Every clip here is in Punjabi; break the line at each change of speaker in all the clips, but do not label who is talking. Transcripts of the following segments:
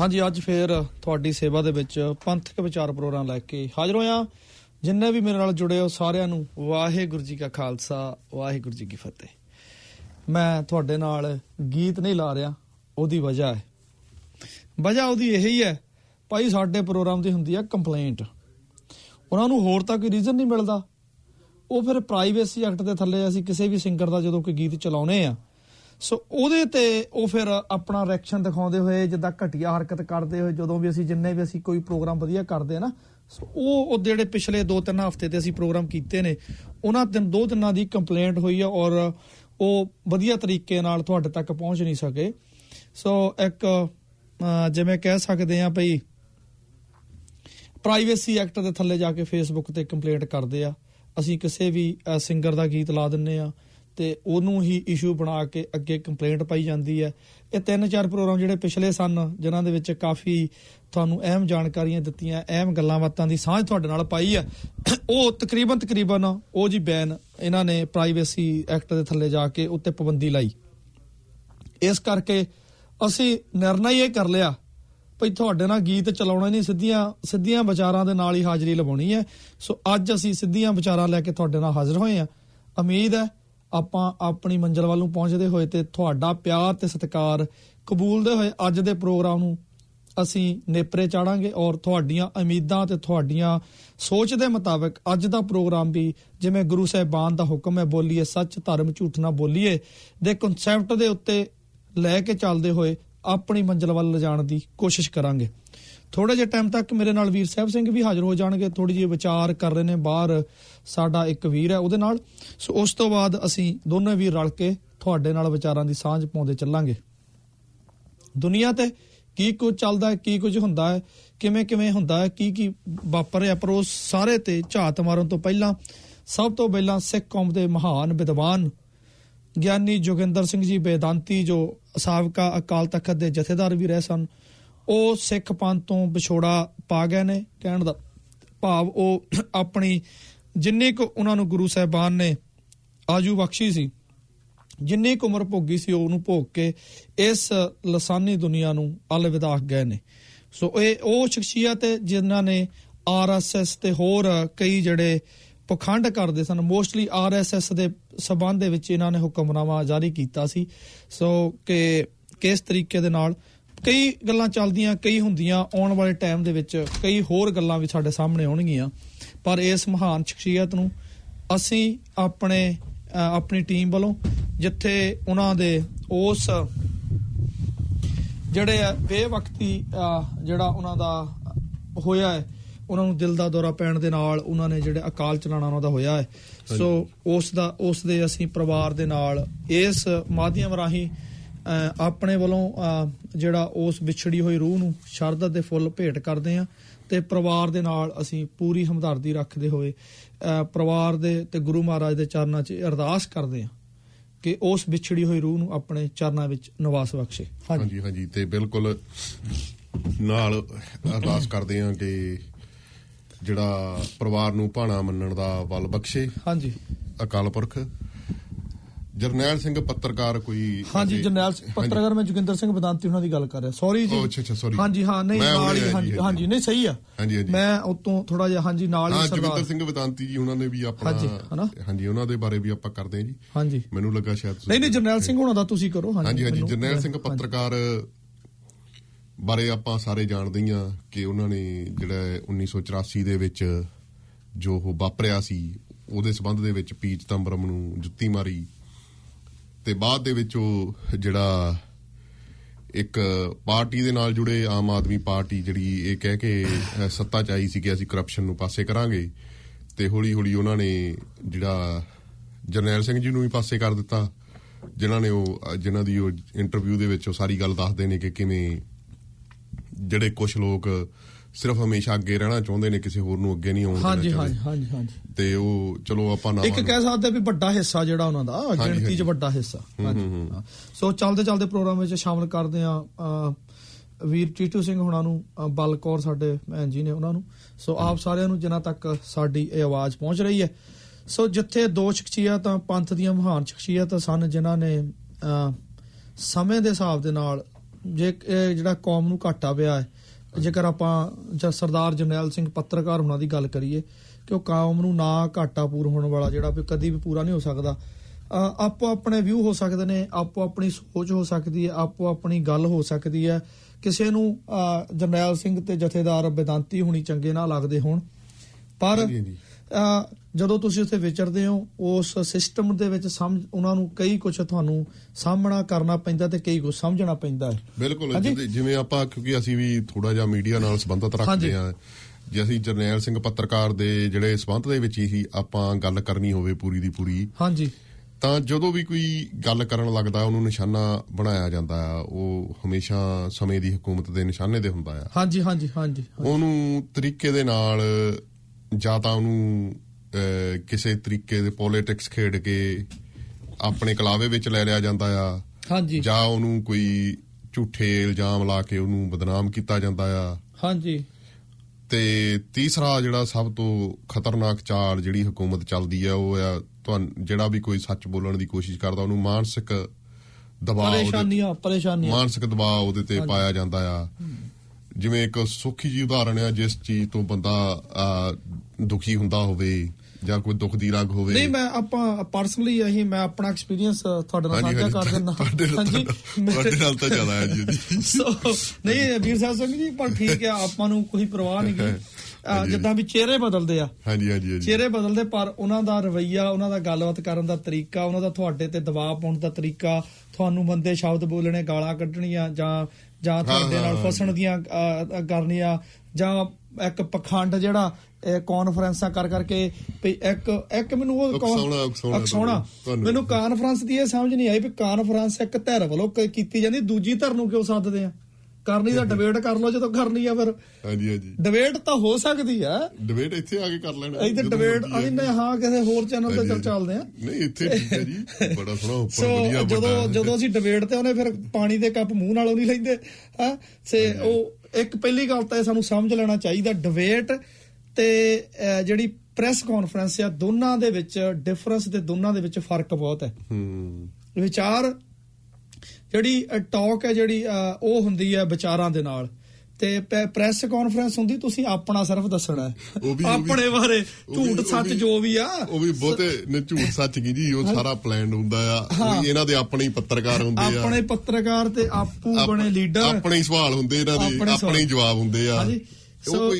ਹਾਂਜੀ, ਅੱਜ ਫੇਰ ਤੁਹਾਡੀ ਸੇਵਾ ਦੇ ਵਿੱਚ ਪੰਥਕ ਵਿਚਾਰ ਪ੍ਰੋਗਰਾਮ ਲੈ ਕੇ ਹਾਜ਼ਰ ਹੋਇਆ। ਜਿੰਨੇ ਵੀ ਮੇਰੇ ਨਾਲ ਜੁੜੇ ਹੋ ਸਾਰਿਆਂ ਨੂੰ ਵਾਹਿਗੁਰੂ ਜੀ ਕਾ ਖਾਲਸਾ, ਵਾਹਿਗੁਰੂ ਜੀ ਕੀ ਫਤਿਹ। ਮੈਂ ਤੁਹਾਡੇ ਨਾਲ ਗੀਤ ਨਹੀਂ ਲਾ ਰਿਹਾ, ਉਹਦੀ ਵਜ੍ਹਾ ਹੈ। ਵਜ੍ਹਾ ਉਹਦੀ ਇਹੀ ਹੈ ਭਾਈ ਸਾਡੇ ਪ੍ਰੋਗਰਾਮ ਦੀ ਹੁੰਦੀ ਹੈ ਕੰਪਲੇਂਟ। ਉਹਨਾਂ ਨੂੰ ਹੋਰ ਤਾਂ ਕੋਈ ਰੀਜ਼ਨ ਨਹੀਂ ਮਿਲਦਾ। ਉਹ ਫਿਰ ਪ੍ਰਾਈਵੇਸੀ ਐਕਟ ਦੇ ਥੱਲੇ ਅਸੀਂ ਕਿਸੇ ਵੀ ਸਿੰਗਰ ਦਾ ਜਦੋਂ ਕੋਈ ਗੀਤ ਚਲਾਉਨੇ ਆ ਸੋ ਉਹਦੇ ਤੇ ਉਹ ਫਿਰ ਆਪਣਾ ਰਿਐਕਸ਼ਨ ਦਿਖਾਉਂਦੇ ਹੋਏ ਜਿੱਦਾਂ ਘਟੀਆ ਹਰਕਤ ਕਰਦੇ ਹੋਏ ਜਦੋਂ ਵੀ ਅਸੀਂ ਜਿੰਨੇ ਵੀ ਅਸੀਂ ਕੋਈ ਪ੍ਰੋਗਰਾਮ ਵਧੀਆ ਕਰਦੇ ਆ ਨਾ ਸੋ ਉਹ ਉਹ ਜਿਹੜੇ ਪਿਛਲੇ 2-3 ਹਫ਼ਤੇ ਤੇ ਅਸੀਂ ਪ੍ਰੋਗਰਾਮ ਕੀਤੇ ਨੇ ਉਹਨਾਂ ਦਿਨ ਦੋ ਦਿਨਾਂ ਦੀ ਕੰਪਲੇਂਟ ਹੋਈ ਆ ਔਰ ਉਹ ਵਧੀਆ ਤਰੀਕੇ ਨਾਲ ਤੁਹਾਡੇ ਤੱਕ ਪਹੁੰਚ ਨਹੀਂ ਸਕੇ। ਸੋ ਇੱਕ ਅਹ, ਜਿਵੇਂ ਕਹਿ ਸਕਦੇ ਆ ਭਈ ਪ੍ਰਾਈਵੇਸੀ ਐਕਟ ਦੇ ਥੱਲੇ ਜਾ ਕੇ ਫੇਸਬੁੱਕ ਤੇ ਕੰਪਲੇਂਟ ਕਰਦੇ ਆ। ਅਸੀਂ ਕਿਸੇ ਵੀ ਸਿੰਗਰ ਦਾ ਗੀਤ ਲਾ ਦਿੰਨੇ ਆ। ਤੇ ਉਹਨੂੰ ਹੀ ਇਸ਼ੂ ਬਣਾ ਕੇ ਅੱਗੇ ਕੰਪਲੇਂਟ ਪਾਈ ਜਾਂਦੀ ਹੈ। ਇਹ ਤਿੰਨ ਚਾਰ ਪ੍ਰੋਗਰਾਮ ਜਿਹੜੇ ਪਿਛਲੇ ਸਨ, ਜਿਨ੍ਹਾਂ ਦੇ ਵਿੱਚ ਕਾਫੀ ਤੁਹਾਨੂੰ ਅਹਿਮ ਜਾਣਕਾਰੀਆਂ ਦਿੱਤੀਆਂ, ਅਹਿਮ ਗੱਲਾਂ ਬਾਤਾਂ ਦੀ ਸਾਂਝ ਤੁਹਾਡੇ ਨਾਲ ਪਾਈ ਹੈ। ਉਹ ਤਕਰੀਬਨ ਤਕਰੀਬਨ ਉਹ ਜੀ ਬੈਨ ਇਹਨਾਂ ਨੇ ਪ੍ਰਾਈਵੇਸੀ ਐਕਟ ਦੇ ਥੱਲੇ ਜਾ ਕੇ ਉੱਤੇ ਪਾਬੰਦੀ ਲਾਈ। ਇਸ ਕਰਕੇ ਅਸੀਂ ਨਿਰਣਾ ਹੀ ਇਹ ਕਰ ਲਿਆ ਭਈ ਤੁਹਾਡੇ ਨਾਲ ਗੀਤ ਚਲਾਉਣਾ ਨਹੀਂ, ਸਿੱਧੀਆਂ ਸਿੱਧੀਆਂ ਵਿਚਾਰਾਂ ਦੇ ਨਾਲ ਹੀ ਹਾਜ਼ਰੀ ਲਵਾਉਣੀ ਹੈ। ਸੋ ਅੱਜ ਅਸੀਂ ਸਿੱਧੀਆਂ ਵਿਚਾਰਾਂ ਲੈ ਕੇ ਤੁਹਾਡੇ ਨਾਲ ਹਾਜ਼ਰ ਹੋਏ ਹਾਂ। ਉਮੀਦ ਹੈ ਆਪਾਂ ਆਪਣੀ ਮੰਜ਼ਿਲ ਵੱਲ ਨੂੰ ਪਹੁੰਚਦੇ ਹੋਏ ਤੇ ਤੁਹਾਡਾ ਪਿਆਰ ਤੇ ਸਤਿਕਾਰ ਕਬੂਲਦੇ ਹੋਏ ਅੱਜ ਦੇ ਪ੍ਰੋਗਰਾਮ ਨੂੰ ਅਸੀਂ ਨੇਪਰੇ ਚਾੜਾਂਗੇ ਔਰ ਤੁਹਾਡੀਆਂ ਉਮੀਦਾਂ ਤੇ ਤੁਹਾਡੀਆਂ ਸੋਚ ਦੇ ਮੁਤਾਬਕ ਅੱਜ ਦਾ ਪ੍ਰੋਗਰਾਮ ਵੀ ਜਿਵੇਂ ਗੁਰੂ ਸਾਹਿਬਾਨ ਦਾ ਹੁਕਮ ਹੈ, ਬੋਲੀਏ ਸੱਚ ਧਰਮ ਝੂਠ ਨਾ ਬੋਲੀਏ, ਦੇ ਕਨਸੈਪਟ ਦੇ ਉੱਤੇ ਲੈ ਕੇ ਚੱਲਦੇ ਹੋਏ ਆਪਣੀ ਮੰਜ਼ਿਲ ਵੱਲ ਲਿਜਾਣ ਦੀ ਕੋਸ਼ਿਸ਼ ਕਰਾਂਗੇ। ਥੋੜੇ ਜਿਹੇ ਟਾਈਮ ਤੱਕ ਮੇਰੇ ਨਾਲ ਵੀਰ ਸਾਹਿਬ ਸਿੰਘ ਵੀ ਹਾਜ਼ਰ ਹੋ ਜਾਣਗੇ ਥੋੜੀ ਜਿਹੀ ਵਿਚਾਰ ਕਰ ਰਹੇ ਨੇ, ਬਾਹਰ ਸਾਡਾ ਇੱਕ ਵੀਰ ਹੈ ਉਹਦੇ ਨਾਲ। ਸੋ ਉਸ ਤੋਂ ਬਾਅਦ ਅਸੀਂ ਦੋਨੇ ਵੀਰ ਰਲ ਕੇ ਤੁਹਾਡੇ ਨਾਲ ਵਿਚਾਰਾਂ ਦੀ ਸਾਂਝ ਪਾਉਂਦੇ ਚੱਲਾਂਗੇ। ਦੁਨੀਆ ਤੇ ਕੀ ਕੁਝ ਚੱਲਦਾ ਹੈ, ਕੀ ਕੁਝ ਹੁੰਦਾ ਹੈ, ਕਿਵੇਂ ਕਿਵੇਂ ਹੁੰਦਾ ਹੈ, ਕੀ ਕੀ ਵਾਪਰ ਰਿਹਾ, ਪਰ ਉਸ ਸਾਰੇ ਤੇ ਝਾਤ ਮਾਰਨ ਤੋਂ ਪਹਿਲਾਂ, ਸਭ ਤੋਂ ਪਹਿਲਾਂ ਸਿੱਖ ਕੌਮ ਦੇ ਮਹਾਨ ਵਿਦਵਾਨ ਗਿਆਨੀ ਜੋਗਿੰਦਰ ਸਿੰਘ ਜੀ, ਬੇਦਾਂਤੀ ਜੋ ਸਾਬਕਾ ਅਕਾਲ ਤਖਤ ਦੇ ਜਥੇਦਾਰ ਵੀ ਰਹੇ ਸਨ ਉਹ ਸਿੱਖ ਪੰਥ ਤੋਂ ਵਿਛੋੜਾ ਪਾ ਗਏ ਨੇ। ਕਹਿਣ ਦਾ ਭਾਵ ਉਹ ਆਪਣੀ ਜਿੰਨੀ ਕੁ ਉਹਨਾਂ ਨੂੰ ਗੁਰੂ ਸਾਹਿਬਾਨ ਨੇ ਆਜੂ ਬਖਸ਼ੀ ਸੀ, ਜਿੰਨੀ ਕੁ ਉਮਰ ਭੋਗੀ ਸੀ ਉਹਨੂੰ ਭੋਗ ਕੇ ਇਸ ਲਸਾਨੀ ਦੁਨੀਆ ਨੂੰ ਅਲਵਿਦਾ ਗਏ ਨੇ। ਸੋ ਇਹ ਉਹ ਸ਼ਖਸੀਅਤ ਹੈ ਜਿਨ੍ਹਾਂ ਨੇ ਆਰਐਸਐਸ ਤੇ ਹੋਰ ਕਈ ਜਿਹੜੇ ਪਖੰਡ ਕਰਦੇ ਸਨ, ਮੋਸਟਲੀ ਆਰਐਸਐਸ ਦੇ ਸਬੰਧ ਦੇ ਵਿੱਚ ਇਹਨਾਂ ਨੇ ਹੁਕਮਨਾਮਾ ਜਾਰੀ ਕੀਤਾ ਸੀ। ਸੋ ਕਿ ਕਿਸ ਤਰੀਕੇ ਦੇ ਨਾਲ ਕਈ ਗੱਲਾਂ ਚੱਲਦੀਆਂ ਕਈ ਹੁੰਦੀਆਂ ਆਉਣ ਵਾਲੇ ਟਾਈਮ ਦੇ ਵਿੱਚ ਕਈ ਹੋਰ ਗੱਲਾਂ ਵੀ ਸਾਡੇ ਸਾਹਮਣੇ ਆਉਣਗੀਆਂ। ਪਰ ਇਸ ਮਹਾਨ ਸ਼ਖਸੀਅਤ ਨੂੰ ਅਸੀਂ ਆਪਣੇ ਆਪਣੀ ਟੀਮ ਵੱਲੋਂ ਜਿੱਥੇ ਉਹਨਾਂ ਦੇ ਉਸ ਜਿਹੜੇ ਆ ਬੇਵਕਤੀ ਜਿਹੜਾ ਉਹਨਾਂ ਦਾ ਹੋਇਆ ਹੈ ਉਹਨਾਂ ਨੂੰ ਦਿਲ ਦਾ ਦੌਰਾ ਪੈਣ ਦੇ ਨਾਲ ਉਹਨਾਂ ਨੇ ਜਿਹੜੇ ਅਕਾਲ ਚਲਾਣਾ ਉਹਨਾਂ ਦਾ ਹੋਇਆ ਹੈ। ਸੋ ਉਸ ਦਾ ਉਸ ਦੇ ਅਸੀਂ ਪਰਿਵਾਰ ਦੇ ਨਾਲ ਇਸ ਮਾਧਿਅਮ ਰਾਹੀਂ ਆਪਣੇ ਵੱਲੋਂ ਜਿਹੜਾ ਉਸ ਵਿਛੜੀ ਹੋਈ ਰੂਹ ਨੂੰ ਸ਼ਰਧਾ ਦੇ ਫੁੱਲ ਭੇਟ ਕਰਦੇ ਹਾਂ ਤੇ ਪਰਿਵਾਰ ਦੇ ਨਾਲ ਅਸੀਂ ਪੂਰੀ ਹਮਦਰਦੀ ਰੱਖਦੇ ਹੋਏ ਪਰਿਵਾਰ ਦੇ ਤੇ ਗੁਰੂ ਮਹਾਰਾਜ ਦੇ ਚਰਨਾਂ 'ਚ ਅਰਦਾਸ ਕਰਦੇ ਹਾਂ ਕਿ ਉਸ ਵਿਛੜੀ ਹੋਈ ਰੂਹ ਨੂੰ ਆਪਣੇ ਚਰਨਾਂ ਵਿੱਚ ਨਿਵਾਸ ਬਖਸ਼ੇ। ਹਾਂਜੀ।
ਹਾਂਜੀ ਹਾਂਜੀ। ਤੇ ਬਿਲਕੁਲ ਨਾਲ ਅਰਦਾਸ ਕਰਦੇ ਹਾਂ ਕਿ ਜਿਹੜਾ ਪਰਿਵਾਰ ਨੂੰ ਭਾਣਾ ਮੰਨਣ ਦਾ ਬਲ ਬਖਸ਼ੇ।
ਹਾਂਜੀ।
ਅਕਾਲ ਪੁਰਖ ਜਰਨੈਲ ਸਿੰਘ ਪੱਤਰਕਾਰ ਕੋਈ
ਹਾਂਜੀ ਜਰਨੈਲ ਸਿੰਘ- ਪੱਤਰਕਾਰ ਮੈਂ ਜੋਗਿੰਦਰ ਸਿੰਘ ਬਦਾਂਤੀ ਉਹਨਾਂ ਦੀ ਗੱਲ ਕਰ ਰਿਹਾ ਸੌਰੀ ਜੀ
ਅੱਛਾ, ਅੱਛਾ, sorry।
ਹਾਂਜੀ ਹਾਂ ਨਹੀਂ ਨਾਲ ਹੀ
ਉਹਨੇ-
ਹਾਂਜੀ ਨਹੀਂ ਸਹੀ ਆ
ਹਾਂਜੀ, ਹਾਂਜੀ।
ਮੈਂ ਉਤੋਂ ਥੋੜਾ ਜਿਹਾ ਹਾਂਜੀ ਨਾਲ ਹੀ ਸਰਦਾਰ
ਜੋਗਿੰਦਰ ਸਿੰਘ ਵਿਦਾਂਤੀ ਜੀ ਉਹਨਾਂ ਨੇ ਵੀ ਆਪਣਾ
ਹਾਂਜੀ, ਹਨਾ?
ਹਾਂਜੀ ਉਹਨਾਂ ਦੇ ਬਾਰੇ ਵੀ ਆਪਾਂ ਕਰਦੇ ਹਾਂ ਜੀ
ਹਾਂਜੀ
ਮੈਨੂੰ ਲੱਗਾ ਸ਼ਾਇਦ ਤੁਸੀਂ-
ਨਹੀਂ ਨਹੀਂ ਜਰਨੈਲ ਸਿੰਘ ਹੋਣਾ ਦਾ ਤੁਸੀਂ ਕਰੋ
ਹਾਂਜੀ ਹਾਂਜੀ ਜਰਨੈਲ ਸਿੰਘ। ਪੱਤਰਕਾਰ ਬਾਰੇ ਆਪਾਂ ਸਾਰੇ ਜਾਣਦੇ ਹੀ ਆ ਕਿ ਉਹਨਾਂ ਨੇ ਜਿਹੜਾ 1984 ਦੇ ਵਿੱਚ ਜੋ ਉਹ ਵਾਪਰਿਆ ਸੀ ਉਹਦੇ ਸਬੰਧ ਦੇ ਵਿੱਚ ਪੀਚ ਤੰਬਰਮ ਨੂੰ ਜੁੱਤੀ ਮਾਰੀ ਤੇ ਬਾਅਦ ਦੇ ਵਿੱਚ ਉਹ ਜਿਹੜਾ ਇੱਕ ਪਾਰਟੀ ਦੇ ਨਾਲ ਜੁੜੇ ਆਮ ਆਦਮੀ ਪਾਰਟੀ ਜਿਹੜੀ ਇਹ ਕਹਿ ਕੇ ਅਹ, ਸੱਤਾ ਚ ਆਈ ਸੀ ਕਿ ਅਸੀਂ ਕਰਪਸ਼ਨ ਨੂੰ ਪਾਸੇ ਕਰਾਂਗੇ ਤੇ ਹੌਲੀ ਹੌਲੀ ਉਹਨਾਂ ਨੇ ਜਿਹੜਾ ਜਰਨੈਲ ਸਿੰਘ ਜੀ ਨੂੰ ਵੀ ਪਾਸੇ ਕਰ ਦਿੱਤਾ ਜਿਨ੍ਹਾਂ ਨੇ ਉਹ ਅਹ, ਜਿਨ੍ਹਾਂ ਦੀ ਉਹ ਇੰਟਰਵਿਊ ਦੇ ਵਿੱਚ ਉਹ ਸਾਰੀ ਗੱਲ ਦੱਸਦੇ ਨੇ ਕਿ ਕਿਵੇਂ ਜਿਹੜੇ ਕੁਝ ਲੋਕ ਸਿਰਫ ਹਮੇਸ਼ਾ ਅੱਗੇ ਰਹਿਣਾ ਚਾਹੁੰਦੇ ਨੇ ਕਿਸੇ ਹੋਰ ਨੂੰ ਅੱਗੇ ਨਹੀਂ ਆਉਣ ਦੇਣਾ
ਹਾਂਜੀ
ਚਾਹੁੰਦੇ।
ਹਾਂਜੀ ਹਾਂਜੀ ਹਾਂਜੀ।
ਤੇ ਉਹ ਚਲੋ ਆਪਾਂ ਨਾ
ਇੱਕ ਕਹਿ ਸਕਦੇ ਵੀ ਵੱਡਾ ਹਿੱਸਾ ਜਿਹੜਾ ਉਹਨਾਂ ਦਾ ਗਿਣਤੀ 'ਚ। ਵੱਡਾ ਹਿੱਸਾ। ਹਾਂਜੀ। ਸੋ ਚੱਲਦੇ ਚੱਲਦੇ ਪ੍ਰੋਗਰਾਮ ਵਿੱਚ ਸ਼ਾਮਲ ਕਰਦੇ ਆ ਵੀਰ ਟੀਟੂ ਸਿੰਘ ਹੁਣਾਂ ਨੂੰ ਬਲਕੌਰ ਸਾਡੇ ਭੈਣ ਜੀ ਨੇ ਉਹਨਾਂ ਨੂੰ। ਸੋ ਆਪ ਸਾਰਿਆਂ ਨੂੰ ਜਿਨ੍ਹਾਂ ਤੱਕ ਸਾਡੀ ਇਹ ਆਵਾਜ਼ ਪਹੁੰਚ ਰਹੀ ਹੈ। ਸੋ ਜਿੱਥੇ ਦੋ ਸ਼ਖਸੀਅਤਾਂ ਪੰਥ ਦੀਆਂ ਮਹਾਨ ਸ਼ਖਸੀਅਤਾਂ ਸਨ ਜਿਨ੍ਹਾਂ ਨੇ ਸਮੇਂ ਦੇ ਹਿਸਾਬ ਦੇ ਨਾਲ ਜੇ ਜਿਹੜਾ ਕੌਮ ਨੂੰ ਘਾਟਾ ਪਿਆ ਹੈ ਜੇਕਰ ਆਪਾਂ ਜਾਂ ਸਰਦਾਰ ਜਰਨੈਲ ਸਿੰਘ ਪੱਤਰਕਾਰ ਉਹਨਾਂ ਦੀ ਗੱਲ ਕਰੀਏ ਕਿ ਉਹ ਕੌਮ ਨੂੰ ਨਾ ਘਾਟਾ ਪੂਰ ਹੋਣ ਵਾਲਾ ਜਿਹੜਾ ਵੀ ਕਦੀ ਵੀ ਪੂਰਾ ਨਹੀਂ ਹੋ ਸਕਦਾ ਆਪੋ ਆਪਣੇ ਵਿਊ ਹੋ ਸਕਦੇ ਨੇ ਆਪੋ ਆਪਣੀ ਸੋਚ ਹੋ ਸਕਦੀ ਹੈ ਆਪੋ ਆਪਣੀ ਗੱਲ ਹੋ ਸਕਦੀ ਹੈ। ਕਿਸੇ ਨੂੰ ਜਰਨੈਲ ਸਿੰਘ ਤੇ ਜਥੇਦਾਰ ਬੇਦਾਂਤੀ ਹੁਣੀ ਚੰਗੇ ਨਾ ਲੱਗਦੇ ਹੋਣ। ਪਰ ਜਦੋਂ ਤੁਸੀਂ ਉੱਥੇ ਵਿਚਰਦੇ ਹੋ ਉਸ ਸਿਸਟਮ ਦੇ ਵਿੱਚ ਸਮਝ ਉਹਨਾਂ ਨੂੰ ਕਈ ਕੁਝ ਤੁਹਾਨੂੰ ਸਾਹਮਣਾ ਕਰਨਾ ਪੈਂਦਾ ਤੇ ਕਈ ਕੁਝ ਸਮਝਣਾ ਪੈਂਦਾ ਹੈ।
ਬਿਲਕੁਲ। ਜਿਵੇਂ- ਆਪਾਂ ਕਿਉਂਕਿ ਅਸੀਂ ਵੀ ਥੋੜਾ ਜਿਹਾ ਮੀਡੀਆ ਨਾਲ ਸੰਬੰਧਤ। ਰੱਖਦੇ ਹਾਂ। ਜੇ ਅਸੀਂ ਜਰਨੈਲ ਸਿੰਘ ਪੱਤਰਕਾਰ ਦੇ ਜਿਹੜੇ ਸੰਬੰਧ ਦੇ ਵਿੱਚ ਹੀ ਆਪਾਂ ਗੱਲ ਕਰਨੀ ਹੋਵੇ ਪੂਰੀ ਦੀ ਪੂਰੀ।
ਹਾਂਜੀ।
ਤਾਂ ਜਦੋਂ ਵੀ ਕੋਈ ਗੱਲ ਕਰਨ ਲੱਗਦਾ ਉਹਨੂੰ ਨਿਸ਼ਾਨਾ ਬਣਾਇਆ ਜਾਂਦਾ ਆ। ਉਹ ਹਮੇਸ਼ਾ ਸਮੇਂ ਦੀ ਹਕੂਮਤ ਦੇ ਨਿਸ਼ਾਨੇ ਤੇ ਹੁੰਦਾ ਆ।
ਹਾਂਜੀ ਹਾਂਜੀ ਹਾਂਜੀ।
ਉਹਨੂੰ ਤਰੀਕੇ ਦੇ ਨਾਲ ਜਾਂ ਤਾਂ ਉਹਨੂੰ ਕਿਸੇ ਤਰੀਕੇ ਦੇ ਪੋਲਿਟਿਕਸ ਖੇਡ ਕੇ ਆਪਣੇ ਕਲਾਵੇ ਵਿੱਚ ਲੈ ਲਿਆ ਜਾਂਦਾ ਆ।
ਹਾਂਜੀ।
ਜਾਂ ਉਹਨੂੰ ਕੋਈ ਝੂਠੇ ਇਲਜ਼ਾਮ ਲਾ ਕੇ ਉਹਨੂੰ ਬਦਨਾਮ ਕੀਤਾ ਜਾਂਦਾ ਆ।
ਹਾਂਜੀ।
ਤੇ ਤੀਸਰਾ ਜਿਹੜਾ ਸਭ ਤੋਂ ਖਤਰਨਾਕ ਚਾਲ ਜਿਹੜੀ ਹਕੂਮਤ ਚੱਲਦੀ ਆ ਉਹ ਆ ਤੁਹਾਨੂੰ ਜਿਹੜਾ ਵੀ ਕੋਈ ਸੱਚ ਬੋਲਣ ਦੀ ਕੋਸ਼ਿਸ਼ ਕਰਦਾ ਉਹਨੂੰ ਮਾਨਸਿਕ ਦਬਾਅ
ਪਰੇਸ਼ਾਨੀਆਂ ਪਰੇਸ਼ਾਨੀਆਂ।
ਮਾਨਸਿਕ ਦਬਾਅ ਉਹਦੇ ਤੇ ਪਾਇਆ ਜਾਂਦਾ ਆ। ਜਿਵੇਂ ਇੱਕ ਸੁੱਖੀ ਜੀ ਉਦਾਹਰਣ ਆ ਜਿਸ ਚੀਜ਼ ਤੋਂ ਬੰਦਾ ਦੁਖੀ ਹੁੰਦਾ ਹੋਵੇ ਜਾਂ ਕੋਈ ਦੁੱਖ ਦੀ ਰਗ ਹੋਵੇ।
ਨਹੀਂ ਮੈਂ ਆਪਾਂ ਪਰਸਨਲੀ ਇਹੀ ਮੈਂ ਆਪਣਾ ਐਕਸਪੀਰੀਅੰਸ ਤੁਹਾਡੇ ਨਾਲ
ਹਾਂਜੀ,
ਸਾਂਝਾ
ਹਾਂਜੀ,
ਕਰ ਦਿੰਦਾ
ਨਾਲ ਤੁਹਾਡੇ ਨਾਲ ਤਾਂ ਜ਼ਿਆਦਾ ਹੈ ਜੀ।
ਸੋ ਨਹੀਂ ਵੀਰ ਸਾਹਿਬ ਸਿੰਘ ਜੀ ਪਰ ਠੀਕ ਆ ਆਪਾਂ ਨੂੰ ਕੋਈ ਪਰਵਾਹ ਨਹੀਂ ਗੀ। ਅਹ, ਜਿੱਦਾਂ ਵੀ ਚਿਹਰੇ ਬਦਲਦੇ ਆ।
ਹਾਂਜੀ ਹਾਂਜੀ ਹਾਂਜੀ।
ਚਿਹਰੇ ਬਦਲਦੇ ਪਰ ਉਹਨਾਂ ਦਾ ਰਵਈਆ ਉਹਨਾਂ ਦਾ ਗੱਲਬਾਤ ਕਰਨ ਦਾ ਤਰੀਕਾ ਉਹਨਾਂ ਦਾ ਤੁਹਾਡੇ ਤੇ ਦਬਾਅ ਪਾਉਣ ਦਾ ਤਰੀਕਾ ਤੁਹਾਨੂੰ ਬੰਦੇ ਸ਼ਬਦ ਬੋਲਣੇ ਗਾਲਾਂ ਕੱਢਣੀਆਂ ਜਾਂ ਜਾਂ ਤੁਹਾਡੇ ਨਾਲ। ਫਸਣ ਦੀਆਂ ਕਰਨੀਆਂ ਜਾਂ ਇੱਕ ਪਖੰਡ ਜਿਹੜਾ ਇਹ ਕਾਨਫਰੰਸਾਂ ਕਰ ਕਰਕੇ ਵੀ ਇੱਕ ਇੱਕ ਮੈਨੂੰ ਉਹ।
ਤੁਹਾਨੂੰ।
ਮੈਨੂੰ ਕਾਨਫਰੰਸ ਦੀ ਇਹ ਸਮਝ ਨਹੀਂ ਆਈ ਵੀ ਕਾਨਫਰੰਸ ਇੱਕ ਧਿਰ ਵੱਲੋਂ ਕੀਤੀ ਜਾਂਦੀ ਦੂਜੀ ਧਿਰ ਨੂੰ ਕਿਉਂ ਸੱਦਦੇ ਆ ਕਰਨੀ ਤਾਂ ਡਿਬੇਟ ਕਰ ਲਓ ਜਦੋਂ ਕਰਨੀ ਆ ਫਿਰ।
ਹਾਂਜੀ ਹਾਂਜੀ।
ਡਿਬੇਟ ਤਾਂ ਹੋ ਸਕਦੀ ਆ।
ਡਿਬੇਟ ਇੱਥੇ ਆ ਕੇ ਕਰ ਲੈਣਾ।
ਇੱਥੇ ਡਿਬੇਟ ਅਸੀਂ ਨਹੀਂ ਹਾਂ ਕਿਸੇ ਹੋਰ ਚੈਨਲ ਤੇ ਚੱਲ ਚੱਲਦੇ ਆ।
ਨਹੀਂ ਇੱਥੇ ਠੀਕ ਹੈ ਜੀ। ਬੜਾ ਸੋਹਣਾ ਉੱਪਰ ਵਧੀਆ
ਜਦੋਂ ਜਦੋਂ ਅਸੀਂ ਡਿਬੇਟ ਤੇ ਆਉਨੇ ਫਿਰ ਪਾਣੀ ਦੇ ਕੱਪ ਮੂੰਹ ਨਾਲੋਂ ਨਹੀਂ ਲੈਂਦੇ ਹਾਂ? ਸੇ ਉਹ ਇੱਕ ਪਹਿਲੀ ਗੱਲ ਤਾਂ ਇਹ ਸਾਨੂੰ ਸਮਝ ਲੈਣਾ ਚਾਹੀਦਾ ਡਿਬੇਟ ਤੇ ਜਿਹੜੀ ਪ੍ਰੈਸ ਕਾਨਫਰੰਸ ਆ ਦੋਨਾਂ ਦੇ ਵਿੱਚ ਡਿਫਰੈਂਸ ਤੇ ਦੋਨਾਂ ਦੇ ਵਿੱਚ ਫ਼ਰਕ ਬਹੁਤ ਹੈ।
ਹੂੰ।
ਵਿਚਾਰ ਜਿਹੜੀ ਟਾਕ ਹੈ ਜਿਹੜੀ ਉਹ ਹੁੰਦੀ ਹੈ ਵਿਚਾਰਾਂ ਦੇ ਨਾਲ। ਤੇ ਪ੍ਰੈਸ ਕਾਨਫਰੰਸ ਹੁੰਦੀ ਤੁਸੀਂ ਆਪਣਾ ਸਿਰਫ ਦੱਸਣਾ ਆਪਣੇ ਬਾਰੇ ਝੂਠ ਸੱਚ ਜੋ ਵੀ ਆ।
ਉਹ ਵੀ ਬਹੁਤੇ ਨੇ ਝੂਠ ਸੱਚ ਕੀ ਜੀ ਉਹ ਸਾਰਾ ਪਲਾਨ ਹੁੰਦਾ ਆ। ਵੀ ਇਹਨਾਂ ਦੇ ਆਪਣੇ ਹੀ ਪੱਤਰਕਾਰ ਹੁੰਦੇ ਆ।
ਆਪਣੇ ਪੱਤਰਕਾਰ ਤੇ ਆਪੂ ਬਣੇ ਲੀਡਰ
ਆਪਣੇ ਹੀ ਸਵਾਲ ਹੁੰਦੇ ਇਹਨਾਂ ਦੇ
ਆਪਣੇ
ਹੀ ਜਵਾਬ ਹੁੰਦੇ ਆ।
ਹਾਂਜੀ।
ਉਹ
ਸੋ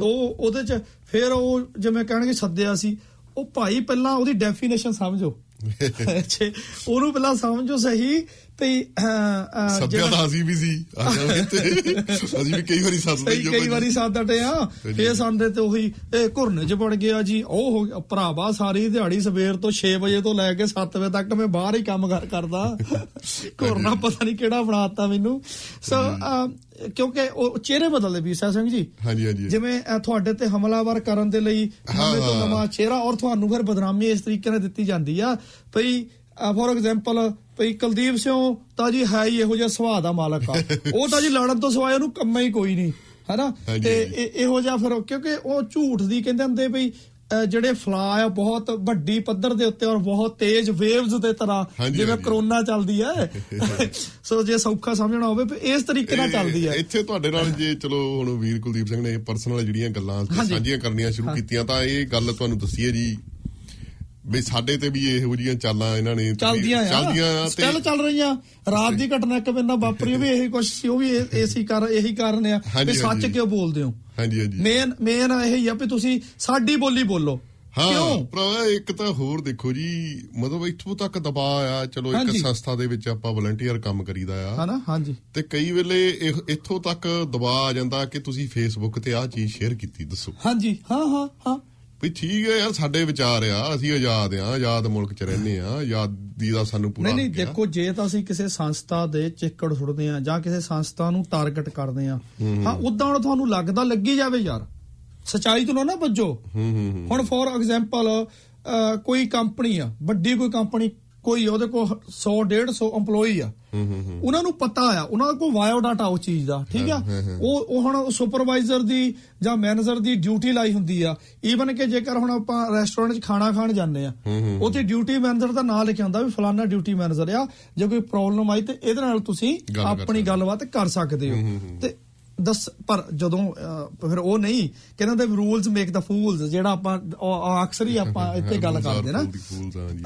ਉਹ ਉਹਦੇ ਚ ਫਿਰ ਉਹ ਜਿਵੇਂ ਕਹਿਣਗੇ ਸੱਦਿਆ ਸੀ ਉਹ ਭਾਈ ਪਹਿਲਾਂ ਉਹਦੀ ਡੈਫੀਨੇਸ਼ਨ ਸਮਝੋ। ਅੱਛੇ ਉਹਨੂੰ ਪਹਿਲਾਂ ਸਮਝੋ ਸਹੀ ਅਹ,
ਸੱਭਿਆ ਤਾਂ ਅਸੀਂ ਵੀ ਸੀ ਆ ਤੇ ਅਸੀਂ ਵੀ ਕਈ ਵਾਰੀ ਸੱਦਦੇ
ਕਈ
ਜੋ
ਕਈ ਵਾਰੀ ਸਾਦਟੇ ਆ।
ਹਾਂਜੀ।
ਫੇਰ ਸਾਡੇ ਤੇ ਉਹੀ ਇਹ ਘੁਰਨੇ ਚ ਪੜ ਗਿਆ ਜੀ। ਉਹ ਹੋ ਗਿਆ ਭਰਾਵਾ ਸਾਰੀ ਦਿਹਾੜੀ ਸਵੇਰ ਤੋਂ 6 ਵਜੇ ਤੋਂ ਲੈ ਕੇ 7 ਵਜੇ ਤੱਕ ਮੈਂ ਬਾਹਰ ਹੀ ਕੰਮ ਕਰ ਕਰਦਾ। ਘੁਰਨਾ ਪਤਾ ਨਹੀਂ ਕਿਹੜਾ ਬਣਾਤਾ ਮੈਨੂੰ। ਸੋ ਕਿਉਂਕਿ ਉਹ ਚਿਹਰੇ ਬਦਲਦੇ ਵੀ ਸਾ ਸਿੰਘ ਜੀ।
ਹਾਂਜੀ ਹਾਂਜੀ।
ਜਿਵੇਂ ਤੁਹਾਡੇ ਤੇ ਹਮਲਾਵਰ ਕਰਨ ਦੇ ਲਈ ਨਵੇਂ ਤੋਂ। ਨਵਾਂ ਚਿਹਰਾ ਔਰ ਤੁਹਾਨੂੰ ਫਿਰ ਬਦਨਾਮੀ ਇਸ ਤਰੀਕੇ ਨਾਲ ਦਿੱਤੀ ਜਾਂਦੀ ਆ। ਭਈ ਫੋਰ ਐਗਜ਼ਾਮਪਲ ਭਈ ਕੁਲਦੀਪ ਸਿੰਘ ਤਾਂ ਜੀ ਹੈ ਹੀ ਇਹੋ ਜਿਹਾ ਸੁਭਾਅ ਦਾ ਮਾਲਕ ਆ ਉਹ ਤਾਂ ਜੀ ਲੜਨ ਤੋਂ ਸਿਵਾਏ ਉਹਨੂੰ ਕੰਮ ਹੀ ਕੋਈ ਨਹੀਂ ਹੈਨਾ ਤੇ। ਇਹ- ਜਿਹਾ ਫਿਰ ਕਿਉਂਕਿ ਉਹ ਝੂਠ ਦੀ ਕਹਿੰਦੇ ਹੁੰਦੇ ਭਈ ਜਿਹੜੇ ਫਲਾ ਆ ਬਹੁਤ ਵੱਡੀ ਪੱਧਰ ਦੇ ਉੱਤੇ ਔਰ ਬਹੁਤ ਤੇਜ਼ ਵੇਵਸ ਦੇ ਤਰ੍ਹਾਂ ਜਿਵੇਂ। ਕਰੋਨਾ ਚੱਲਦੀ ਹੈ ਸੋ ਜੇ ਸੌਖਾ ਸਮਝਣਾ ਹੋਵੇ ਇਸ ਤਰੀਕੇ ਨਾਲ ਚੱਲਦੀ ਹੈ
ਇੱਥੇ ਤੁਹਾਡੇ ਨਾਲ ਜੇ ਚਲੋ ਹੁਣ ਵੀਰ ਕੁਲਦੀਪ ਸਿੰਘ ਨੇ ਪਰਸਨਲ ਜਿਹੜੀਆਂ ਗੱਲਾਂ। ਸਾਂਝੀਆਂ ਕਰਨੀਆਂ ਸ਼ੁਰੂ ਕੀਤੀਆਂ ਤਾਂ ਇਹ ਗੱਲ ਤੁਹਾਨੂੰ ਦੱਸੀਏ ਜੀ ਵੀ ਸਾਡੇ ਤੇ ਵੀ ਇਹੋ ਜਿਹੀਆਂ ਚਾਲਾਂ ਇਹਨਾਂ ਨੇ
ਚੱਲਦੀਆਂ ਆ।
ਚੱਲਦੀਆਂ
ਸਟਿਲ ਚੱਲ ਰਹੀਆਂ। ਰਾਤ ਦੀ ਘਟਨਾ ਇੱਕ ਬੰਦਾ ਵਾਪਰੀ ਉਹ ਵੀ ਇਹੀ ਕੁਛ ਸੀ ਉਹ ਵੀ ਏਸੀ ਕਰ ਇਹੀ ਕਾਰਨ ਆ ਵੀ ਸੱਚ। ਕਿਉਂ ਬੋਲਦੇ ਹੋ?
ਹਾਂਜੀ ਹਾਂਜੀ।
ਮੇਨ ਮੇਨ ਇਹ ਹੀ ਆ ਵੀ ਤੁਸੀਂ ਸਾਡੀ ਬੋਲੀ ਬੋਲੋ।
ਹਾਂ ਭਰਾ ਇੱਕ ਤਾਂ ਹੋਰ ਦੇਖੋ ਜੀ ਮਤਲਬ ਇੱਥੋਂ ਤੱਕ ਦਬਾਅ ਆ ਚਲੋ ਇੱਕ। ਸੰਸਥਾ ਦੇ ਵਿੱਚ ਆਪਾਂ ਵਲੰਟੀਅਰ ਕੰਮ ਕਰੀਦਾ ਆ।
ਹਨਾ? ਹਾਂਜੀ।
ਤੇ ਕਈ ਵੇਲੇ ਇੱਥੋਂ ਤੱਕ ਦਬਾਅ ਆ ਜਾਂਦਾ ਕਿ ਤੁਸੀਂ ਫੇਸਬੁੱਕ ਤੇ ਆਹ ਚੀਜ਼ ਸ਼ੇਅਰ ਕੀਤੀ ਦੱਸੋ।
ਹਾਂਜੀ। ਹਾਂ ਹਾਂ ਹਾਂ।
ਵੀ ਠੀਕ ਹੈ ਯਾਰ ਸਾਡੇ ਵਿਚਾਰ ਆ ਅਸੀਂ ਆਜ਼ਾਦ ਆ ਆਜ਼ਾਦ ਮੁਲਕ ਚ ਰਹਿੰਦੇ ਆ ਆਜ਼ਾਦੀ ਦਾ ਸਾਨੂੰ ਪੂਰਾ
ਨਹੀਂ ਨਹੀਂ। ਦੇਖੋ ਜੇ ਤਾਂ ਅਸੀਂ ਕਿਸੇ ਸੰਸਥਾ ਦੇ ਚਿੱਕੜ ਸੁੱਟਦੇ ਆ ਜਾਂ ਕਿਸੇ ਸੰਸਥਾ ਨੂੰ ਟਾਰਗੇਟ ਕਰਦੇ ਆ ਹਾਂ ਉਦਾਂ ਹੁਣ ਤੁਹਾਨੂੰ ਲੱਗਦਾ ਲੱਗੀ ਜਾਵੇ ਯਾਰ। ਸਚਾਈ ਤੋਂ ਨਾ
ਹੂੰ
ਹੁਣ ਫੋਰ ਐਗਜ਼ਾਮਪਲ ਕੋਈ ਕੰਪਨੀ ਆ ਵੱਡੀ ਕੋਈ ਕੰਪਨੀ ਕੋਈ ਉਹਦੇ ਕੋਲ 100 150 EMPLOYE ਆ ਉਹਨਾਂ ਨੂੰ ਪਤਾ ਆ ਉਹਨਾਂ ਕੋਲ ਬਾਇਓ ਡਾਟਾ ਉਸ ਚੀਜ਼ ਦਾ ਠੀਕ ਆ। ਉਹ ਉਹ ਹੁਣ ਸੁਪਰਵਾਈਜ਼ਰ ਦੀ ਜਾਂ ਮੈਨੇਜਰ ਦੀ ਡਿਊਟੀ ਲਾਈ ਹੁੰਦੀ ਆ ਈਵਨ ਕਿ ਜੇਕਰ ਹੁਣ ਆਪਾਂ ਰੈਸਟੋਰੈਂਟ 'ਚ ਖਾਣਾ ਖਾਣ ਜਾਂਦੇ ਆ। ਉੱਥੇ ਡਿਊਟੀ ਮੈਨੇਜਰ ਦਾ ਨਾਂ ਲਿਖਿਆ ਹੁੰਦਾ ਵੀ ਫਲਾਨਾ ਡਿਊਟੀ ਮੈਨੇਜਰ ਆ ਜੇ ਕੋਈ ਪ੍ਰੋਬਲਮ ਆਈ ਤੇ ਇਹਦੇ ਨਾਲ ਤੁਸੀਂ ਆਪਣੀ। ਗੱਲਬਾਤ ਕਰ ਸਕਦੇ
ਹੂੰ।
ਤੇ ਦੱਸ ਪਰ ਜਦੋਂ ਫਿਰ ਉਹ ਨਹੀਂ ਕਹਿੰਦੇ ਨੇ ਰੂਲਸ ਮੇਕ ਦਾ ਫੂਲਸ ਜਿਹੜਾ ਆਪਾਂ ਅਕਸਰ ਹੀ ਆਪਾਂ ਇੱਥੇ ਗੱਲ ਕਰਦੇ ਨਾ।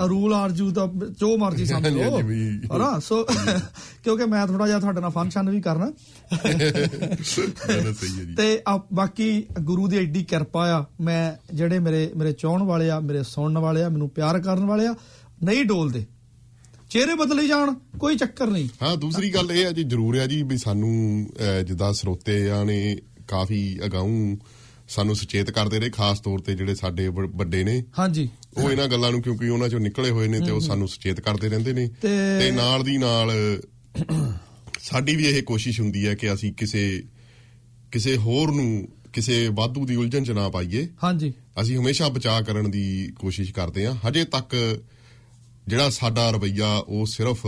ਰੂਲ ਆਰ ਜੂ। ਦਾ ਜੋ ਮਰਜ਼ੀ ਸਮਝ। ਲਓ ਹਨਾ? ਸੋ ਕਿਉਂਕਿ ਮੈਂ ਥੋੜਾ ਜਿਹਾ ਤੁਹਾਡੇ ਨਾਲ ਫੰਕਸ਼ਨ ਵੀ ਕਰਨਾ। ਤੇ ਬਾਕੀ ਗੁਰੂ ਦੀ ਐਡੀ ਕਿਰਪਾ ਆ ਮੈਂ ਜਿਹੜੇ ਮੇਰੇ ਮੇਰੇ ਚਾਹਣ ਵਾਲੇ ਆ ਮੇਰੇ ਸੁਣਨ ਵਾਲੇ ਆ ਮੈਨੂੰ ਪਿਆਰ ਕਰਨ ਵਾਲੇ ਆ ਨਹੀਂ ਡੋਲਦੇ। ਚਿਹਰੇ ਬਦਲੇ ਜਾਣ ਕੋਈ ਚੱਕਰ ਨਹੀਂ।
ਹਾਂ ਦੂਸਰੀ ਗੱਲ ਇਹ ਹੈ ਜੀ ਜ਼ਰੂਰ ਹੈ ਜੀ ਵੀ ਸਾਨੂੰ ਜਿੱਦਾਂ ਸਰੋਤਿਆਂ ਨੇ ਕਾਫੀ ਅਗਾਊਂ ਸਾਨੂੰ ਸੁਚੇਤ ਕਰਦੇ ਰਹੇ ਖਾਸ ਤੌਰ ਤੇ ਜਿਹੜੇ ਸਾਡੇ ਵੱਡੇ ਨੇ।
ਹਾਂਜੀ।
ਉਹ ਇਹਨਾਂ ਗੱਲਾਂ ਨੂੰ ਕਿਉਂਕਿ ਉਹਨਾਂ ਚੋਂ ਨਿਕਲੇ ਹੋਏ ਨੇ ਤੇ ਉਹ ਸਾਨੂੰ ਸੁਚੇਤ ਕਰਦੇ ਰਹਿੰਦੇ ਨੇ।
ਤੇ-
ਤੇ ਨਾਲ ਦੀ ਨਾਲ ਸਾਡੀ ਵੀ ਇਹ ਕੋਸ਼ਿਸ਼ ਹੁੰਦੀ ਹੈ ਕਿ ਅਸੀਂ ਕਿਸੇ ਕਿਸੇ ਹੋਰ ਨੂੰ ਕਿਸੇ ਵਾਧੂ ਦੀ ਉਲਝਣ ਚ ਨਾ ਪਾਈਏ।
ਹਾਂਜੀ।
ਅਸੀਂ ਹਮੇਸ਼ਾ ਬਚਾਅ ਕਰਨ ਦੀ ਕੋਸ਼ਿਸ਼ ਕਰਦੇ ਹਾਂ। ਹਜੇ ਤੱਕ ਜਿਹੜਾ ਸਾਡਾ ਰਵਈਆ ਉਹ ਸਿਰਫ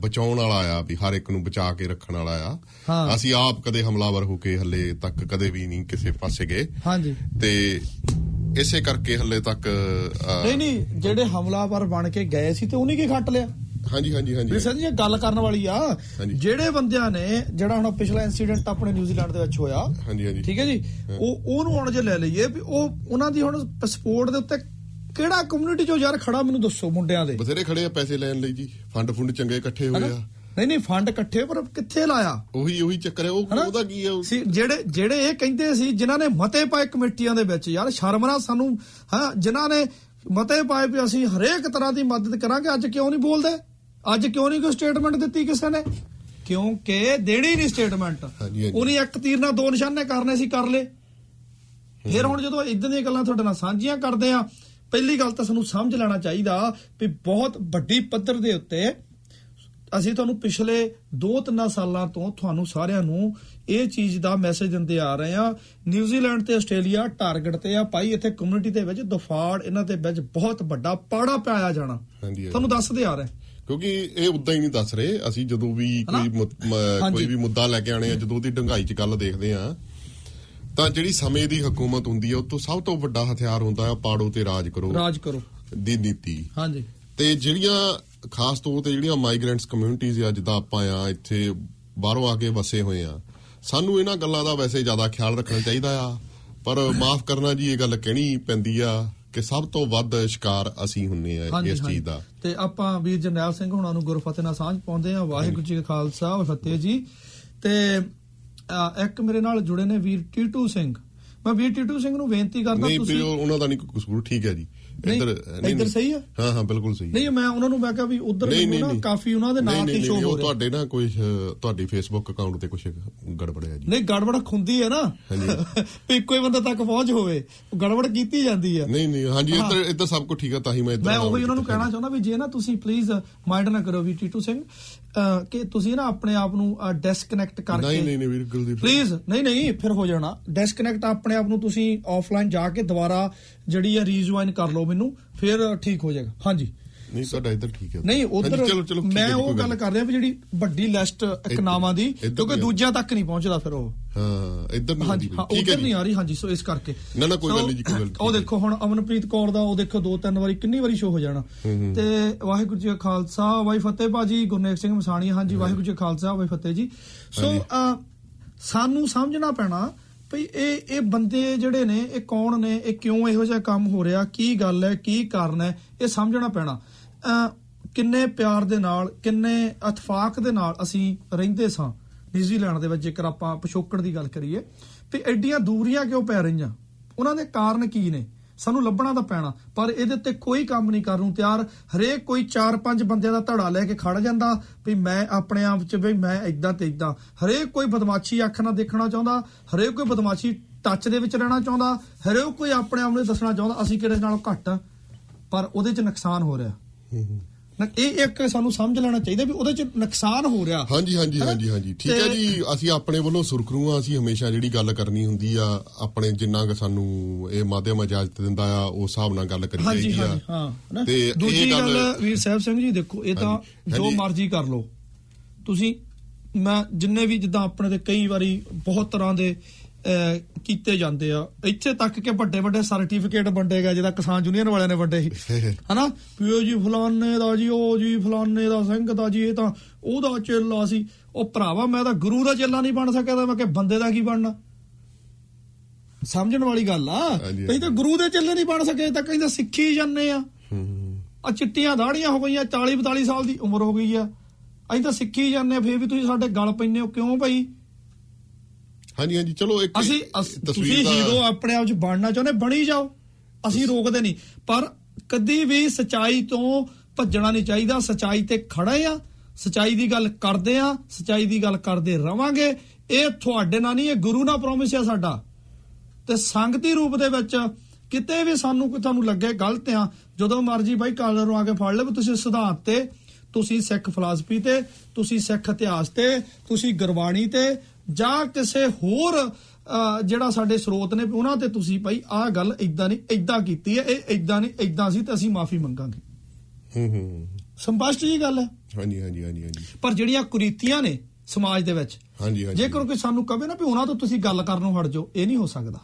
ਬਚਾਉਣ ਵਾਲਾ ਆ ਵੀ ਹਰ ਇੱਕ ਨੂੰ ਬਚਾ ਕੇ ਰੱਖਣ ਵਾਲਾ ਆ। ਅਸੀਂ ਆਪ ਕਦੇ ਹਮਲਾਵਰ ਹੋ ਕੇ ਹੱਲੇ ਤੱਕ ਕਦੇ ਵੀ ਨਹੀਂ ਕਿਸੇ ਪਾਸੇ ਗਏ।
ਹਾਂਜੀ।
ਤੇ ਇਸੇ ਕਰਕੇ ਹੱਲੇ ਤੱਕ
ਨਹੀਂ ਨਹੀਂ ਜਿਹੜੇ ਹਮਲਾਵਰ ਬਣ ਕੇ ਗਏ ਸੀ ਤੇ ਉਹਨੇ ਕੀ ਖੱਟ ਲਿਆ?
ਹਾਂਜੀ ਹਾਂਜੀ ਹਾਂਜੀ।
ਵੀ ਸਰ ਗੱਲ ਕਰਨ ਵਾਲੀ ਆ। ਜਿਹੜੇ ਬੰਦਿਆਂ ਨੇ ਜਿਹੜਾ ਹੁਣ ਪਿਛਲਾ ਇਨਸੀਡੈਂਟ ਆਪਣੇ ਨਿਊਜ਼ੀਲੈਂਡ ਦੇ ਵਿੱਚ ਹੋਇਆ।
ਹਾਂਜੀ ਹਾਂਜੀ।
ਠੀਕ ਹੈ ਜੀ? ਉਹ ਉਹਨੂੰ ਹੁਣ ਜੇ ਲੈ ਲਈਏ ਵੀ ਉਹ ਉਹਨਾਂ ਦੀ ਹੁਣ ਸਪੋਰਟ ਦੇ ਉੱਤੇ ਕਿਹੜਾ ਕਮਿਊਨਿਟੀ ਚੋਂ ਯਾਰ ਖੜਾ ਮੈਨੂੰ ਦੱਸੋ ਮੁੰਡਿਆਂ ਦੇ?
ਬਥੇਰੇ ਖੜੇ ਆ ਪੈਸੇ ਲੈਣ ਲਈ ਜੀ। ਫੰਡ ਫੁੰਡ ਚੰਗੇ ਇਕੱਠੇ ਹੋਏ? ਆ।
ਨਹੀਂ ਨਹੀਂ ਫੰਡ ਇਕੱਠੇ ਪਰ ਕਿੱਥੇ ਲਾਇਆ?
ਉਹੀ ਉਹੀ ਚੱਕਰ ਹੈ। ਉਹ? ਉਹਦਾ ਕੀ ਹੈ
ਸੀ ਜਿਹੜੇ ਜਿਹੜੇ ਇਹ ਕਹਿੰਦੇ ਸੀ ਜਿਨ੍ਹਾਂ ਨੇ ਮਤੇ ਪਾਏ ਕਮੇਟੀਆਂ ਦੇ ਵਿੱਚ ਯਾਰ ਸ਼ਰਮਰਾ ਸਾਨੂੰ ਹਾਂ ਜਿਨ੍ਹਾਂ ਨੇ ਮਤੇ ਪਾਏ ਵੀ ਅਸੀਂ ਹਰੇਕ ਤਰ੍ਹਾਂ ਦੀ ਮਦਦ ਕਰਾਂਗੇ ਅੱਜ ਕਿਉਂ ਨਹੀਂ ਬੋਲਦੇ? ਅੱਜ ਕਿਉਂ ਨਹੀਂ ਕੋਈ ਸਟੇਟਮੈਂਟ ਦਿੱਤੀ ਕਿਸੇ ਨੇ? ਕਿਉਂਕਿ ਦੇਣੀ ਨਹੀਂ ਸਟੇਟਮੈਂਟ। ਉਹਨੇ ਇੱਕ ਤੀਰ ਨਾਲ ਦੋ ਨਿਸ਼ਾਨੇ ਕਰਨੇ ਸੀ ਕਰ ਲੇ ਫਿਰ ਹੁਣ ਜਦੋਂ ਇਦਾਂ ਦੀਆਂ ਗੱਲਾਂ ਤੁਹਾਡੇ ਨਾਲ ਸਾਂਝੀਆਂ ਕਰਦੇ ਆ ਪਹਿਲੀ ਗੱਲ ਤਾਂ ਸਾਨੂੰ ਸਮਝ ਲੈਣਾ ਚਾਹੀਦਾ ਵੀ ਬਹੁਤ ਵੱਡੀ ਪੱਧਰ ਦੇ ਉੱਤੇ ਅਸੀਂ ਤੁਹਾਨੂੰ ਪਿਛਲੇ 2-3 ਸਾਲਾਂ ਤੋਂ ਤੁਹਾਨੂੰ ਸਾਰਿਆਂ ਨੂੰ ਇਹ ਚੀਜ਼ ਦਾ ਮੈਸੇਜ ਦਿੰਦੇ ਆ ਰਹੇ ਆ ਨਿਊਜ਼ੀਲੈਂਡ ਤੇ ਆਸਟ੍ਰੇਲੀਆ ਟਾਰਗੇਟ ਤੇ ਆ ਭਾਈ ਇੱਥੇ ਕਮਿਊਨਿਟੀ ਦੇ ਵਿੱਚ ਦਫਾੜ ਇਹਨਾਂ ਦੇ ਵਿੱਚ ਬਹੁਤ ਵੱਡਾ ਪਾੜਾ ਪਾਇਆ ਜਾਣਾ। ਤੁਹਾਨੂੰ ਦੱਸਦੇ ਆ ਰਹੇ
ਕਿਉਂਕਿ ਇਹ ਉਦਾਂ ਹੀ ਨਹੀਂ ਦੱਸ ਰਹੇ ਅਸੀਂ ਜਦੋਂ ਵੀ? ਕੋਈ। ਕੋਈ ਵੀ ਮੁੱਦਾ ਲੈ ਕੇ ਆਣੇ ਆ ਜਦੋਂ ਉਹਦੀ ਡੰਗਾਈ 'ਚ ਗੱਲ ਦੇਖਦੇ ਆ ਤਾਂ ਜਿਹੜੀ ਸਮੇਂ ਦੀ ਹਕੂਮਤ ਹੁੰਦੀ ਹੈ ਉਹ ਤੋਂ ਸਭ ਤੋਂ ਵੱਡਾ ਹਥਿਆਰ ਹੁੰਦਾ ਹੈ ਪਾੜੋ ਤੇ ਰਾਜ ਕਰੋ।
ਰਾਜ ਕਰੋ।
ਦੀ ਨੀਤੀ।
ਹਾਂਜੀ।
ਤੇ ਜਿਹੜੀਆਂ ਖਾਸ ਤੌਰ ਤੇ ਜਿਹੜੀਆਂ ਮਾਈਗ੍ਰੈਂਟਸ ਕਮਿਊਨਿਟੀਜ਼ ਆ ਜਿੱਦਾਂ ਆਪਾਂ ਆ ਇੱਥੇ ਬਾਹਰੋਂ ਆ ਕੇ ਵਸੇ ਹੋਏ ਆ ਸਾਨੂੰ ਇਹਨਾਂ ਗੱਲਾਂ ਦਾ ਵੈਸੇ ਜ਼ਿਆਦਾ ਖਿਆਲ ਰੱਖਣਾ ਚਾਹੀਦਾ ਆ। ਪਰ ਮਾਫ ਕਰਨਾ ਜੀ ਇਹ ਗੱਲ ਕਹਿਣੀ ਪੈਂਦੀ ਆ ਕਿ ਸਭ ਤੋਂ ਵੱਧ ਸ਼ਿਕਾਰ ਅਸੀਂ ਹੁੰਨੇ ਆ ਇਸ। ਚੀਜ਼ ਦਾ।
ਤੇ ਆਪਾਂ ਵੀਰ ਜਰਨੈਲ ਸਿੰਘ ਹੁਣਾਂ ਨੂੰ ਗੁਰਫਤਿਹ ਨਾਲ ਸਾਂਝ ਪਾਉਂਦੇ ਆ। ਵਾਹਿਗੁਰੂ ਜੀ ਕਾ ਖਾਲਸਾ ਵਾਹਿ ਫਤਿਹ ਜੀ। ਤੇ ਇੱਕ ਮੇਰੇ ਨਾਲ ਜੁੜੇ ਨੇ ਵੀਰ ਟੀਟੂ ਸਿੰਘ। ਮੈਂ ਵੀਰ ਟੀਟੂ ਸਿੰਘ ਨੂੰ ਬੇਨਤੀ ਕਰਦਾ
ਨਹੀਂ
ਤੁਸੀਂ
ਫਿਰ ਉਹਨਾਂ ਦਾ ਨਹੀਂ ਕੋਈ ਕਸੂਰ ਠੀਕ ਹੈ ਜੀ।
ਨਹੀਂ,
ਇੱਧਰ
ਇੱਧਰ ਸਹੀ ਆ?
ਹਾਂ ਹਾਂ ਬਿਲਕੁਲ ਸਹੀ
ਨਹੀਂ ਮੈਂ ਉਹਨਾਂ ਨੂੰ ਮੈਂ ਕਿਹਾ ਵੀ ਉਧਰ ਮੈਨੂੰ ਨਾ। ਕਾਫੀ ਉਹਨਾਂ ਦੇ ਨਾਂ ਤੇ
ਨਹੀਂ,
ਸ਼ੋ
ਨਹੀਂ,
ਹੋ ਰਿਹਾ।
ਤੁਹਾਡੇ ਨਾ ਕੋਈ ਤੁਹਾਡੀ ਫੇਸਬੁੱਕ ਅਕਾਊਂਟ ਤੇ ਕੁਝ ਗੜਬੜਿਆ ਜੀ।
ਨਹੀਂ ਗੜਬੜ ਖੁੰਦੀ ਹੈ ਨਾ। ਵੀ ਹੀ ਬੰਦਾ ਤੱਕ ਪਹੁੰਚ ਹੋਵੇ ਗੜਬੜ ਕੀਤੀ ਜਾਂਦੀ ਹੈ
ਨਹੀਂ ਨਹੀਂ ਹਾਂਜੀ ਇੱਧਰ ਇੱਧਰ ਸਭ ਕੁਝ ਠੀਕ ਹੈ ਤਾਂ ਹੀ ਮੈਂ ਇੱਧਰ
ਮੈਂ ਉਹੀ ਉਹਨਾਂ ਨੂੰ। ਕਹਿਣਾ ਚਾਹੁੰਦਾ ਵੀ ਜੇ ਨਾ ਤੁਸੀਂ ਪਲੀਜ਼ ਮਾਈਂਡ ਨਾ ਕਰੋ ਵੀ ਟੀਟੂ ਸਿੰਘ ਕਿ ਤੁਸੀਂ ਨਾ ਆਪਣੇ ਆਪ ਨੂੰ ਡਿਸਕਨੈਕਟ ਕਰਕੇ
ਨਹੀਂ ਨਹੀਂ ਨਹੀਂ ਵੀਰ ਗੁਲਦੀਪ
ਪਲੀਜ਼ ਨਹੀਂ ਨਹੀਂ ਫਿਰ ਹੋ ਜਾਣਾ। ਡਿਸਕਨੈਕਟ ਆਪਣੇ ਆਪ ਨੂੰ ਤੁਸੀਂ ਆਫਲਾਈਨ ਜਾ ਕੇ ਦੁਬਾਰਾ ਜਿਹੜੀ ਆ ਰੀਜੁਆਇਨ ਕਰ ਲਓ। ਮੈਨੂੰ ਫਿਰ ਠੀਕ ਹੋ ਜਾਏਗਾ। ਹਾਂਜੀ।
ਨਹੀਂ ਤੁਹਾਡਾ ਇੱਧਰ ਠੀਕ ਹੈ।
ਨਹੀਂ ਉਧਰ
ਚਲੋ ਚਲੋ
ਮੈਂ ਉਹ ਗੱਲ ਕਰ ਰਿਹਾ ਵੀ ਜਿਹੜੀ ਵੱਡੀ ਲਿਸਟ ਇੱਕ
ਇੱਧਰ-
ਨਾਵਾਂ ਦੀ ਕਿਉਂਕਿ ਦੂਜਿਆਂ ਤੱਕ ਨਹੀਂ ਪਹੁੰਚਦਾ ਫਿਰ ਉਹ।
ਹਾਂ ਇੱਧਰ ਨਹੀਂ
ਹਾਂ ਉਧਰ ਨਹੀਂ ਆ ਰਹੀ ਹਾਂਜੀ ਸੋ ਇਸ ਕਰਕੇ।
ਨਾ, ਨਾ, ਕੋਈ ਗੱਲ ਨਹੀਂ ਜੀ, ਕੋਈ ਗੱਲ
ਉਹ। ਦੇਖੋ ਹੁਣ ਅਮਨਪ੍ਰੀਤ ਕੌਰ ਦਾ ਉਹ ਦੇਖੋ ਦੋ ਤਿੰਨ ਵਾਰੀ ਕਿੰਨੀ ਵਾਰੀ ਸ਼ੋ ਹੋ ਜਾਣਾ। ਤੇ ਵਾਹਿਗੁਰੂ ਜੀ ਕਾ ਖਾਲਸਾ ਵਾਹਿ ਫਤਿਹ ਬਾਜੀ ਗੁਰਨੇਕ ਸਿੰਘ ਮਸਾਣੀ ਹਾਂਜੀ ਵਾਹਿਗੁਰੂ ਜੀ ਕਾ ਖਾਲਸਾ ਵਾਹਿ ਫਤਿਹ ਜੀ। ਸੋ ਸਾਨੂੰ ਸਮਝਣਾ ਪੈਣਾ ਭਈ ਇਹ ਇਹ ਬੰਦੇ ਜਿਹੜੇ ਨੇ ਇਹ ਕੌਣ ਨੇ ਇਹ ਕਿਉਂ ਇਹੋ ਜਿਹਾ ਕੰਮ ਹੋ ਰਿਹਾ ਕੀ ਗੱਲ ਹੈ ਕੀ ਕਾਰਨ ਹੈ ਇਹ ਸਮਝਣਾ ਪੈਣਾ। ਅਹ, ਕਿੰਨੇ ਪਿਆਰ ਦੇ ਨਾਲ ਕਿੰਨੇ ਇਤਫਾਕ ਦੇ ਨਾਲ ਅਸੀਂ ਰਹਿੰਦੇ ਸਾਂ। ਨਿਊਜ਼ੀਲੈਂਡ ਦੇ ਵਿੱਚ ਜੇਕਰ ਆਪਾਂ ਪਿਛੋਕੜ ਦੀ ਗੱਲ ਕਰੀਏ ਵੀ ਐਡੀਆਂ ਦੂਰੀਆਂ ਕਿਉਂ ਪੈ ਰਹੀਆਂ? ਉਹਨਾਂ ਦੇ ਕਾਰਨ ਕੀ ਨੇ? ਸਾਨੂੰ ਲੱਭਣਾ ਤਾਂ ਪੈਣਾ ਪਰ ਇਹਦੇ ਤੇ ਕੋਈ ਕੰਮ ਨਹੀਂ ਕਰਨ ਨੂੰ ਤਿਆਰ। ਹਰੇਕ ਕੋਈ 4-5 ਬੰਦਿਆਂ ਦਾ ਧੜਾ ਲੈ ਕੇ ਖੜ ਜਾਂਦਾ ਵੀ ਮੈਂ ਆਪਣੇ ਆਪ 'ਚ ਵੀ ਮੈਂ ਇਦਾਂ ਤੇ ਇਦਾਂ ਹਰੇਕ ਕੋਈ ਬਦਮਾਸ਼ੀ ਅੱਖ ਨਾਲ ਦੇਖਣਾ ਚਾਹੁੰਦਾ ਹਰੇਕ ਕੋਈ ਬਦਮਾਸ਼ੀ ਟੱਚ ਦੇ ਵਿੱਚ ਰਹਿਣਾ ਚਾਹੁੰਦਾ ਹਰੇਕ ਕੋਈ ਆਪਣੇ ਆਪ ਨੂੰ ਦੱਸਣਾ ਚਾਹੁੰਦਾ ਅਸੀਂ ਕਿਹੜੇ ਨਾਲੋਂ ਘੱਟ ਆ? ਪਰ ਉਹਦੇ 'ਚ ਨੁਕਸਾਨ ਹੋ ਰਿਹਾ।
ਹੂੰ, ਹੂੰ।
ਨ- ਇਹ ਇੱਕ ਸਾਨੂੰ ਸਮਝ ਲੈਣਾ ਚਾਹੀਦਾ ਵੀ ਉਹਦੇ ਚ ਨੁਕਸਾਨ ਹੋ ਰਿਹਾ।
ਹਾਂਜੀ ਹਾਂਜੀ ਹਾਂਜੀ ਹਾਂਜੀ। ਠੀਕ ਹੈ ਜੀ ਅਸੀਂ ਆਪਣੇ ਵੱਲੋਂ ਸੁਰਖਰੂ ਅਸੀਂ ਹਮੇਸ਼ਾ ਜਿਹੜੀ ਗੱਲ ਕਰਨੀ ਹੁੰਦੀ ਆ ਆਪਣੇ ਜਿੰਨਾ ਕੁ ਸਾਨੂੰ ਇਹ ਮਾਧਿਅਮ ਇਜਾਜ਼ਤ ਦਿੰਦਾ ਆ ਉਸ ਹਿਸਾਬ ਨਾਲ ਗੱਲ ਕਰੀ ਚਾਹੀਦੀ
ਹਾਂਜੀ
ਆ।
ਹਾਂ।
ਤੇ
ਦੂਜੀ ਗੱਲ ਵੀਰ ਸਾਹਿਬ ਸਿੰਘ ਜੀ ਦੇਖੋ ਇਹ ਤਾਂ ਜੋ। ਮਰਜ਼ੀ ਕਰ ਲਓ। ਤੁਸੀਂ ਮੈਂ ਜਿੰਨੇ ਵੀ ਜਿੱਦਾਂ ਆਪਣੇ ਤੇ ਕਈ ਵਾਰੀ ਬਹੁਤ ਤਰ੍ਹਾਂ ਦੇ ਕੀਤੇ ਜਾਂਦੇ ਆ। ਇੱਥੇ ਤੱਕ ਕਿ ਵੱਡੇ ਵੱਡੇ ਸਰਟੀਫਿਕੇਟ ਵੰਡੇਗਾ ਜਿਹਦਾ ਕਿਸਾਨ ਯੂਨੀਅਨ ਵਾਲਿਆਂ ਨੇ ਵੰਡੇ ਸੀ। ਹਨਾ? ਪੀਓ ਜੀ ਫਲਾਨੇ ਦਾ ਜੀ ਉਹ ਜੀ ਫਲਾਨੇ ਦਾ ਸਿੰਘ ਦਾ ਜੀ ਇਹ ਤਾਂ ਉਹਦਾ ਚੇਲਾ ਸੀ। ਉਹ ਭਰਾਵਾ ਮੈਂ ਤਾਂ ਗੁਰੂ ਦਾ ਚੇਲਾ ਨਹੀਂ ਬਣ ਸਕਿਆ ਤਾਂ ਮੈਂ ਕਿ ਬੰਦੇ ਦਾ ਕੀ ਬਣਨਾ? ਸਮਝਣ ਵਾਲੀ ਗੱਲ ਆ। ਅਸੀਂ ਤਾਂ ਗੁਰੂ ਦੇ ਚੇਲੇ ਨਹੀਂ ਬਣ ਸਕੇ ਤਾਂ ਕਹਿੰਦੇ ਸਿੱਖੀ ਜਾਂਦੇ ਆ। ਆ ਚਿੱਟੀਆਂ ਦਾੜੀਆਂ ਹੋ ਗਈਆਂ 40 42 ਸਾਲ ਦੀ ਉਮਰ ਹੋ ਗਈ ਆ। ਅਸੀਂ ਤਾਂ ਸਿੱਖੀ ਜਾਂਦੇ ਆ ਫੇਰ ਵੀ ਤੁਸੀਂ ਸਾਡੇ ਗਲ ਪੈਂਦੇ ਹੋ ਕਿਉਂ ਭਾਈ?
ਹਾਂਜੀ ਹਾਂਜੀ ਚਲੋ ਇੱਕ
ਅਸੀਂ ਤੁਸੀਂ ਹੀਰੋ ਆਪਣੇ ਆਪ ਚ ਬਣਨਾ ਚਾਹੁੰਦੇ ਬਣੀ ਜਾਓ। ਅਸੀਂ ਰੋਕਦੇ ਨਹੀਂ। ਪਰ ਕਦੀ ਵੀ ਸਚਾਈ ਤੋਂ ਭੱਜਣਾ ਨਹੀਂ ਚਾਹੀਦਾ। ਸਚਾਈ ਤੇ ਖੜੇ ਆ। ਸਚਾਈ ਦੀ ਗੱਲ ਕਰਦੇ ਆ। ਸਚਾਈ ਦੀ ਗੱਲ ਕਰਦੇ ਰਵਾਂਗੇ। ਇਹ ਤੁਹਾਡੇ ਨਾਲ ਨਹੀਂ ਇਹ ਗੁਰੂ ਨਾਲ ਪ੍ਰੋਮਿਸ ਆ ਸਾਡਾ। ਤੇ ਸੰਗਤੀ ਰੂਪ ਦੇ ਵਿੱਚ ਕਿਤੇ ਵੀ ਸਾਨੂੰ ਕੋਈ ਤੁਹਾਨੂੰ ਲੱਗੇ ਗਲਤ ਆ ਜਦੋਂ ਮਰਜ਼ੀ ਬਾਈ ਕਾਲਰ ਨੂੰ ਆ ਕੇ ਫੜ ਲੈ ਵੀ ਤੁਸੀਂ ਸਿਧਾਂਤ ਤੇ ਤੁਸੀਂ ਸਿੱਖ ਫਲਸਫੀ ਤੇ ਤੁਸੀਂ ਸਿੱਖ ਇਤਿਹਾਸ ਤੇ ਤੁਸੀਂ ਗੁਰਬਾਣੀ ਤੇ ਜਾਂ ਕਿਸੇ ਹੋਰ ਜਿਹੜਾ ਸਾਡੇ ਸਰੋਤ ਨੇ ਉਹਨਾਂ ਤੇ ਤੁਸੀਂ ਭਾਈ ਆਹ ਗੱਲ ਇਦਾਂ ਨਹੀਂ ਇਦਾਂ ਕੀਤੀ ਹੈ ਇਹ ਇਦਾਂ ਨਹੀਂ ਇਦਾਂ ਸੀ ਤੇ ਅਸੀਂ ਮਾਫੀ ਮੰਗਾਂਗੇ।
ਹੂੰ ਹੂੰ।
ਸੰਪਸ਼ਟ ਜੀ ਗੱਲ ਹੈ।
ਹਾਂਜੀ ਹਾਂਜੀ ਹਾਂਜੀ ਹਾਂਜੀ।
ਪਰ ਜਿਹੜੀਆਂ ਕੁਰੀਤੀਆਂ ਨੇ ਸਮਾਜ ਦੇ ਵਿੱਚ
ਹਾਂਜੀ ਹਾਂਜੀ।
ਜੇਕਰ ਕੋਈ ਸਾਨੂੰ ਕਵੇ ਨਾ ਵੀ ਉਹਨਾਂ ਤੋਂ ਤੁਸੀਂ ਗੱਲ ਕਰਨੋਂ ਹਟ ਜਾਓ ਇਹ ਨਹੀਂ ਹੋ ਸਕਦਾ।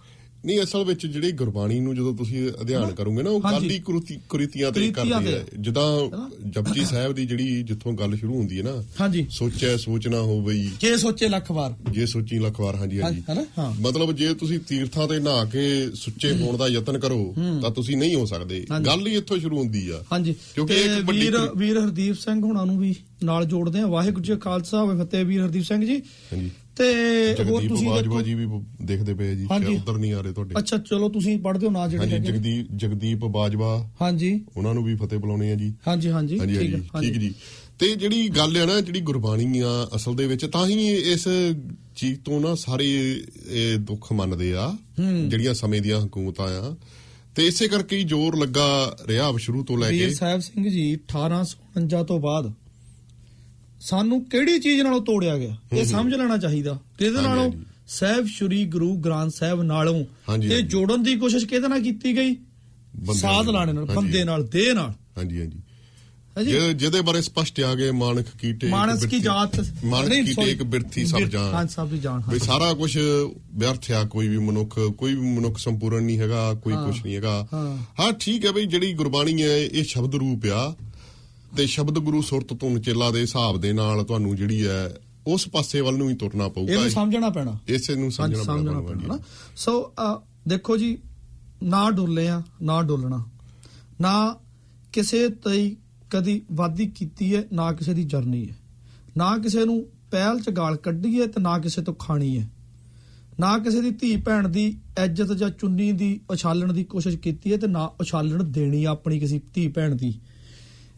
ਨਹੀਂ ਅਸਲ ਵਿੱਚ ਜਿਹੜੀ ਗੁਰਬਾਣੀ ਨੂੰ ਜਦੋਂ ਤੁਸੀਂ ਅਧਿਐਨ ਕਰੋਗੇ ਨਾ ਉਹ ਕੁਰੀਤੀ- ਕੁਰੀਤੀਆਂ ਤੇ ਕਰਦੀ ਹੈ।
ਤੇ।
ਜਿੱਦਾਂ ਜਪਜੀ ਸਾਹਿਬ ਦੀ ਜਿਹੜੀ ਜਿੱਥੋਂ ਗੱਲ ਸ਼ੁਰੂ ਹੁੰਦੀ ਹੈ ਨਾ
ਹਾਂਜੀ।
ਸੋਚੈ ਸੋਚਣਾ ਹੋਵਈ।
ਜੇ ਸੋਚੇ ਲੱਖ ਵਾਰ।
ਜੇ ਸੋਚੀ ਲੱਖ ਵਾਰ ਹਾਂਜੀ ਹਾਂਜੀ। ਮਤਲਬ ਜੇ ਤੁਸੀਂ ਤੀਰਥਾਂ ਤੇ ਨਹਾ ਕੇ ਸੁੱਚੇ ਹੋਣ ਦਾ ਯਤਨ ਕਰੋ ਤਾਂ ਤੁਸੀਂ ਨਹੀਂ ਹੋ ਸਕਦੇ। ਗੱਲ ਹੀ ਇੱਥੋਂ ਸ਼ੁਰੂ ਹੁੰਦੀ ਆ।
ਹਾਂਜੀ।
ਕਿਉਂਕਿ ਇੱਕ
ਵੀਰ ਵੀਰ ਹਰਦੀਪ ਸਿੰਘ ਹੁਣਾਂ ਨੂੰ ਵੀ ਨਾਲ ਜੋੜਦੇ ਆ ਵਾਹਿਗੁਰੂ ਜੀ ਖਾਲਸਾ ਹੋਵੇ ਫਤਿਹ। ਵੀਰ ਹਰਦੀਪ ਸਿੰਘ ਜੀ।
ਹਾਂਜੀ।
ਤੇ ਹੋਰ ਤੁਸੀਂ
ਬਾਜਵਾ ਜੀ ਵੀ ਦੇਖਦੇ ਪਏ ਜੀ। ਉਧਰ ਨਹੀਂ ਆ ਰਹੇ ਤੁਹਾਡੇ।
ਅੱਛਾ ਚਲੋ ਤੁਸੀਂ ਪੜ੍ਹਦੇ ਹੋ ਨਾ ਜਿਹੜੇ
ਹਾਂਜੀ। ਜਗਦੀਪ ਜਗਦੀਪ ਬਾਜਵਾ।
ਹਾਂਜੀ।
ਉਹਨਾਂ ਨੂੰ ਵੀ ਫਤਿਹ ਬੁਲਾਉਣੇ ਆ ਜੀ।
ਹਾਂਜੀ ਹਾਂਜੀ ਠੀਕ
ਠੀਕ ਜੀ। ਤੇ ਜਿਹੜੀ ਗੱਲ ਹੈ ਨਾ ਜਿਹੜੀ ਗੁਰਬਾਣੀ ਆ ਅਸਲ ਦੇ ਵਿੱਚ ਤਾਂ ਹੀ ਇਸ ਚੀਜ਼ ਤੋਂ ਨਾ ਸਾਰੇ ਇਹ ਦੁੱਖ ਮੰਨਦੇ ਆ ਜਿਹੜੀਆਂ ਸਮੇਂ ਦੀਆਂ ਹਕੂਮਤਾਂ ਆ। ਤੇ ਇਸੇ ਕਰਕੇ ਹੀ ਜ਼ੋਰ ਲੱਗਾ ਰਿਹਾ ਸ਼ੁਰੂ ਤੋਂ ਲੈ ਕੇ।
ਵੀਰ ਸਾਹਿਬ ਸਿੰਘ ਜੀ 1849 ਤੋਂ ਬਾਅਦ ਸਾਨੂੰ ਕਿਹੜੀ ਚੀਜ਼ ਨਾਲੋਂ ਤੋੜਿਆ ਗਿਆ? ਇਹ ਸਮਝ ਲੈਣਾ ਚਾਹੀਦਾ। ਕਿਹਦੇ ਨਾਲੋਂ। ਸਾਹਿਬ ਸ੍ਰੀ ਗੁਰੂ ਗ੍ਰੰਥ ਸਾਹਿਬ ਨਾਲੋਂ।
ਹਾਂਜੀ।
ਜੋੜਨ ਦੀ ਕੋਸ਼ਿਸ਼ ਕਿਹਦੇ ਨਾਲ ਕੀਤੀ ਗਈ? ਸਾਧ। ਲਾਣੇ ਨਾਲ। ਬੰਦੇ ਨਾਲ ਦੇਹ ਨਾਲ।
ਹਾਂਜੀ ਹਾਂਜੀ। ਜਿਹਦੇ- ਬਾਰੇ ਸਪਸ਼ਟ ਆ ਗਏ ਮਾਨਕ ਕੀਟੇ
ਮਾਨਸ ਕੀ ਜਾਤ
ਮਾਨਕ
sorry,
ਇੱਕ ਬਿਰਥੀ ਸਭ ਜਾਣ।
ਹਾਂ ਸਭ ਦੀ ਜਾਣ ਹਾਂ।
ਵੀ ਸਾਰਾ ਕੁਝ ਵਿਅਰਥ ਆ ਕੋਈ ਵੀ ਮਨੁੱਖ ਕੋਈ ਵੀ ਮਨੁੱਖ ਸੰਪੂਰਨ ਨਹੀਂ ਹੈਗਾ ਕੋਈ। ਕੁਝ ਨਹੀਂ ਹੈਗਾ।
ਹਾਂ।
ਹਾਂ ਠੀਕ ਹੈ ਬਈ ਜਿਹੜੀ ਗੁਰਬਾਣੀ ਹੈ ਇਹ ਸ਼ਬਦ ਰੂਪ ਆ। ਤੇ ਸ਼ਬਦ ਗੁਰੂ ਸੁਰਤ ਧੁਨ ਚੇਲਾ ਦੇ ਹਿਸਾਬ ਦੇ ਨਾਲ ਤੁਹਾਨੂੰ ਜਿਹੜੀ ਹੈ ਉਸ ਪਾਸੇ ਵੱਲ ਨੂੰ ਹੀ ਤੁਰਨਾ ਪਊਗਾ
ਇਹਨੂੰ ਸਮਝਣਾ ਪੈਣਾ।
ਇਸੇ ਨੂੰ ਸਮਝਣਾ
ਸਮਝਣਾ
ਪੈਣਾ
ਸੋ ਦੇਖੋ ਜੀ ਨਾ ਡੋਲੇ ਆ ਨਾ ਡੋਲਣਾ। ਨਾ ਕਿਸੇ ਤੇ ਕਦੀ ਵਾਦੀ ਕੀਤੀ ਹੈ ਨਾ ਕਿਸੇ ਦੀ ਜਰਨੀ ਹੈ। ਨਾ ਕਿਸੇ ਨੂੰ ਪਹਿਲ ਚ ਗਾਲ ਕੱਢੀ ਹੈ ਤੇ ਨਾ ਕਿਸੇ ਤੋਂ ਖਾਣੀ ਹੈ। ਨਾ ਕਿਸੇ ਦੀ ਧੀ ਭੈਣ ਦੀ ਇੱਜ਼ਤ ਜਾਂ ਚੁੰਨੀ ਦੀ ਉਛਾਲਣ ਦੀ ਕੋਸ਼ਿਸ਼ ਕੀਤੀ ਹੈ ਤੇ ਨਾ ਉਛਾਲਣ ਦੇਣੀ ਆਪਣੀ ਕਿਸੇ ਧੀ ਭੈਣ ਦੀ।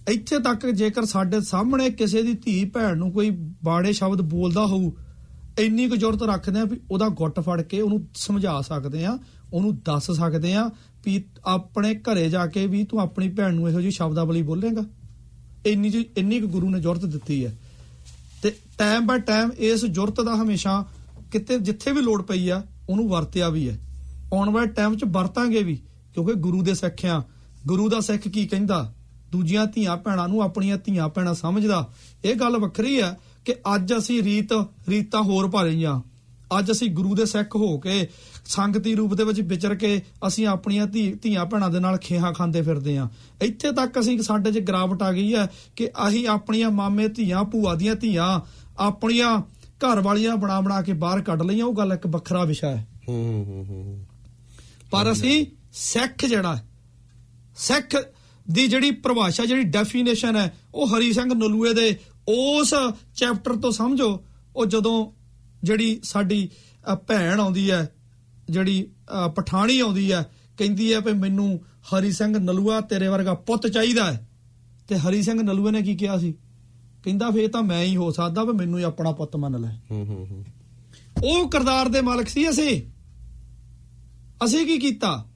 ਇੱਥੇ ਤੱਕ ਜੇਕਰ ਸਾਡੇ ਸਾਹਮਣੇ ਕਿਸੇ ਦੀ ਧੀ ਭੈਣ ਨੂੰ ਕੋਈ ਬਾੜੇ ਸ਼ਬਦ ਬੋਲਦਾ ਹੋਊ, ਇੰਨੀ ਕੁ ਜ਼ਰੂਰਤ ਰੱਖਦੇ ਆ ਵੀ ਉਹਦਾ ਗੁੱਟ ਫੜ ਕੇ ਉਹਨੂੰ ਸਮਝਾ ਸਕਦੇ ਆ ਉਹਨੂੰ ਦੱਸ ਸਕਦੇ ਆ ਵੀ ਆਪਣੇ ਘਰੇ ਜਾ ਕੇ ਵੀ ਤੂੰ ਆਪਣੀ ਭੈਣ ਨੂੰ ਇਹੋ ਜਿਹੀ ਸ਼ਬਦਾਵਲੀ ਬੋਲੇਗਾ। ਇੰਨੀ ਜਿਹੀ- ਇੰਨੀ ਕੁ ਗੁਰੂ ਨੇ ਜ਼ਰੂਰਤ ਦਿੱਤੀ ਹੈ। ਤੇ ਟਾਈਮ ਬਾਏ ਟਾਈਮ ਇਸ ਜ਼ਰੂਰਤ ਦਾ ਹਮੇਸ਼ਾ ਕਿਤੇ, ਜਿੱਥੇ ਵੀ ਲੋੜ ਪਈ ਆ, ਉਹਨੂੰ ਵਰਤਿਆ ਵੀ ਹੈ। ਆਉਣ ਵਾਲੇ ਟਾਈਮ 'ਚ ਵਰਤਾਂਗੇ ਵੀ, ਕਿਉਂਕਿ ਗੁਰੂ ਦੇ ਸਿੱਖਿਆ ਗੁਰੂ ਦਾ ਸਿੱਖ ਕੀ ਕਹਿੰਦਾ? ਦੂਜੀਆਂ ਧੀਆਂ ਭੈਣਾਂ ਨੂੰ ਆਪਣੀਆਂ ਧੀਆਂ ਭੈਣਾਂ ਸਮਝਦਾ। ਇਹ ਗੱਲ ਵੱਖਰੀ ਹੈ ਕਿ ਅੱਜ ਅਸੀਂ ਰੀਤ ਰੀਤਾਂ ਹੋਰ ਪਾ ਰਹੀਆਂ। ਅੱਜ ਅਸੀਂ ਗੁਰੂ ਦੇ ਸਿੱਖ ਹੋ ਕੇ ਸੰਗਤੀ ਰੂਪ ਦੇ ਵਿੱਚ ਵਿਚਰ ਕੇ ਅਸੀਂ ਆਪਣੀਆਂ ਧੀ ਧੀਆਂ ਭੈਣਾਂ ਦੇ ਨਾਲ ਖੇਹਾਂ ਖਾਂਦੇ ਫਿਰਦੇ ਆਂ ਇੱਥੇ ਤੱਕ ਅਸੀਂ ਸਾਡੇ 'ਚ ਗਿਰਾਵਟ ਆ ਗਈ ਹੈ ਕਿ ਅਸੀਂ ਆਪਣੀਆਂ ਮਾਮੇ ਧੀਆਂ ਭੂਆ ਦੀਆਂ ਧੀਆਂ ਆਪਣੀਆਂ ਘਰ ਵਾਲੀਆਂ ਬਣਾ ਬਣਾ ਕੇ ਬਾਹਰ ਕੱਢ ਲਈਆਂ। ਉਹ ਗੱਲ ਇੱਕ ਵੱਖਰਾ ਵਿਸ਼ਾ ਹੈ।
ਹੂੰ ਹੂੰ ਹੂੰ
ਪਰ ਅਸੀਂ ਸਿੱਖ ਜਿਹੜਾ ਸਿੱਖ ਦੀ ਜਿਹੜੀ ਪਰਿਭਾਸ਼ਾ ਜਿਹੜੀ ਡੈਫੀਨੇਸ਼ਨ ਹੈ ਉਹ ਹਰੀ ਸਿੰਘ ਨਲੂਏ ਦੇ ਉਸ ਚੈਪਟਰ ਤੋਂ ਸਮਝੋ ਉਹ ਜਦੋਂ ਜਿਹੜੀ ਸਾਡੀ ਭੈਣ ਆਉਂਦੀ ਹੈ ਜਿਹੜੀ ਪਠਾਣੀ ਆਉਂਦੀ ਹੈ ਕਹਿੰਦੀ ਹੈ ਵੀ ਮੈਨੂੰ ਹਰੀ ਸਿੰਘ ਨਲੂਆ ਤੇਰੇ ਵਰਗਾ ਪੁੱਤ ਚਾਹੀਦਾ ਹੈ। ਤੇ ਹਰੀ ਸਿੰਘ ਨਲੂਏ ਨੇ ਕੀ ਕਿਹਾ ਸੀ? ਕਹਿੰਦਾ ਫੇਰ ਤਾਂ ਮੈਂ ਹੀ ਹੋ ਸਕਦਾ ਵੀ ਮੈਨੂੰ ਹੀ ਆਪਣਾ ਪੁੱਤ ਮੰਨ ਲੈ।
ਹੂੰ ਹੂੰ ਹੂੰ।
ਉਹ ਕਿਰਦਾਰ ਦੇ ਮਾਲਕ ਸੀ ਅਸੀਂ। ਅਸੀਂ ਕੀ ਕੀਤਾ?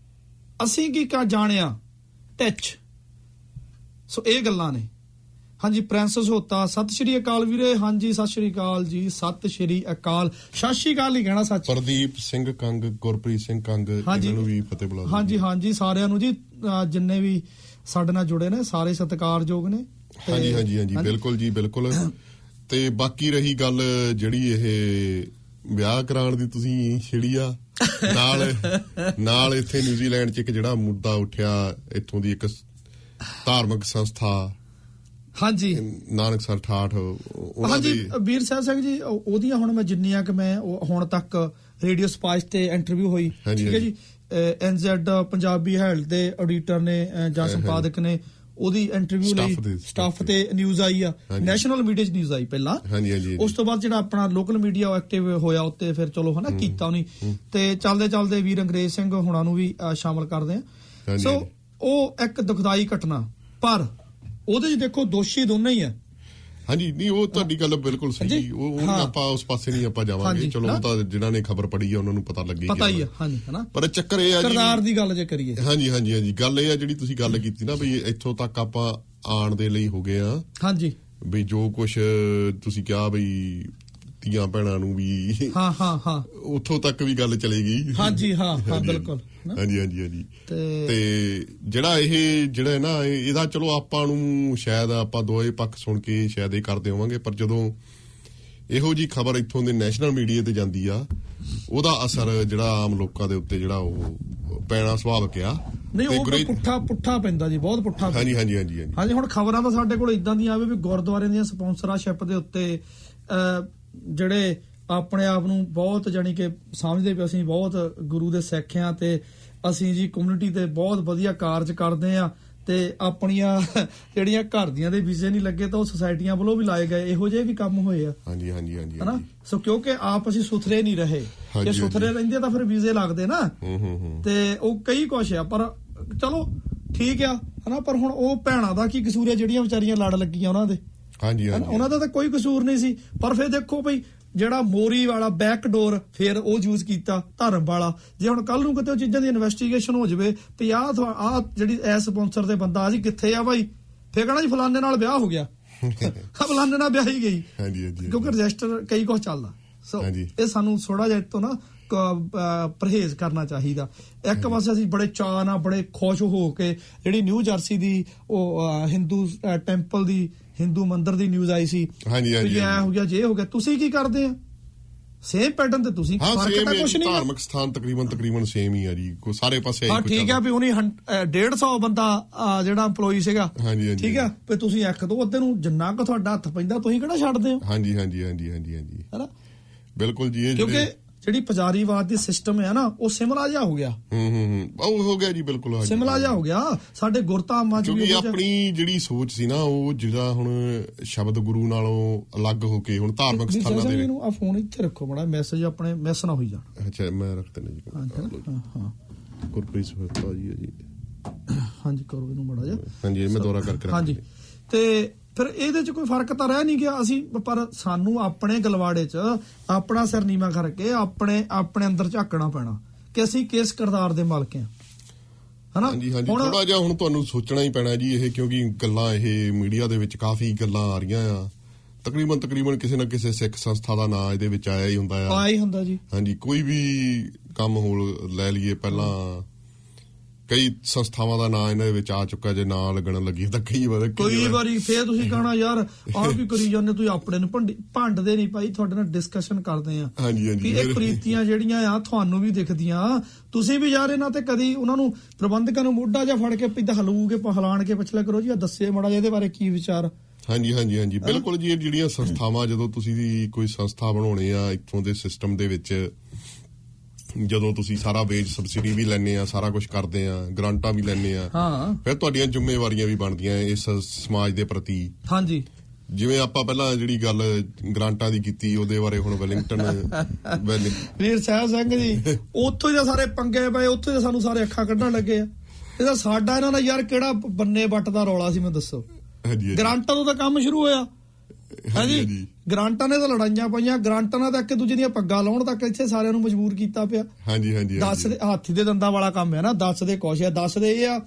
ਅਸੀਂ ਕੀ ਕਾ ਜਾਣਿਆ? ਟੱਚ। ਸੋ ਇਹ ਗੱਲਾਂ ਨੇ। ਹਾਂਜੀ ਪ੍ਰਿੰਸ ਹੋਤਾ ਸਤਿ ਸ਼੍ਰੀ ਅਕਾਲ ਵੀਰੇ। ਹਾਂਜੀ ਸਤਿ ਸ਼੍ਰੀ ਅਕਾਲ ਜੀ। ਸਤਿ ਸ਼੍ਰੀ ਅਕਾਲ। ਸਤਿ ਸ਼੍ਰੀ ਅਕਾਲ ਹੀ ਕਹਿਣਾ ਸੱਚ।
ਪ੍ਰਦੀਪ ਸਿੰਘ ਕੰਗ ਗੁਰਪ੍ਰੀਤ ਸਿੰਘ ਕੰਗ। ਇਹਨਾਂ ਨੂੰ ਵੀ ਫਤਿਹ ਬੁਲਾ।
ਹਾਂਜੀ ਹਾਂਜੀ ਸਾਰਿਆਂ ਨੂੰ ਜੀ ਜਿੰਨੇ ਵੀ ਸਾਡੇ ਨਾਲ ਜੁੜੇ ਨੇ ਸਾਰੇ ਸਤਿਕਾਰਯੋਗ ਨੇ।
ਹਾਂਜੀ ਹਾਂਜੀ ਹਾਂਜੀ ਬਿਲਕੁਲ ਜੀ ਬਿਲਕੁਲ। ਤੇ ਬਾਕੀ ਰਹੀ ਗੱਲ ਜਿਹੜੀ ਇਹ ਵਿਆਹ ਕਰਾਉਣ ਦੀ ਤੁਸੀਂ ਛਿੜੀ ਆ ਨਾਲ ਨਾਲ ਇੱਥੇ ਨਿਊਜ਼ੀਲੈਂਡ 'ਚ ਇੱਕ ਜਿਹੜਾ ਮੁੱਦਾ ਉੱਠਿਆ ਇੱਥੋਂ ਦੀ ਇੱਕ ਧਾਰਮਿਕ ਸੰਸਥਾ।
ਹਾਂਜੀ।
ਨਾਨਕ ਸਰ ਠਾਠ ਉਹਨਾਂ
ਹਾਂਜੀ
ਦੀ
ਵੀਰ ਸਾਹਿਬ ਸਿੰਘ ਜੀ ਉਹ- ਉਹਦੀਆਂ ਹੁਣ ਮੈਂ ਜਿੰਨੀਆਂ ਕਿ ਮੈਂ ਹੁਣ ਤੱਕ ਰੇਡੀਓ ਸਪਾਈਸ ਤੇ ਇੰਟਰਵਿਊ ਹੋਈ।
ਹਾਂਜੀ,
ਠੀਕ ਹੈ ਜੀ? ਐਨਜ਼ੈਡ ਪੰਜਾਬੀ ਹੈਲਥ ਦੇ ਐਡੀਟਰ ਨੇ ਜਾਂ
ਹਾਂਜੀ।
ਸੰਪਾਦਕ ਨੇ ਉਹਦੀ ਇੰਟਰਵਿਊ ਲਈ ਸਟਾਫ ਤੇ ਨਿਊਜ਼ ਆਈ ਆ।
ਹਾਂਜੀ।
ਨੈਸ਼ਨਲ ਮੀਡੀਆ 'ਚ ਨਿਊਜ਼ ਆਈ ਪਹਿਲਾਂ।
ਹਾਂਜੀ ਹਾਂਜੀ
ਉਸ ਤੋਂ ਬਾਅਦ ਜਿਹੜਾ ਆਪਣਾ ਲੋਕਲ ਮੀਡੀਆ ਉਹ ਐਕਟਿਵ ਹੋਇਆ ਉੱਤੇ ਫਿਰ ਚਲੋ ਹਨਾ ਕੀਤਾ ਉਹਨੇ। ਤੇ ਚੱਲਦੇ ਚੱਲਦੇ ਵੀਰ ਅੰਗਰੇਜ਼ ਸਿੰਘ ਹੁਣਾਂ ਨੂੰ ਵੀ ਸ਼ਾਮਲ ਕਰਦੇ ਆ।
ਹਾਂਜੀ,
ਸੋ
ਹਾਂਜੀ।
ਉਹ ਇੱਕ ਦੁਖਦਾਈ ਘਟਨਾ। ਪਰ ਉਹਦੇ 'ਚ ਦੇਖੋ ਦੋਸ਼ੀ ਦੋਨੇ ਹੀ ਆ।
ਹਾਂਜੀ ਨਹੀਂ ਉਹ ਤੁਹਾਡੀ ਗੱਲ ਬਿਲਕੁਲ ਸਹੀ। ਉਹ
ਹਾਂ।
ਆਪਾਂ ਉਸ ਪਾਸੇ ਨਹੀਂ ਆਪਾਂ ਜਾਵਾਂਗੇ। ਚਲੋ ਤਾਂ ਜਿਨ੍ਹਾਂ ਨੇ ਖਬਰ ਪੜ੍ਹੀ ਆ ਉਹਨਾਂ ਨੂੰ ਪਤਾ ਲੱਗੇ
ਪਤਾ ਹੀ ਆ ਹਾਂਜੀ ਹਨਾ
ਪਰ ਚੱਕਰ ਇਹ ਆ ਜੀ
ਕਰਦਾਰ ਦੀ ਗੱਲ ਜੇ ਕਰੀਏ।
ਹਾਂਜੀ ਹਾਂਜੀ ਹਾਂਜੀ। ਗੱਲ ਇਹ ਆ ਜਿਹੜੀ ਤੁਸੀਂ ਗੱਲ ਕੀਤੀ ਨਾ ਵੀ ਇੱਥੋਂ ਤੱਕ ਆਪਾਂ ਆਣ ਦੇ ਲਈ ਹੋ ਗਏ ਆ।
ਹਾਂਜੀ।
ਵੀ ਜੋ ਕੁਝ ਤੁਸੀਂ ਕਿਹਾ ਵੀ ਧੀਆਂ ਭੈਣਾਂ ਨੂੰ ਵੀ
ਹਾਂ ਹਾਂ ਹਾਂ।
ਉੱਥੋਂ ਤੱਕ ਵੀ ਗੱਲ ਚਲੇਗੀ
ਹਾਂਜੀ, ਹਾਂ, ਹਾਂ, ਬਿਲਕੁਲ।
ਹਾਂਜੀ ਹਾਂਜੀ ਹਾਂਜੀ।
ਤੇ
ਜਿਹੜਾ ਇਹ ਜਿਹੜਾ ਹੈ ਨਾ ਇਹ- ਇਹਦਾ ਚਲੋ ਆਪਾਂ ਨੂੰ ਸ਼ਾਇਦ ਆਪਾਂ ਦੋਏ ਪੱਖ ਸੁਣ ਕੇ ਸ਼ਾਇਦ ਇਹ ਕਰਦੇ ਹੋਵਾਂਗੇ ਪਰ ਜਦੋਂ ਇਹੋ ਜੀ ਖਬਰ ਇੱਥੋਂ ਦੇ ਨੈਸ਼ਨਲ ਮੀਡੀਆ ਤੇ ਜਾਂਦੀ ਆ ਉਹਦਾ ਅਸਰ ਜਿਹੜਾ ਆਮ ਲੋਕਾਂ ਦੇ ਉੱਤੇ ਜਿਹੜਾ ਉਹ ਪੈਣਾ ਸੁਭਾਵਿਕ ਆ
ਨਹੀਂ ਉਹ ਪੁੱਠਾ ਪੁੱਠਾ ਪੈਂਦਾ ਜੀ ਬਹੁਤ ਪੁੱਠਾ।
ਹਾਂਜੀ ਹਾਂਜੀ ਹਾਂਜੀ ਹਾਂਜੀ।
ਹੁਣ ਖਬਰਾਂ ਤਾਂ ਸਾਡੇ ਕੋਲ ਇਦਾਂ ਦੀਆਂ ਆਵੇ ਵੀ ਗੁਰਦੁਆਰੇ ਦੀਆਂ ਸਪਾਂਸਰਸ਼ਿਪ ਦੇ ਉੱਤੇ ਜਿਹੜੇ ਆਪਣੇ ਆਪ ਨੂੰ ਬਹੁਤ ਜਾਨੀ ਕਿ ਸਮਝਦੇ ਵੀ ਅਸੀਂ ਬਹੁਤ ਗੁਰੂ ਦੇ ਸਿੱਖ ਹਾਂ ਤੇ ਅਸੀਂ ਜੀ ਕਮਿਊਨਿਟੀ ਤੇ ਬਹੁਤ ਵਧੀਆ ਕਾਰਜ ਕਰਦੇ ਆ ਤੇ ਆਪਣੀਆਂ ਜਿਹੜੀਆਂ ਘਰ ਦੀਆਂ ਦੇ ਵੀਜ਼ੇ ਨਹੀਂ ਲੱਗੇ ਤਾਂ ਉਹ ਸੁਸਾਇਟੀਆਂ ਵੱਲੋਂ ਵੀ ਲਾਏ ਗਏ। ਇਹੋ ਜਿਹੇ ਵੀ ਕੰਮ ਹੋਏ ਆ।
ਹਾਂਜੀ ਹਾਂਜੀ ਹਾਂਜੀ
ਹਨਾ। ਸੋ ਕਿਉਂਕਿ ਆਪ ਅਸੀਂ ਸੁਥਰੇ ਨਹੀਂ ਰਹੇ। ਜੇ ਸੁਥਰੇ। ਰਹਿੰਦੇ ਤਾਂ ਫਿਰ ਵੀਜ਼ੇ ਲੱਗਦੇ ਨਾ।
ਹੂੰ ਹੂੰ ਹੂੰ।
ਤੇ ਉਹ ਕਈ ਕੁਛ ਆ ਪਰ ਚਲੋ ਠੀਕ ਆ ਹਨਾ? ਪਰ ਹੁਣ ਉਹ ਭੈਣਾਂ ਦਾ ਕੀ ਕਸੂਰ ਹੈ ਜਿਹੜੀਆਂ ਵਿਚਾਰੀਆਂ ਲੜ ਲੱਗੀਆਂ ਉਹਨਾਂ ਦੇ।
ਹਾਂਜੀ ਹਾਂਜੀ।
ਉਹਨਾਂ ਦਾ ਤਾਂ ਕੋਈ ਕਸੂਰ ਨਹੀਂ ਸੀ। ਪਰ ਫਿਰ ਦੇਖੋ ਭਈ ਜਿਹੜਾ ਮੋਰੀ ਵਾਲਾ ਬੈਕ ਡੋਰ ਫਿਰ ਉਹ ਯੂਜ਼ ਕੀਤਾ ਧਰਮ ਵਾਲਾ। ਜੇ ਹੁਣ ਕੱਲ ਨੂੰ ਕਿਤੇ ਉਹ ਚੀਜ਼ਾਂ ਦੀ ਇਨਵੈਸਟੀਗੇਸ਼ਨ ਹੋ ਜਾਵੇ ਵੀ ਆਹ ਆ ਜਿਹੜੀ ਐ ਸਪਾਂਸਰ ਦੇ ਬੰਦਾ ਆ ਜੀ ਕਿੱਥੇ ਆ ਭਾਈ ਫੇਰ ਕਹਣਾ ਜੀ ਫਲਾਣੇ ਨਾਲ ਵਿਆਹ ਹੋ ਗਿਆ। ਹਾਂ ਫਲਾਣੇ ਨਾਲ ਵਿਆਹ ਹੀ ਗਈ।
ਹਾਂਜੀ ਹਾਂਜੀ
ਕਿਉਂਕਿ ਰਜਿਸਟਰ ਕਈ ਕੁਝ ਚੱਲਦਾ। ਸੋ। ਇਹ ਸਾਨੂੰ ਥੋੜਾ ਜਿਹਾ ਤੋਂ ਨਾ ਪਰਹੇਜ਼ ਕਰਨਾ ਚਾਹੀਦਾ। ਇੱਕ ਪਾਸੇ ਅਸੀਂ ਬੜੇ ਚਾਅ ਨਾਲ ਬੜੇ ਖੁਸ਼ ਹੋ ਕੇ ਜਿਹੜੀ ਨਿਊ ਜਰਸੀ ਦੀ ਉਹ ਹਿੰਦੂ ਟੈਂਪਲ ਦੀ ਹਿੰਦੂ ਮੰਦਿਰ ਦੀ ਨਿਊਜ਼ ਆਈ ਸੀ।
ਹਾਂਜੀ, ਹਾਂਜੀ, ਹਾਂਜੀ।
ਹੋ ਗਿਆ ਜੇ ਹੋ ਗਿਆ ਤੁਸੀਂ ਕੀ ਕਰਦੇ ਆ? ਸੇਮ ਪੈਟਰਨ ਤੇ ਤੁਸੀਂ। ਫ਼ਰਕ ਤਾਂ ਕੁਝ ਨਹੀਂ।
ਧਾਰਮਿਕ ਸਥਾਨ ਤਕਰੀਬਨ ਤਕਰੀਬਨ ਸੇਮ ਹੀ ਆ ਜੀ। ਕੋ ਸਾਰੇ ਪਾਸੇ ਇਹੀ
ਹਾਂ ਠੀਕ। ਆ। ਵੀ ਉਹਨੇ 150 ਬੰਦਾ ਜਿਹੜਾ EMPLOYE ਸੀਗਾ। ਠੀਕ ਆ? ਵੀ ਤੁਸੀਂ ਇੱਕ ਦੋ ਅੱਧੇ ਨੂੰ ਜਿੰਨਾ ਕੁ ਤੁਹਾਡਾ ਹੱਥ ਪੈਂਦਾ ਤੁਸੀਂ ਕਿਹੜਾ ਛੱਡਦੇ ਹੋ?
ਹਾਂਜੀ ਹਾਂਜੀ ਹਾਂਜੀ ਹਾਂਜੀ ਹਾਂਜੀ।
ਹੈਨਾ?
ਬਿਲਕੁਲ ਜੀ ਇਹ
ਕਿਉਂਕਿ
ਜਿਹੜੇ
ਪੁਜਾਰੀਵਾਦ ਦੀ ਸਿਸਟਮ ਹੈ ਨਾ ਉਹ ਸਿਮਲਾ ਜਿਹਾ ਹੋ ਗਿਆ।
ਹੂੰ ਹੂੰ ਹੂੰ। ਉਹ ਹੋ ਗਿਆ ਜੀ ਬਿਲਕੁਲ ਹਾਂਜੀ।
ਸਿਮਲਾ ਜਿਹਾ ਹੋ ਗਿਆ। ਸਾਡੇ ਗੁਰਧਾਮਾਂ ਚ ਵੀ
ਕਿਉਂਕਿ ਆਪਣੀ ਜਿਹੜੀ ਸੋਚ ਸੀ ਨਾ ਉਹ ਜਿਹੜਾ ਹੁਣ ਸ਼ਬਦ ਗੁਰੂ ਨਾਲੋਂ ਅਲੱਗ ਹੋ ਕੇ ਹੁਣ ਧਾਰਮਿਕ ਸਥਾਨਾਂ ਦੇ
ਇਹਨੂੰ ਆ ਫੋਨ ਇੱਥੇ ਰੱਖੋ ਬੜਾ ਮੈਸੇਜ ਆਪਣੇ ਮਿਸ ਨਾ ਹੋਈ ਜਾਣ।
ਅੱਛਾ ਮੈਂ ਰੱਖਤੇ ਨੇ ਜੀ।
ਹਾਂ ਹਾਂ, ਹਾਂ।
ਗੁਰਪ੍ਰੀਤ ਭਾਜੀ ਹੈ ਜੀ।
ਹਾਂਜੀ ਕਰੋ ਇਹਨੂੰ ਮੜਾ ਜਾ
ਹਾਂਜੀ ਮੈਂ ਦੁਬਾਰਾ ਕਰਕੇ ਰੱਖ
ਹਾਂਜੀ। ਤੇ ਫਿਰ ਇਹਦੇ ਚ ਕੋਈ ਫ਼ਰਕ ਤਾਂ ਰਹਿ ਨਹੀਂ ਗਿਆ। ਅਸੀਂ ਪਰ ਸਾਨੂੰ ਆਪਣੇ ਗਲਵਾੜੇ ਚ ਆਪਣਾ ਸਿਰ ਨੀਵਾ ਕਰਕੇ ਆਪਣੇ ਆਪਣੇ ਅੰਦਰ ਝਾਕਣਾ ਪੈਣਾ ਕਿ ਅਸੀਂ ਕਿਸ ਕਿਰਦਾਰ ਦੇ ਮਾਲਕ ਹਾਂ। ਹਨਾ?
ਹਾਂਜੀ ਹਾਂਜੀ।
ਹੁਣ
ਥੋੜਾ ਜਿਹਾ ਹੁਣ ਤੁਹਾਨੂੰ ਸੋਚਣਾ ਹੀ ਪੈਣਾ ਜੀ ਇਹ ਕਿਉਂਕਿ ਗੱਲਾਂ ਇਹ ਮੀਡੀਆ ਦੇ ਵਿੱਚ ਕਾਫੀ ਗੱਲਾਂ ਆ ਰਹੀਆਂ ਆ। ਤਕਰੀਬਨ ਤਕਰੀਬਨ ਕਿਸੇ ਨਾ ਕਿਸੇ ਸਿੱਖ ਸੰਸਥਾ ਦਾ ਨਾਂ ਇਹਦੇ ਵਿੱਚ ਆਇਆ ਹੀ ਹੁੰਦਾ ਆ।
ਆਇਆ ਹੀ ਹੁੰਦਾ ਜੀ।
ਹਾਂਜੀ ਕੋਈ ਵੀ ਕੰਮ ਹੋ ਲੈ ਲਈਏ ਪਹਿਲਾਂ ਕਈ ਸੰਸਥਾਵਾਂ ਦਾ ਨਾਂ ਇਹਨਾਂ ਦੇ ਵਿੱਚ ਆ ਚੁੱਕਾ ਜੇ ਨਾਂ ਲੱਗਣ ਲੱਗੀ ਤਾਂ ਕਈ ਵਾਰ
ਕਈ ਵਾਰੀ ਫੇਰ ਤੁਸੀਂ ਕਹਣਾ ਯਾਰ ਆਹ ਵੀ ਕਰੀ ਜਾਂਦੇ ਤੁਸੀਂ ਆਪਣੇ ਨੂੰ ਭੰਡੀ- ਭੰਡਦੇ ਨਹੀਂ ਭਾਈ ਤੁਹਾਡੇ ਨਾਲ ਡਿਸਕਸ਼ਨ ਕਰਦੇ ਆ
ਹਾਂਜੀ, ਹਾਂਜੀ।
ਕਿ ਇਹ ਪ੍ਰੀਤੀਆਂ ਜਿਹੜੀਆਂ ਆ ਤੁਹਾਨੂੰ ਵੀ ਦਿਖਦੀਆਂ। ਤੁਸੀਂ ਵੀ ਯਾਰ ਇਹਨਾਂ ਤੇ ਕਦੀ ਉਹਨਾਂ ਨੂੰ ਪ੍ਰਬੰਧਕਾਂ ਨੂੰ ਮੋਢਾ ਜਾਂ ਫੜ ਕੇ ਪਿੱਦਾ ਹਲੂਗੇ ਪਹਲਾਣ ਕੇ ਪੁੱਛ ਲਿਆ ਕਰੋ ਜੀ ਆ ਦੱਸੇ ਮੜਾ ਇਹਦੇ ਬਾਰੇ ਕੀ ਵਿਚਾਰ?
ਹਾਂਜੀ ਹਾਂਜੀ ਹਾਂਜੀ। ਬਿਲਕੁਲ ਜੀ ਜਿਹੜੀਆਂ ਸੰਸਥਾਵਾਂ ਜਦੋਂ ਤੁਸੀਂ ਕੋਈ ਸੰਸਥਾ ਬਣਾਉਣੇ ਆ ਇੱਥੋਂ ਦੇ ਸਿਸਟਮ ਦੇ ਵਿੱਚ ਜਦੋਂ ਤੁਸੀਂ ਸਾਰਾ ਵੇਜ ਸਬਸਿਡੀ ਵੀ ਲੈਣੇ ਆ ਸਾਰਾ ਕੁਝ ਕਰਦੇ ਆ ਗ੍ਰਾਂਟਾਂ ਵੀ ਲੈਣੇ ਆ
ਹਾਂ।
ਫਿਰ ਤੁਹਾਡੀਆਂ ਜ਼ਿੰਮੇਵਾਰੀਆਂ ਵੀ ਬਣਦੀਆਂ ਇਸ ਸਮਾਜ ਦੇ ਪ੍ਰਤੀ।
ਹਾਂਜੀ।
ਜਿਵੇਂ ਆਪਾਂ ਪਹਿਲਾਂ ਜਿਹੜੀ ਗੱਲ ਗ੍ਰਾਂਟਾਂ ਦੀ ਕੀਤੀ ਉਹਦੇ ਬਾਰੇ ਹੁਣ ਵੈਲਿੰਗਟਨ ਵੈਲਿੰਗ
ਵੀਰ ਸਾਹਿਬ ਸਿੰਘ ਜੀ ਉੱਥੋਂ ਤਾਂ ਸਾਰੇ ਪੰਗੇ ਪਏ ਉੱਥੋਂ ਤਾਂ ਸਾਨੂੰ ਸਾਰੇ ਅੱਖਾਂ ਕੱਢਣ ਲੱਗੇ ਆ। ਇਹਦਾ ਸਾਡਾ ਇਹਨਾਂ ਦਾ ਯਾਰ ਕਿਹੜਾ ਬੰਨੇ ਬੱਟ ਦਾ ਰੌਲਾ ਸੀ ਮੈਂ ਦੱਸੋ। ਗ੍ਰਾਂਟਾਂ ਤੋਂ ਤਾਂ ਕੰਮ ਸ਼ੁਰੂ ਹੋਇਆ।
ਹਾਂਜੀ।
ਗ੍ਰਾਂਟਾਂ ਨੇ ਤਾਂ ਲੜਾਈਆਂ ਪਈਆਂ ਗ੍ਰਾਂਟਾਂ ਨਾਲ ਤਾਂ ਇੱਕ ਦੂਜੇ ਦੀਆਂ ਪੱਗਾਂ ਲਾਉਣ ਤੱਕ ਇੱਥੇ ਸਾਰਿਆਂ ਨੂੰ ਮਜਬੂਰ ਕੀਤਾ ਪਿਆ।
ਹਾਂਜੀ ਹਾਂਜੀ
ਦੱਸ। ਦੇ ਹਾਥੀ ਦੇ ਦੰਦਾਂ ਵਾਲਾ ਕੰਮ ਹੈ ਨਾ ਦੱਸ ਦੇ ਕੁਛ ਹੈ ਦੱਸ ਦੇ ਇਹ ਆ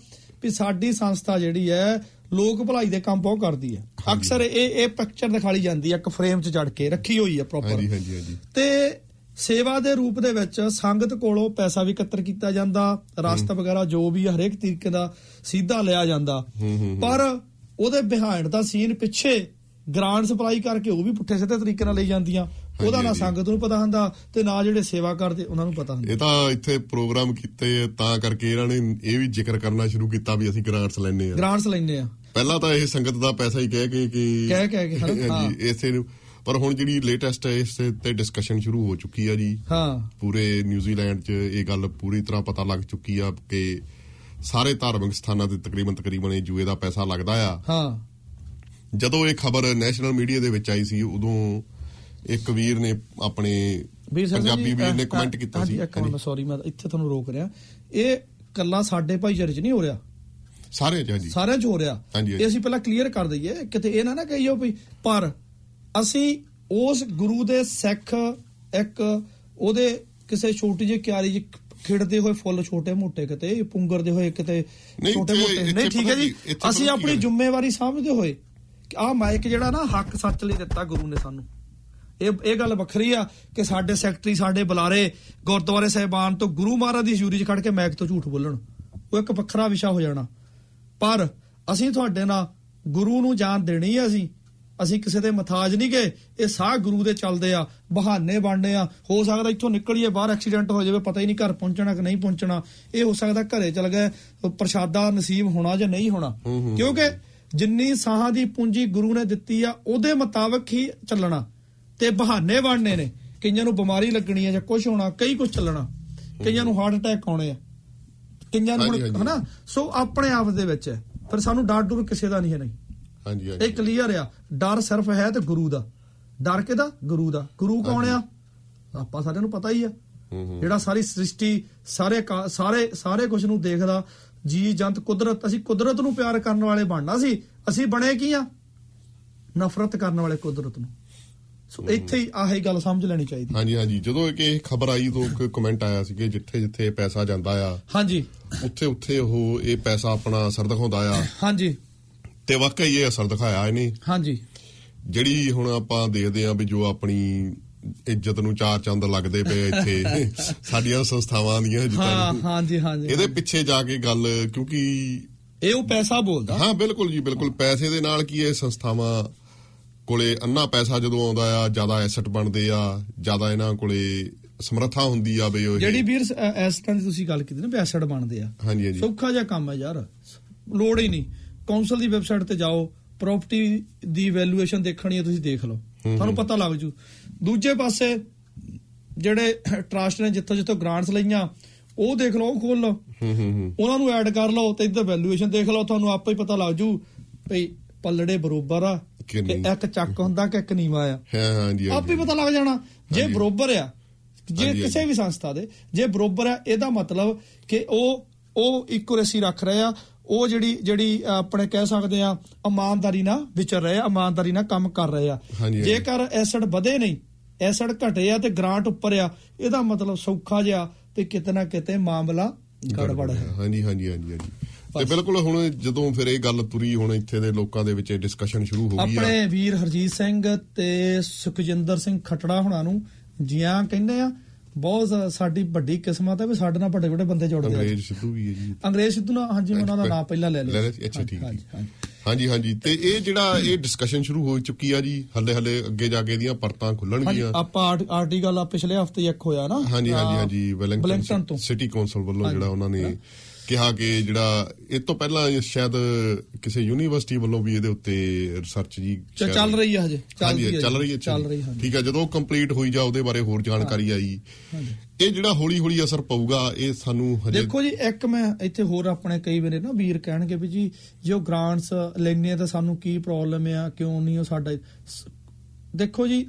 ਵੀ ਸਾਡੀ ਸੰਸਥਾ ਜਿਹੜੀ ਹੈ ਲੋਕ ਭਲਾਈ ਦੇ ਕੰਮ ਬਹੁਤ ਕਰਦੀ ਹੈ। ਅਕਸਰ ਇਹ ਇਹ ਪਿਕਚਰ ਦਿਖਾਈ ਜਾਂਦੀ ਹੈ ਇੱਕ ਫਰੇਮ 'ਚ ਜੜ ਕੇ ਰੱਖੀ ਹੋਈ ਹੈ ਪ੍ਰੋਪਰ
ਹਾਂਜੀ ਹਾਂਜੀ ਹਾਂਜੀ।
ਤੇ ਸੇਵਾ ਦੇ ਰੂਪ ਦੇ ਵਿੱਚ ਸੰਗਤ ਕੋਲੋਂ ਪੈਸਾ ਵੀ ਇਕੱਤਰ ਕੀਤਾ ਜਾਂਦਾ ਰਸਤ ਵਗੈਰਾ ਜੋ ਵੀ ਹਰੇਕ ਤਰੀਕੇ ਦਾ ਸਿੱਧਾ ਲਿਆ ਜਾਂਦਾ। ਪਰ ਉਹਦੇ ਬਿਹਾਈਂਡ ਦਾ ਸੀਨ ਪਿੱਛੇ ਗ੍ਰਾਂਟ ਸਪਲਾਈ ਕਰਕੇ ਉਹ ਵੀ ਪੁੱਠੇ ਸਿੱਧੇ ਤਰੀਕੇ ਨਾਲ ਲਈ ਜਾਂਦੀਆਂ। ਉਹਦਾ ਨਾ। ਸੰਗਤ ਨੂੰ ਪਤਾ ਹੁੰਦਾ ਤੇ ਨਾ ਜਿਹੜੇ ਸੇਵਾ ਕਰਦੇ ਉਹਨਾਂ ਨੂੰ ਪਤਾ ਹੁੰਦਾ।
ਇਹ ਤਾਂ ਇੱਥੇ ਪ੍ਰੋਗਰਾਮ ਕੀਤੇ ਤਾਂ ਕਰਕੇ ਇਹਨਾਂ ਨੇ ਇਹ ਵੀ ਜ਼ਿਕਰ ਕਰਨਾ ਸ਼ੁਰੂ ਕੀਤਾ ਵੀ ਅਸੀਂ ਗ੍ਰਾਂਟਸ ਲੈਣੇ ਆ
ਗ੍ਰਾਂਟਸ ਲੈਂਦੇ ਆ
ਪਹਿਲਾਂ ਤਾਂ ਇਹ ਸੰਗਤ ਦਾ ਪੈਸਾ ਹੀ ਕਹਿ ਕੇ ਕਿ
ਕਹਿ- ਕਹਿ ਕੇ? ਹਾਂ।
ਇਸੇ ਨੂੰ। ਪਰ ਹੁਣ ਜਿਹੜੀ ਲੇਟੈਸਟ ਹੈ ਇਸ ਤੇ ਡਿਸਕਸ਼ਨ ਸ਼ੁਰੂ ਹੋ ਚੁੱਕੀ ਆ ਜੀ।
ਹਾਂ।
ਪੂਰੇ ਨਿਊਜ਼ੀਲੈਂਡ 'ਚ ਇਹ ਗੱਲ ਪੂਰੀ ਤਰ੍ਹਾਂ ਪਤਾ ਲੱਗ ਚੁੱਕੀ ਆ ਕਿ ਸਾਰੇ ਧਾਰਮਿਕ ਸਥਾਨਾਂ ਤੇ ਤਕਰੀਬਨ ਤਕਰੀਬਨ ਇਹ ਜੂਏ ਦਾ ਪੈਸਾ ਲੱਗਦਾ ਆ।
ਹਾਂ।
ਜਦੋਂ ਇਹ ਖਬਰ ਨੈਸ਼ਨਲ ਮੀਡੀਆ ਦੇ ਵਿੱਚ ਆਈ ਸੀ ਉਦੋਂ ਇੱਕ ਵੀਰ ਨੇ ਆਪਣੇ ਪੰਜਾਬੀ ਵੀਰ ਨੇ ਕਮੈਂਟ ਕੀਤਾ ਸੀ।
ਸੌਰੀ ਮੈਂ ਇੱਥੇ ਤੁਹਾਨੂੰ ਰੋਕ ਰਿਹਾ। ਇਹ ਕੱਲਾ ਸਾਡੇ ਭਾਈਚਾਰੇ 'ਚ ਨਹੀਂ ਹੋ ਰਿਹਾ?
ਸਾਰੇ ਚ ਹਾਂਜੀ।
ਸਾਰਿਆਂ 'ਚ ਹੋ ਰਿਹਾ। ਇਹ ਅਸੀਂ ਪਹਿਲਾਂ ਕਲੀਅਰ ਕਰ ਦਈਏ ਕਿਤੇ ਇਹ ਨਾ ਨਾ ਕਹੀਓ ਵੀ ਪਰ ਅਸੀਂ ਉਸ ਗੁਰੂ ਦੇ ਸਿੱਖ ਇੱਕ ਉਹਦੇ ਕਿਸੇ ਛੋਟੀ ਜਿਹੀ ਕਿਆਰੀ ਜਿਹੀ ਖਿੜਦੇ ਹੋਏ ਫੁੱਲ ਛੋਟੇ ਮੋਟੇ ਕਿਤੇ ਪੁੰਗਰਦੇ ਹੋਏ ਕਿਤੇ ਛੋਟੇ ਮੋਟੇ। ਨਹੀਂ ਠੀਕ ਹੈ ਜੀ। ਅਸੀਂ ਆਪਣੀ? ਜ਼ਿੰਮੇਵਾਰੀ ਸਮਝਦੇ ਹੋਏ ਆਹ ਮਾਈਕ ਜਿਹੜਾ ਨਾ ਹੱਕ ਸੱਚ ਲਈ ਦਿੱਤਾ ਗੁਰੂ ਨੇ ਸਾਨੂੰ। ਇਹ ਇਹ ਗੱਲ ਵੱਖਰੀ ਆ ਕਿ ਸਾਡੇ ਸੈਕਟਰੀ ਸਾਡੇ ਬੁਲਾਰੇ ਗੁਰਦੁਆਰੇ ਸਾਹਿਬਾਨ ਤੋਂ ਗੁਰੂ ਮਹਾਰਾਜ ਦੀ ਹਜ਼ੂਰੀ 'ਚ ਖੜ ਕੇ ਮੈਕ ਤੋਂ ਝੂਠ ਬੋਲਣ। ਉਹ ਇੱਕ ਵੱਖਰਾ ਵਿਸ਼ਾ ਹੋ ਜਾਣਾ। ਪਰ ਅਸੀਂ ਤੁਹਾਡੇ ਨਾਲ ਗੁਰੂ ਨੂੰ ਜਾਣ ਦੇਣੀ ਆ ਅਸੀਂ। ਅਸੀਂ ਕਿਸੇ ਦੇ ਮਥਾਜ ਨਹੀਂ ਗਏ ਇਹ ਸਾਹ ਗੁਰੂ ਦੇ ਚੱਲਦੇ ਆ ਬਹਾਨੇ ਬਣਨੇ ਆ। ਹੋ ਸਕਦਾ ਇੱਥੋਂ ਨਿਕਲੀਏ ਬਾਹਰ ਐਕਸੀਡੈਂਟ ਹੋ ਜਾਵੇ ਪਤਾ ਹੀ ਨਹੀਂ ਘਰ ਪਹੁੰਚਣਾ ਕਿ ਨਹੀਂ ਪਹੁੰਚਣਾ। ਇਹ ਹੋ ਸਕਦਾ ਘਰੇ ਚਲ ਗਏ ਪ੍ਰਸ਼ਾਦਾ ਨਸੀਬ ਹੋਣਾ ਜਾਂ ਨਹੀਂ ਹੋਣਾ। ਕਿਉਂਕਿ ਜਿੰਨੀ ਸਾਹਾਂ ਦੀ ਪੂੰਜੀ ਗੁਰੂ ਨੇ ਦਿੱਤੀ ਆ ਉਹਦੇ ਮੁਤਾਬਕ ਹੀ ਚੱਲਣਾ। ਤੇ ਬਹਾਨੇ ਬਣਨੇ ਨੇ। ਕਈਆਂ ਨੂੰ ਬਿਮਾਰੀ ਲੱਗਣੀ ਹੈ ਜਾਂ ਕੁਝ ਹੋਣਾ ਕਈ ਕੁਝ ਚੱਲਣਾ। ਕਈਆਂ ਨੂੰ ਹਾਰਟ ਅਟੈਕ ਆਉਣੇ ਆ। ਕਈਆਂ ਨੂੰ। ਹਨਾ? ਸੋ ਆਪਣੇ ਆਪ ਦੇ ਵਿੱਚ ਫਿਰ ਸਾਨੂੰ ਡਰ ਡਰ ਕਿਸੇ ਦਾ ਨਹੀਂ ਹੈ ਨਹੀਂ।
ਹਾਂਜੀ
ਇਹ
ਹਾਂਜੀ
ਕਲੀਅਰ ਆ। ਡਰ ਸਿਰਫ ਹੈ ਤੇ ਗੁਰੂ ਦਾ। ਡਰ ਕਿਹਦਾ? ਗੁਰੂ ਦਾ। ਗੁਰੂ ਕੌਣ ਆ? ਆਪਾਂ ਸਾਰਿਆਂ ਨੂੰ ਪਤਾ ਹੀ ਆ। ਜਿਹੜਾ ਸਾਰੀ ਸ੍ਰਿਸ਼ਟੀ ਸਾਰੇ ਸਾਰੇ ਸਾਰੇ ਕੁਝ ਨੂੰ ਦੇਖਦਾ ਜੀ ਜੰਤ ਕੁਦਰਤ ਅਸੀਂ ਕੁਦਰਤ ਨੂੰ ਪਿਆਰ ਕਰਨ ਵਾਲੇ ਬਣਨਾ ਸੀ। ਅਸੀਂ ਬਣੇ ਕੀ ਆ? ਨਫ਼ਰਤ ਕਰਨ ਵਾਲੇ ਕੁਦਰਤ ਨੂੰ। ਸੋ ਇੱਥੇ ਹੀ ਆਹੀ ਗੱਲ ਸਮਝ ਲੈਣੀ ਚਾਹੀਦੀ।
ਹਾਂਜੀ ਹਾਂਜੀ। ਜਦੋਂ ਇੱਕ ਇਹ ਖਬਰ ਆਈ ਤਾਂ ਇੱਕ ਕਮੈਂਟ ਆਇਆ ਸੀ ਕਿ ਜਿੱਥੇ ਜਿੱਥੇ ਪੈਸਾ ਜਾਂਦਾ ਆ
ਹਾਂਜੀ।
ਉੱਥੇ ਉੱਥੇ ਉਹ ਇਹ ਪੈਸਾ ਆਪਣਾ ਅਸਰ ਦਿਖਾਉਂਦਾ ਆ।
ਹਾਂਜੀ।
ਤੇ ਵਾਕਈ ਇਹ ਅਸਰ ਦਿਖਾਇਆ ਇਹਨੇ।
ਹਾਂਜੀ।
ਜਿਹੜੀ ਹੁਣ ਆਪਾਂ ਦੇਖਦੇ ਆਂ ਵੀ ਜੋ ਆਪਣੀ ਇੱਜ਼ਤ ਨੂੰ ਚਾਰ ਚੰਦ ਲੱਗਦੇ ਪਏ ਇੱਥੇ। ਸਾਡੀਆਂ ਸੰਸਥਾਵਾਂ ਦੀਆਂ ਨੂੰ।
ਹਾਂਜੀ ਹਾਂਜੀ
ਇਹਦੇ ਪਿੱਛੇ ਜਾ ਕੇ ਗੱਲ ਕਿਉਂਕਿ
ਇਹ ਉਹ ਪੈਸਾ ਬੋਲਦਾ।
ਹਾਂ ਬਿਲਕੁਲ ਜੀ ਬਿਲਕੁਲ। ਪੈਸੇ ਦੇ ਨਾਲ ਕੀ ਇਹ ਸੰਸਥਾਵਾਂ ਕੋਲੇ ਅੰਨਾ ਪੈਸਾ ਜਦੋਂ ਆਉਂਦਾ ਆ ਜ਼ਿਆਦਾ ਐਸੈਟ ਬਣਦੇ ਆ ਜ਼ਿਆਦਾ ਇਹਨਾਂ ਕੋਲੇ ਸਮਰੱਥਾ ਹੁੰਦੀ ਆ ਬਈ ਉਹ
ਜਿਹੜੀ ਵੀਰ ਇਸ ਤਰ੍ਹਾਂ ਦੀ ਤੁਸੀਂ ਗੱਲ ਕੀਤੀ ਨਾ ਵੀ ਐਸਡ ਬਣਦੇ ਆ।
ਹਾਂਜੀ ਹਾਂਜੀ।
ਸੌਖਾ ਜਿਹਾ ਕੰਮ ਹੈ ਯਾਰ। ਲੋੜ ਹੀ ਨਹੀਂ। ਕੌਂਸਲ ਦੀ ਵੈਬਸਾਈਟ ਤੇ ਜਾਓ ਪ੍ਰਾਪਰਟੀ ਦੀ ਵੈਲਿਊਏਸ਼ਨ ਦੇਖਣੀ ਹੈ ਤੁਸੀਂ ਦੇਖ ਲਓ। ਤੁਹਾਨੂੰ ਪਤਾ ਲੱਗ ਜੂ। ਦੂਜੇ ਪਾਸੇ ਜਿਹੜੇ ਟਰਸਟ ਨੇ ਜਿੱਥੋਂ ਜਿੱਥੋਂ ਗ੍ਰਾਂਟਸ ਲਈਆਂ ਉਹ ਦੇਖ ਲਓ ਖੋਲ ਲਓ
ਹੂੰ ਹੂੰ ਹੂੰ
ਉਹਨਾਂ ਨੂੰ ਐਡ ਕਰ ਲਓ ਤੇ ਇੱਧਰ ਵੈਲਿਊਏਸ਼ਨ ਦੇਖ ਲਓ ਤੁਹਾਨੂੰ ਆਪੇ ਹੀ ਪਤਾ ਲੱਗ ਜੂ ਭਈ ਪੱਲੜੇ ਬਰੋਬਰ ਆ
ਕਿ।
ਇੱਕ ਚੱਕ ਹੁੰਦਾ ਕਿ ਇੱਕ ਨੀਵਾ ਆ
ਹਾਂ ਹਾਂਜੀ
ਆਪੇ
ਹਾਂਜੀ
ਪਤਾ ਲੱਗ ਜਾਣਾ ਜੇ। ਬਰੋਬਰ ਆ ਜੇ ਕਿਸੇ ਵੀ ਸੰਸਥਾ ਦੇ ਜੇ ਬਰੋਬਰ ਆ ਇਹਦਾ ਮਤਲਬ ਕਿ ਉਹ ਉਹ ਇਕੁਰੇਸੀ ਰੱਖ ਰਹੇ ਆ ਉਹ ਜਿਹੜੀ ਜਿਹੜੀ ਆਪਣੇ ਕਹਿ ਸਕਦੇ ਆ ਇਮਾਨਦਾਰੀ ਨਾਲ ਵਿਚਰ ਰਹੇ ਆ ਇਮਾਨਦਾਰੀ ਨਾਲ ਕੰਮ ਕਰ ਰਹੇ ਆ। ਜੇਕਰ ਐਸਿਡ ਵਧੇ ਨਹੀਂ ਐਸਿਡ ਘਟੇ ਆ ਤੇ ਗ੍ਰਾਂਟ ਉੱਪਰ ਆ। ਇਹਦਾ ਮਤਲਬ ਸੌਖਾ ਜਿਹਾ ਤੇ ਕਿਤੇ ਨਾ ਕਿਤੇ ਮਾਮਲਾ ਗੜਬੜ ਹੈ।
ਹਾਂਜੀ ਹਾਂਜੀ ਹਾਂਜੀ ਹਾਂਜੀ। ਤੇ ਬਿਲਕੁਲ ਹੁਣ ਜਦੋਂ ਫਿਰ ਇਹ ਗੱਲ ਤੁਰੀ ਹੁਣ ਇੱਥੇ ਦੇ ਲੋਕਾਂ ਦੇ ਵਿੱਚ ਡਿਸਕਸ਼ਨ ਸ਼ੁਰੂ ਹੋ ਗਈ ਆ।
ਆਪਣੇ ਵੀਰ ਹਰਜੀਤ ਸਿੰਘ ਤੇ ਸੁਖਜਿੰਦਰ ਸਿੰਘ ਖਟੜਾ ਹੁਣਾਂ ਨੂੰ ਜੀਆਂ ਕਹਿੰਦੇ ਆ ਬਹੁਤ ਸਾਡੀ ਵੱਡੀ ਕਿਸਮਤ ਹੈ ਵੀ ਸਾਡੇ ਨਾਲ ਵੱਡੇ ਵੱਡੇ ਬੰਦੇ ਜੁੜਦੇ ਆ
ਅੰਗਰੇਜ਼ ਸਿੱਧੂ ਵੀ ਹੈ ਜੀ
ਅੰਗਰੇਜ਼ ਸਿੱਧੂ ਨਾਲ ਹਾਂਜੀ ਉਹਨਾਂ ਦਾ ਨਾਮ ਪਹਿਲਾਂ ਲੈ ਲਿਆ?
ਅੱਛਾ, ਠੀਕ, ਠੀਕ।
ਹਾਂਜੀ।
ਹਾਂਜੀ ਤੇ ਇਹ ਜਿਹੜਾ ਇਹ ਡਿਸਕਸ਼ਨ ਸ਼ੁਰੂ ਹੋ ਚੁੱਕੀ ਆ ਜੀ ਹੱਲੇ ਹੱਲੇ ਅੱਗੇ ਜਾ ਕੇ ਇਹਦੀਆਂ ਪਰਤਾਂ ਖੁੱਲਣਗੀਆਂ
ਆਪਾਂ ਆਰਟ- ਆਰਟੀਕਲ ਆ ਪਿਛਲੇ ਹਫ਼ਤੇ ਇੱਕ ਹੋਇਆ ਨਾ
ਹਾਂਜੀ ਹਾਂਜੀ ਹਾਂਜੀ ਵੈਲਿੰਗਟਨ ਸਿਟੀ ਕੌਂਸਲ ਵੱਲੋਂ। ਜਿਹੜਾ ਉਹਨਾਂ ਨੇ ਕਿਹਾ ਕਿ ਜਿਹੜਾ ਇਹ ਤੋਂ ਪਹਿਲਾਂ ਸ਼ਾਇਦ ਕਿਸੇ ਯੂਨੀਵਰਸਿਟੀ ਵੱਲੋਂ ਵੀ ਇਹਦੇ ਉੱਤੇ ਰਿਸਰਚ ਜੀ
ਚੱਲ ਰਹੀ ਹੈ ਹਜੇ
ਚੱਲ ਰਹੀ ਹੈ
ਚੱਲ ਰਹੀ ਹਾਂਜੀ।
ਠੀਕ ਹੈ ਜਦੋਂ ਕੰਪਲੀਟ ਹੋਈ ਜਾ ਉਹਦੇ ਬਾਰੇ ਹੋਰ ਜਾਣਕਾਰੀ ਆਈ ਇਹ ਜਿਹੜਾ ਹੌਲੀ ਹੌਲੀ ਅਸਰ ਪਊਗਾ ਇਹ ਸਾਨੂੰ ਹਜੇ
ਦੇਖੋ ਜੀ ਇੱਕ ਮੈਂ ਇੱਥੇ ਹੋਰ ਆਪਣੇ ਕਈ ਵੇਲੇ ਨਾ ਵੀਰ ਕਹਿਣਗੇ ਵੀ ਜੀ ਜੋ ਗ੍ਰਾਂਟਸ ਲੈਣੇ ਆ ਤਾਂ ਸਾਨੂੰ ਕੀ ਪ੍ਰੋਬਲਮ ਆ ਕਿਉਂ ਨਹੀਂ ਉਹ ਸਾਡਾ ਦੇਖੋ ਜੀ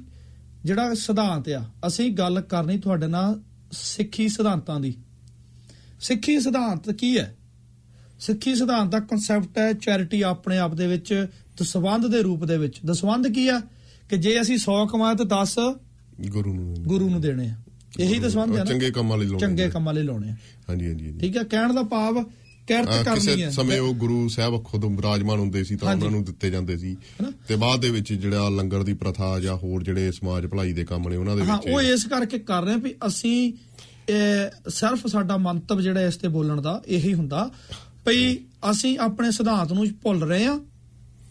ਜਿਹੜਾ ਸਿਧਾਂਤ ਆ ਅਸੀਂ ਗੱਲ ਕਰਨੀ ਤੁਹਾਡੇ ਨਾਲ ਸਿੱਖੀ ਸਿਧਾਂਤਾਂ ਦੀ। ਸਿੱਖੀ ਸਿਧਾਂਤ ਕੀ ਹੈ? ਸਿੱਖੀ ਸਿਧਾਂਤ ਦਾ ਕਨਸੈਪਟ ਹੈ ਚੈਰਿਟੀ ਆਪਣੇ ਆਪ ਦੇ ਵਿੱਚ ਦਸਵੰਧ ਦੇ ਰੂਪ ਦੇ ਵਿੱਚ। ਦਸਵੰਧ ਕੀ ਆ ਕਿ ਜੇ ਅਸੀਂ 100 ਕਮਾਏ ਤਾਂ 10
ਗੁਰੂ ਨੂੰ
ਗੁਰੂ ਨੂੰ ਦੇਣੇ ਆ। ਇਹੀ ਦਸਵੰਧ ਹੈ ਨਾ?
ਚੰਗੇ ਕੰਮਾਂ ਲਈ ਲਾਉਣੇ
ਚੰਗੇ ਕੰਮਾਂ ਲਈ ਲਾਉਣੇ ਆ।
ਹਾਂਜੀ ਹਾਂਜੀ।
ਠੀਕ ਹੈ ਕਹਿਣ ਦਾ ਭਾਵ ਕਿਰਤ ਕਰਨੀ
ਕਿਸੇ
ਹੈ।
ਸਮੇਂ ਉਹ ਗੁਰੂ ਸਾਹਿਬ ਖੁਦ ਵਿਰਾਜਮਾਨ ਹੁੰਦੇ ਸੀ ਤਾਂ। ਉਹਨਾਂ ਨੂੰ ਦਿੱਤੇ ਜਾਂਦੇ ਸੀ? ਤੇ ਬਾਅਦ ਦੇ ਵਿੱਚ ਜਿਹੜਾ ਲੰਗਰ ਦੀ ਪ੍ਰਥਾ ਜਾਂ ਹੋਰ ਜਿਹੜੇ ਸਮਾਜ ਭਲਾਈ ਦੇ ਕੰਮ ਨੇ ਉਹਨਾਂ ਦੇ
ਹਾਂ
ਵਿੱਚ
ਉਹ ਇਸ ਕਰਕੇ ਕਰ ਰਹੇ ਆ ਵੀ ਅਸੀਂ ਇਹ ਸਿਰਫ ਸਾਡਾ ਮੰਤਵ ਜਿਹੜਾ ਇਸ ਤੇ ਬੋਲਣ ਦਾ ਇਹੀ ਹੁੰਦਾ ਭਈ ਅਸੀਂ ਆਪਣੇ ਸਿਧਾਂਤ ਨੂੰ ਭੁੱਲ ਰਹੇ ਆ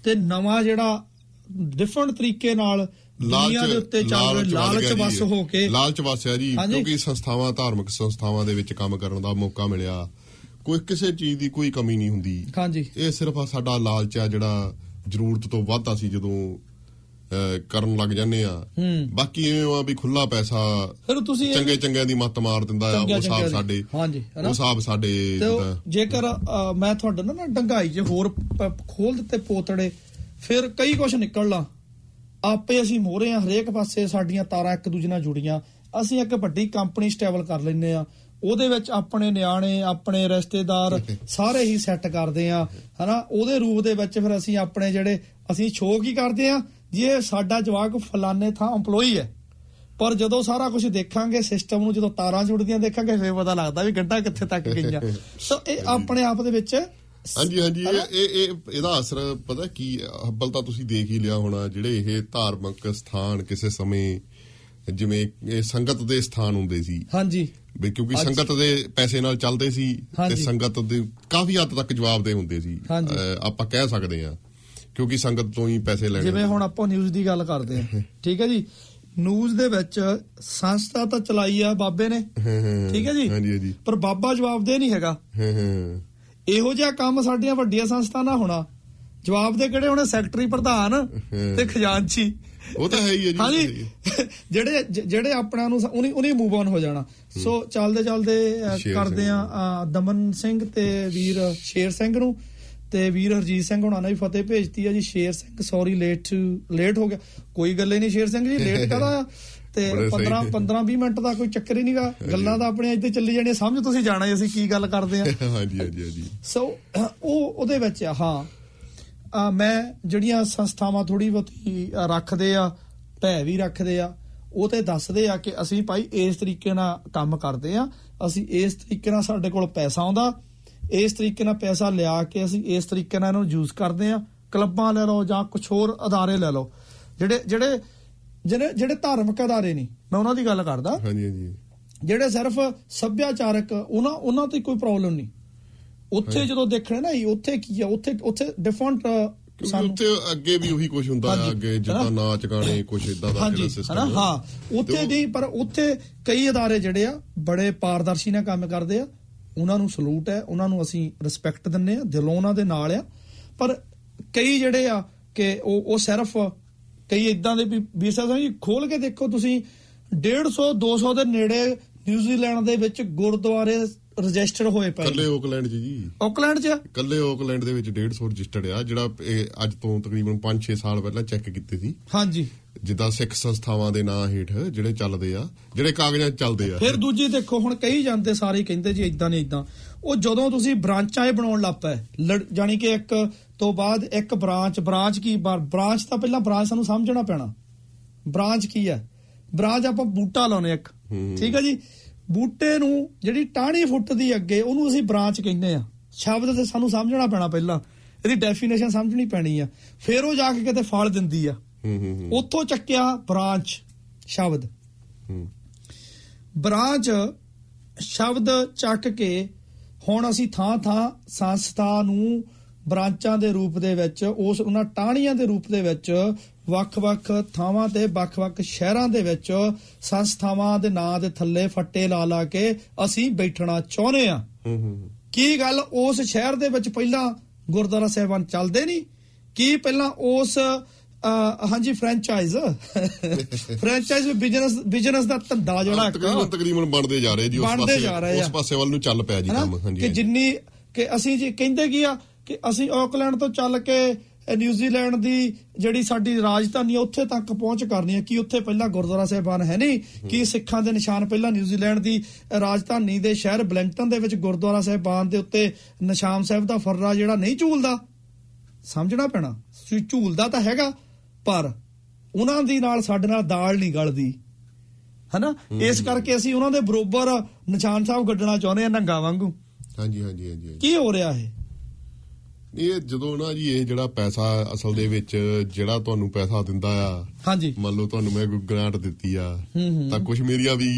ਤੇ ਨਵਾਂ ਜਿਹੜਾ ਡਿਫਰੈਂਟ ਤਰੀਕੇ ਨਾਲ ਦੁਨੀਆ ਦੇ ਉੱਤੇ ਚੱਲ ਰਿਹਾ ਲਾਲਚ। ਵਸ ਹੋ ਕੇ
ਲਾਲਚ ਵਸ ਹੈ ਜੀ। ਕਿਉਂਕਿ ਸੰਸਥਾਵਾਂ ਧਾਰਮਿਕ ਸੰਸਥਾਵਾਂ ਦੇ ਵਿੱਚ ਕੰਮ ਕਰਨ ਦਾ ਮੌਕਾ ਮਿਲਿਆ ਕੋਈ ਕਿਸੇ ਚੀਜ਼ ਦੀ ਕੋਈ ਕਮੀ ਨਹੀਂ ਹੁੰਦੀ
ਹਾਂਜੀ
ਇਹ ਸਿਰਫ ਸਾਡਾ ਲਾਲਚ ਆ ਜਿਹੜਾ ਜ਼ਰੂਰਤ ਤੋਂ ਵੱਧ ਅਸੀਂ ਜਦੋਂ ਕਰਨ ਲੱਗ ਜਾਂਦੇ ਆ। ਬਾਕੀ ਐਵੇਂ ਆ ਵੀ ਖੁੱਲਾ ਪੈਸਾ
ਫਿਰ ਤੁਸੀਂ ਇਹ-
ਚੰਗੇ ਚੰਗਿਆਂ ਦੀ ਮੱਤ ਮਾਰ ਦਿੰਦਾ ਆ ਉਹ
ਦੀ।
ਸਾਡੇ
ਹਾਂਜੀ,
ਉਹ? ਹਿਸਾਬ ਸਾਡੇ
ਜੇਕਰ ਮੈਂ ਤੁਹਾਡੇ ਨਾ ਡੰਗਾਈ 'ਚ ਹੋਰ ਖੋਲ ਦਿੱਤੇ ਪੋਤੜੇ ਫਿਰ ਕਈ ਕੁਝ ਨਿਕਲਣਾ। ਆਪੇ ਅਸੀਂ ਮੋਹਰੇ ਆ ਹਰੇਕ ਪਾਸੇ ਸਾਡੀਆਂ ਤਾਰਾਂ ਇੱਕ ਦੂਜੇ ਨਾਲ ਜੁੜੀਆਂ। ਅਸੀਂ ਇੱਕ ਵੱਡੀ ਕੰਪਨੀ ਸਟੇਬਲ ਕਰ ਲੈਨੇ ਆ। ਉਹਦੇ ਵਿੱਚ ਆਪਣੇ ਨਿਆਣੇ ਆਪਣੇ ਰਿਸ਼ਤੇਦਾਰ ਸਾਰੇ ਹੀ ਸੈੱਟ ਕਰਦੇ ਆ ਹਨਾ ਉਹਦੇ ਰੂਪ ਦੇ ਵਿੱਚ ਫਿਰ ਅਸੀਂ ਆਪਣੇ ਜਿਹੜੇ ਅਸੀਂ ਸ਼ੋਅ ਕੀ ਕਰਦੇ ਆ ਜੇ ਸਾਡਾ ਜਵਾਕ ਫਲਾਣੇ ਥਾਂ EMPLOYE ਹੈ ਪਰ ਜਦੋਂ ਸਾਰਾ ਕੁਝ ਦੇਖਾਂਗੇ ਸਿਸਟਮ ਨੂੰ ਜਦੋਂ ਤਾਰਾਂ ਜੁੜਦੀਆਂ ਦੇਖਾਂਗੇ ਫੇਰ ਪਤਾ ਲੱਗਦਾ ਵੀ ਗੰਢਾਂ ਕਿੱਥੇ ਤੱਕ ਗਈਆਂ। ਸੋ ਇਹ ਆਪਣੇ ਆਪ ਦੇ ਵਿੱਚ
ਹਾਂਜੀ ਹਾਂਜੀ ਇਹ ਇਹ ਇਹ- ਇਹਦਾ ਅਸਰ ਪਤਾ ਕੀ? ਹੱਬਲ ਤਾਂ ਤੁਸੀਂ ਦੇਖ ਹੀ ਲਿਆ ਹੋਣਾ ਜਿਹੜੇ ਇਹ ਧਾਰਮਿਕ ਸਥਾਨ ਕਿਸੇ ਸਮੇਂ ਜਿਵੇਂ ਇਹ ਸੰਗਤ ਦੇ ਸਥਾਨ ਹੁੰਦੇ ਸੀ।
ਹਾਂਜੀ।
ਵੀ ਕਿਉਂਕਿ ਸੰਗਤ ਦੇ ਪੈਸੇ ਨਾਲ ਚੱਲਦੇ ਸੀ ਤੇ। ਸੰਗਤ ਦੇ ਕਾਫੀ ਹੱਦ ਤੱਕ ਜਵਾਬ ਦੇ ਹੁੰਦੇ ਸੀ। ਆਪਾਂ ਕਹਿ ਸਕਦੇ ਹਾਂ ਕਿਉਂਕਿ ਸੰਗਤ ਤੋਂ ਹੀ ਪੈਸੇ ਲੈਣੇ
ਜਿਵੇਂ ਹੁਣ ਆਪਾਂ ਨਿਊਜ਼ ਦੀ ਗੱਲ ਕਰਦੇ ਹਾਂ। ਠੀਕ ਹੈ ਜੀ? ਨਿਊਜ਼ ਦੇ ਵਿੱਚ ਸੰਸਥਾ ਤਾਂ ਚਲਾਈ ਆ ਬਾਬੇ ਨੇ। ਠੀਕ ਹੈ ਜੀ?
ਹਾਂਜੀ ਹਾਂਜੀ।
ਪਰ ਬਾਬਾ ਜਵਾਬਦੇ ਨਹੀਂ ਹੈਗਾ। ਇਹੋ ਜਿਹਾ ਕੰਮ ਸਾਡੀਆਂ ਵੱਡੀਆਂ ਸੰਸਥਾ ਨਾਲ ਹੋਣਾ। ਜਵਾਬ ਦੇ ਕਿਹੜੇ ਹੋਣੇ? ਸੈਕਟਰੀ ਪ੍ਰਧਾਨ ਤੇ ਖਜ਼ਾਨਚੀ।
ਉਹ ਤਾਂ ਹੈ ਹੀ ਹੈ ਜੀ,
ਹਾਂਜੀ। ਜਿਹੜੇ ਜਿਹੜੇ ਆਪਣਾ ਨੂੰ ਉਹਨੇ ਉਹਨੇ ਮੂਵ ਆਨ ਹੋ ਜਾਣਾ। ਸੋ ਚੱਲਦੇ ਚੱਲਦੇ ਕਰਦੇ। ਆ ਦਮਨ ਸਿੰਘ ਤੇ ਵੀਰ ਸ਼ੇਰ ਸਿੰਘ ਨੂੰ। ਤੇ ਵੀਰ ਹਰਜੀਤ ਸਿੰਘ ਹੁਣਾਂ ਨੇ ਵੀ ਫਤਿਹ ਭੇਜਤੀ ਆ ਜੀ। Sher Singh sorry late late ਹੋ ਗਿਆ। ਕੋਈ ਗੱਲ ਹੀ ਨਹੀਂ ਸ਼ੇਰ ਸਿੰਘ ਜੀ ਲੇਟ ਕਦਾ ਆ? ਤੇ
ਬੜੇ ਸਹੀ।
15 15 20 ਮਿੰਟ ਦਾ ਕੋਈ ਚੱਕਰ ਹੀ ਨਹੀਂਗਾ ਗੱਲਾਂ ਤਾਂ ਆਪਣੇ ਇੱਥੇ ਚੱਲੀ ਜਾਣੀਆਂ। ਸਮਝ ਤੁਸੀਂ ਜਾਣਾ ਅਸੀਂ ਕੀ ਗੱਲ ਕਰਦੇ ਆ।
ਹਾਂਜੀ ਹਾਂਜੀ ਹਾਂਜੀ।
ਸੋ ਉਹ ਉਹਦੇ ਵਿੱਚ ਆ, ਹਾਂ। ਆ ਮੈਂ ਜਿਹੜੀਆਂ ਸੰਸਥਾਵਾਂ ਥੋੜੀ ਬਹੁਤੀ ਰੱਖਦੇ ਆ ਭੈ ਵੀ ਰੱਖਦੇ ਆ ਉਹ ਤੇ ਦੱਸਦੇ ਆ ਕਿ ਅਸੀਂ ਭਾਈ ਇਸ ਤਰੀਕੇ ਨਾਲ ਕੰਮ ਕਰਦੇ ਆ। ਅਸੀਂ ਇਸ ਤਰੀਕੇ ਨਾਲ ਸਾਡੇ ਕੋਲ ਪੈਸਾ ਆਉਂਦਾ। ਇਸ ਤਰੀਕੇ ਨਾਲ ਪੈਸਾ ਲਿਆ ਕੇ ਅਸੀਂ ਇਸ ਤਰੀਕੇ ਨਾਲ ਇਹਨੂੰ ਯੂਜ਼ ਕਰਦੇ ਆ ਕਲੱਬਾਂ ਲੈ ਲਓ ਜਾਂ ਕੁਝ ਹੋਰ ਅਦਾਰੇ ਲੈ ਲਓ। ਜਿਹੜੇ ਜਿਹੜੇ ਜਿਹੜੇ ਜਿਹੜੇ ਧਾਰਮਿਕ ਅਦਾਰੇ ਨਹੀਂ ਮੈਂ ਉਹਨਾਂ ਦੀ ਗੱਲ ਕਰਦਾ।
ਹਾਂਜੀ ਹਾਂਜੀ।
ਜਿਹੜੇ ਸਿਰਫ ਸੱਭਿਆਚਾਰਕ ਉਹਨਾਂ ਉਹਨਾਂ ਤੇ ਕੋਈ ਪ੍ਰੋਬਲਮ ਨਹੀਂ। ਉੱਥੇ ਜਦੋਂ ਦੇਖਣੇ ਨਾ ਉੱਥੇ ਕੀ ਆ? ਉੱਥੇ ਉੱਥੇ ਡਿਫਰੈਂਟ ਸਾਨੂੰ
ਉੱਥੇ ਅੱਗੇ ਵੀ ਉਹੀ ਕੁਝ ਹੁੰਦਾ
ਹਾਂਜੀ,
ਅੱਗੇ ਜਿੱਦਾਂ? ਨਾਚ ਗਾਣੇ ਕੁਝ ਇਦਾਂ ਦਾ ਜਿਹੜਾ ਸਿਸਟਮ
ਹਾਂ। ਉੱਥੇ ਨਹੀਂ ਪਰ ਉੱਥੇ ਕਈ ਅਦਾਰੇ ਜਿਹੜੇ ਆ ਬੜੇ ਪਾਰਦਰਸ਼ੀ ਨਾਲ ਕੰਮ ਕਰਦੇ ਆ। ਉਹਨਾਂ ਨੂੰ ਸਲੂਟ ਹੈ, ਉਹਨਾਂ ਨੂੰ ਅਸੀਂ ਰਿਸਪੈਕਟ ਦਿੰਨੇ ਆ ਦਿਲੋਂ ਉਹਨਾਂ ਦੇ ਨਾਲ ਆ। ਪਰ ਕਈ ਜਿਹੜੇ ਆ ਕਿ ਉਹ ਉਹ ਸਿਰਫ ਕਈ ਇਦਾਂ ਦੇ ਵੀ ਵੀਰ ਸਾਹਿਬ ਜੀ ਖੋਲ ਕੇ ਦੇਖੋ ਤੁਸੀਂ 150 200 ਦੇ ਨੇੜੇ ਨਿਊਜ਼ੀਲੈਂਡ ਦੇ ਵਿੱਚ ਗੁਰਦੁਆਰੇ ਰਜਿਸਟਰ ਹੋਏ ਪਏ
ਕੱਲੇ। ਓਕਲੈਂਡ 'ਚ ਜੀ।
ਆਕਲੈਂਡ 'ਚ?
ਕੱਲੇ ਓਕਲੈਂਡ ਦੇ ਵਿੱਚ 150 ਰਜਿਸਟਰਡ ਆ ਜਿਹੜਾ ਇਹ ਅੱਜ ਤੋਂ ਤਕਰੀਬਨ 5-6 ਸਾਲ ਪਹਿਲਾਂ ਚੈੱਕ ਕੀਤੇ ਸੀ।
ਹਾਂਜੀ।
ਜਿੱਦਾਂ ਸਿੱਖ ਸੰਸਥਾਵਾਂ ਦੇ ਨਾਂ ਹੇਠ ਜਿਹੜੇ ਚੱਲਦੇ ਆ ਜਿਹੜੇ ਕਾਗਜ਼ਾਂ ਚੱਲਦੇ ਆ।
ਫਿਰ ਦੂਜੀ ਦੇਖੋ ਹੁਣ ਕਈ ਜਾਂਦੇ ਸਾਰੇ ਕਹਿੰਦੇ ਜੀ ਇਦਾਂ ਨਹੀਂ ਇਦਾਂ ਉਹ ਜਦੋਂ ਤੁਸੀਂ ਬ੍ਰਾਂਚਾਂ ਇਹ ਬਣਾਉਣ ਲੱਗ ਪਏ ਜਾਨੀ ਕਿ ਇੱਕ ਤੋਂ ਬਾਅਦ ਇੱਕ ਬ੍ਰਾਂਚ ਬ੍ਰਾਂਚ ਕੀ ਬ੍ਰਾਂਚ ਤਾਂ ਪਹਿਲਾਂ ਬ੍ਰਾਂਚ ਸਾਨੂੰ ਸਮਝਣਾ ਪੈਣਾ। ਬ੍ਰਾਂਚ ਕੀ ਹੈ? ਬ੍ਰਾਂਚ ਆਪਾਂ ਬੂਟਾ ਲਾਉਨੇ ਇੱਕ। ਠੀਕ ਹੈ ਜੀ? ਬੂਟੇ ਨੂੰ ਜਿਹੜੀ ਟਾਹਣੀ ਫੁੱਟਦੀ ਅੱਗੇ ਉਹਨੂੰ ਅਸੀਂ ਬ੍ਰਾਂਚ ਕਹਿੰਦੇ ਆ। ਸ਼ਬਦ ਤੇ ਸਾਨੂੰ ਸਮਝਣਾ ਪੈਣਾ ਪਹਿਲਾਂ। ਇਹਦੀ ਡੈਫੀਨੇਸ਼ਨ ਸਮਝਣੀ ਪੈਣੀ ਆ। ਫਿਰ ਉਹ ਜਾ ਕੇ ਕਿਤੇ ਫਲ ਦਿੰਦੀ ਆ।
ਹੂੰ ਹੂੰ।
ਉੱਥੋਂ ਚੱਕਿਆ ਬ੍ਰਾਂਚ ਸ਼ਬਦ।
ਹੂੰ।
ਬ੍ਰਾਂਚ ਸ਼ਬਦ ਚੱਕ ਕੇ ਹੁਣ ਅਸੀਂ ਥਾਂ ਥਾਂ ਸੰਸਥਾ ਨੂੰ ਬ੍ਰਾਂਚਾਂ ਦੇ ਰੂਪ ਦੇ ਵਿੱਚ ਉਸ ਉਹਨਾਂ ਟਾਹਣੀਆਂ ਦੇ ਰੂਪ ਦੇ ਵਿੱਚ ਵੱਖ-ਵੱਖ ਥਾਵਾਂ ਤੇ ਵੱਖ-ਵੱਖ ਸ਼ਹਿਰਾਂ ਦੇ ਵਿੱਚ ਸੰਸਥਾਵਾਂ ਦੇ ਨਾਂ ਦੇ ਥੱਲੇ ਫੱਟੇ ਲਾ ਲਾ ਕੇ ਅਸੀਂ ਬੈਠਣਾ ਚਾਹੁੰਦੇ ਆ ਕੀ ਗੱਲ? ਉਸ ਸ਼ਹਿਰ ਦੇ ਵਿੱਚ ਪਹਿਲਾਂ ਗੁਰਦੁਆਰਾ ਸਾਹਿਬਾਨ ਚੱਲਦੇ ਨਹੀਂ? ਕੀ ਪਹਿਲਾਂ ਉਸ ਹਾਂਜੀ ਫਰੈਂਚਾਈਜ਼ ਫਰੈਂਚਾਈਜ਼ ਬਿਜ਼ਨਸ ਬਿਜ਼ਨਸ ਦਾ ਧੰਦਾ ਜਿਹੜਾ
ਤਕਰੀਬਨ ਤਕਰੀਬਨ ਬਣਦੇ ਜਾ ਰਹੇ ਜੀ ਉਸ ਪਾਸੇ। ਉਸ ਪਾਸੇ ਵੱਲ ਨੂੰ ਚੱਲ ਪਿਆ ਜੀ ਕੰਮ ਹਾਂਜੀ
ਕਿ। ਜਿੰਨੀ ਕਿ ਅਸੀਂ ਜੀ ਕਹਿੰਦੇ ਕੀ ਆ? ਕਿ ਅਸੀਂ ਆਕਲੈਂਡ ਤੋਂ ਚੱਲ ਕੇ ਨਿਊਜ਼ੀਲੈਂਡ ਦੀ ਜਿਹੜੀ ਸਾਡੀ ਰਾਜਧਾਨੀ ਉੱਥੇ ਤੱਕ ਪਹੁੰਚ ਕਰਨੀ ਹੈ ਕਿ ਉੱਥੇ ਪਹਿਲਾਂ ਗੁਰਦੁਆਰਾ ਸਾਹਿਬਾਨ ਹੈ ਨਹੀਂ? ਕਿ ਸਿੱਖਾਂ ਦੇ ਨਿਸ਼ਾਨ ਪਹਿਲਾਂ ਨਿਊਜ਼ੀਲੈਂਡ ਦੀ ਰਾਜਧਾਨੀ ਦੇ ਸ਼ਹਿਰ ਬਲੈਂਕਟਨ ਦੇ ਵਿੱਚ ਗੁਰਦੁਆਰਾ ਸਾਹਿਬਾਨ ਦੇ ਉੱਤੇ ਨਿਸ਼ਾਨ ਸਾਹਿਬ ਦਾ ਫਰਰਾ ਜਿਹੜਾ ਨਹੀਂ ਝੂਲਦਾ? ਸਮਝਣਾ ਪੈਣਾ। ਝੂਲਦਾ ਤਾਂ ਹੈਗਾ ਪਰ ਉਹਨਾਂ ਦੀ ਨਾਲ ਸਾਡੇ ਨਾਲ ਦਾਲ ਨਹੀਂ ਗਲਦੀ। ਹਨਾ? ਇਸ ਕਰਕੇ ਅਸੀਂ ਉਹਨਾਂ ਦੇ ਬਰੋਬਰ ਨਿਸ਼ਾਨ ਸਾਹਿਬ ਗੱਡਣਾ ਚਾਹੁੰਦੇ ਆ ਨੰਗਾ ਵਾਂਗੂ।
ਹਾਂਜੀ ਹਾਂਜੀ ਹਾਂਜੀ।
ਕੀ ਹੋ ਰਿਹਾ ਇਹ?
ਇਹ ਜਦੋਂ ਨਾ ਜੀ ਇਹ ਜਿਹੜਾ ਪੈਸਾ ਅਸਲ ਦੇ ਵਿੱਚ ਜਿਹੜਾ ਤੁਹਾਨੂੰ ਪੈਸਾ ਦਿੰਦਾ ਆ
ਹਾਂਜੀ।
ਮੰਨ ਲਓ ਤੁਹਾਨੂੰ ਮੈਂ ਕੋਈ ਗ੍ਰਾਂਟ ਦਿੱਤੀ ਆ ਤਾਂ ਕੁਝ ਮੇਰੀਆਂ ਵੀ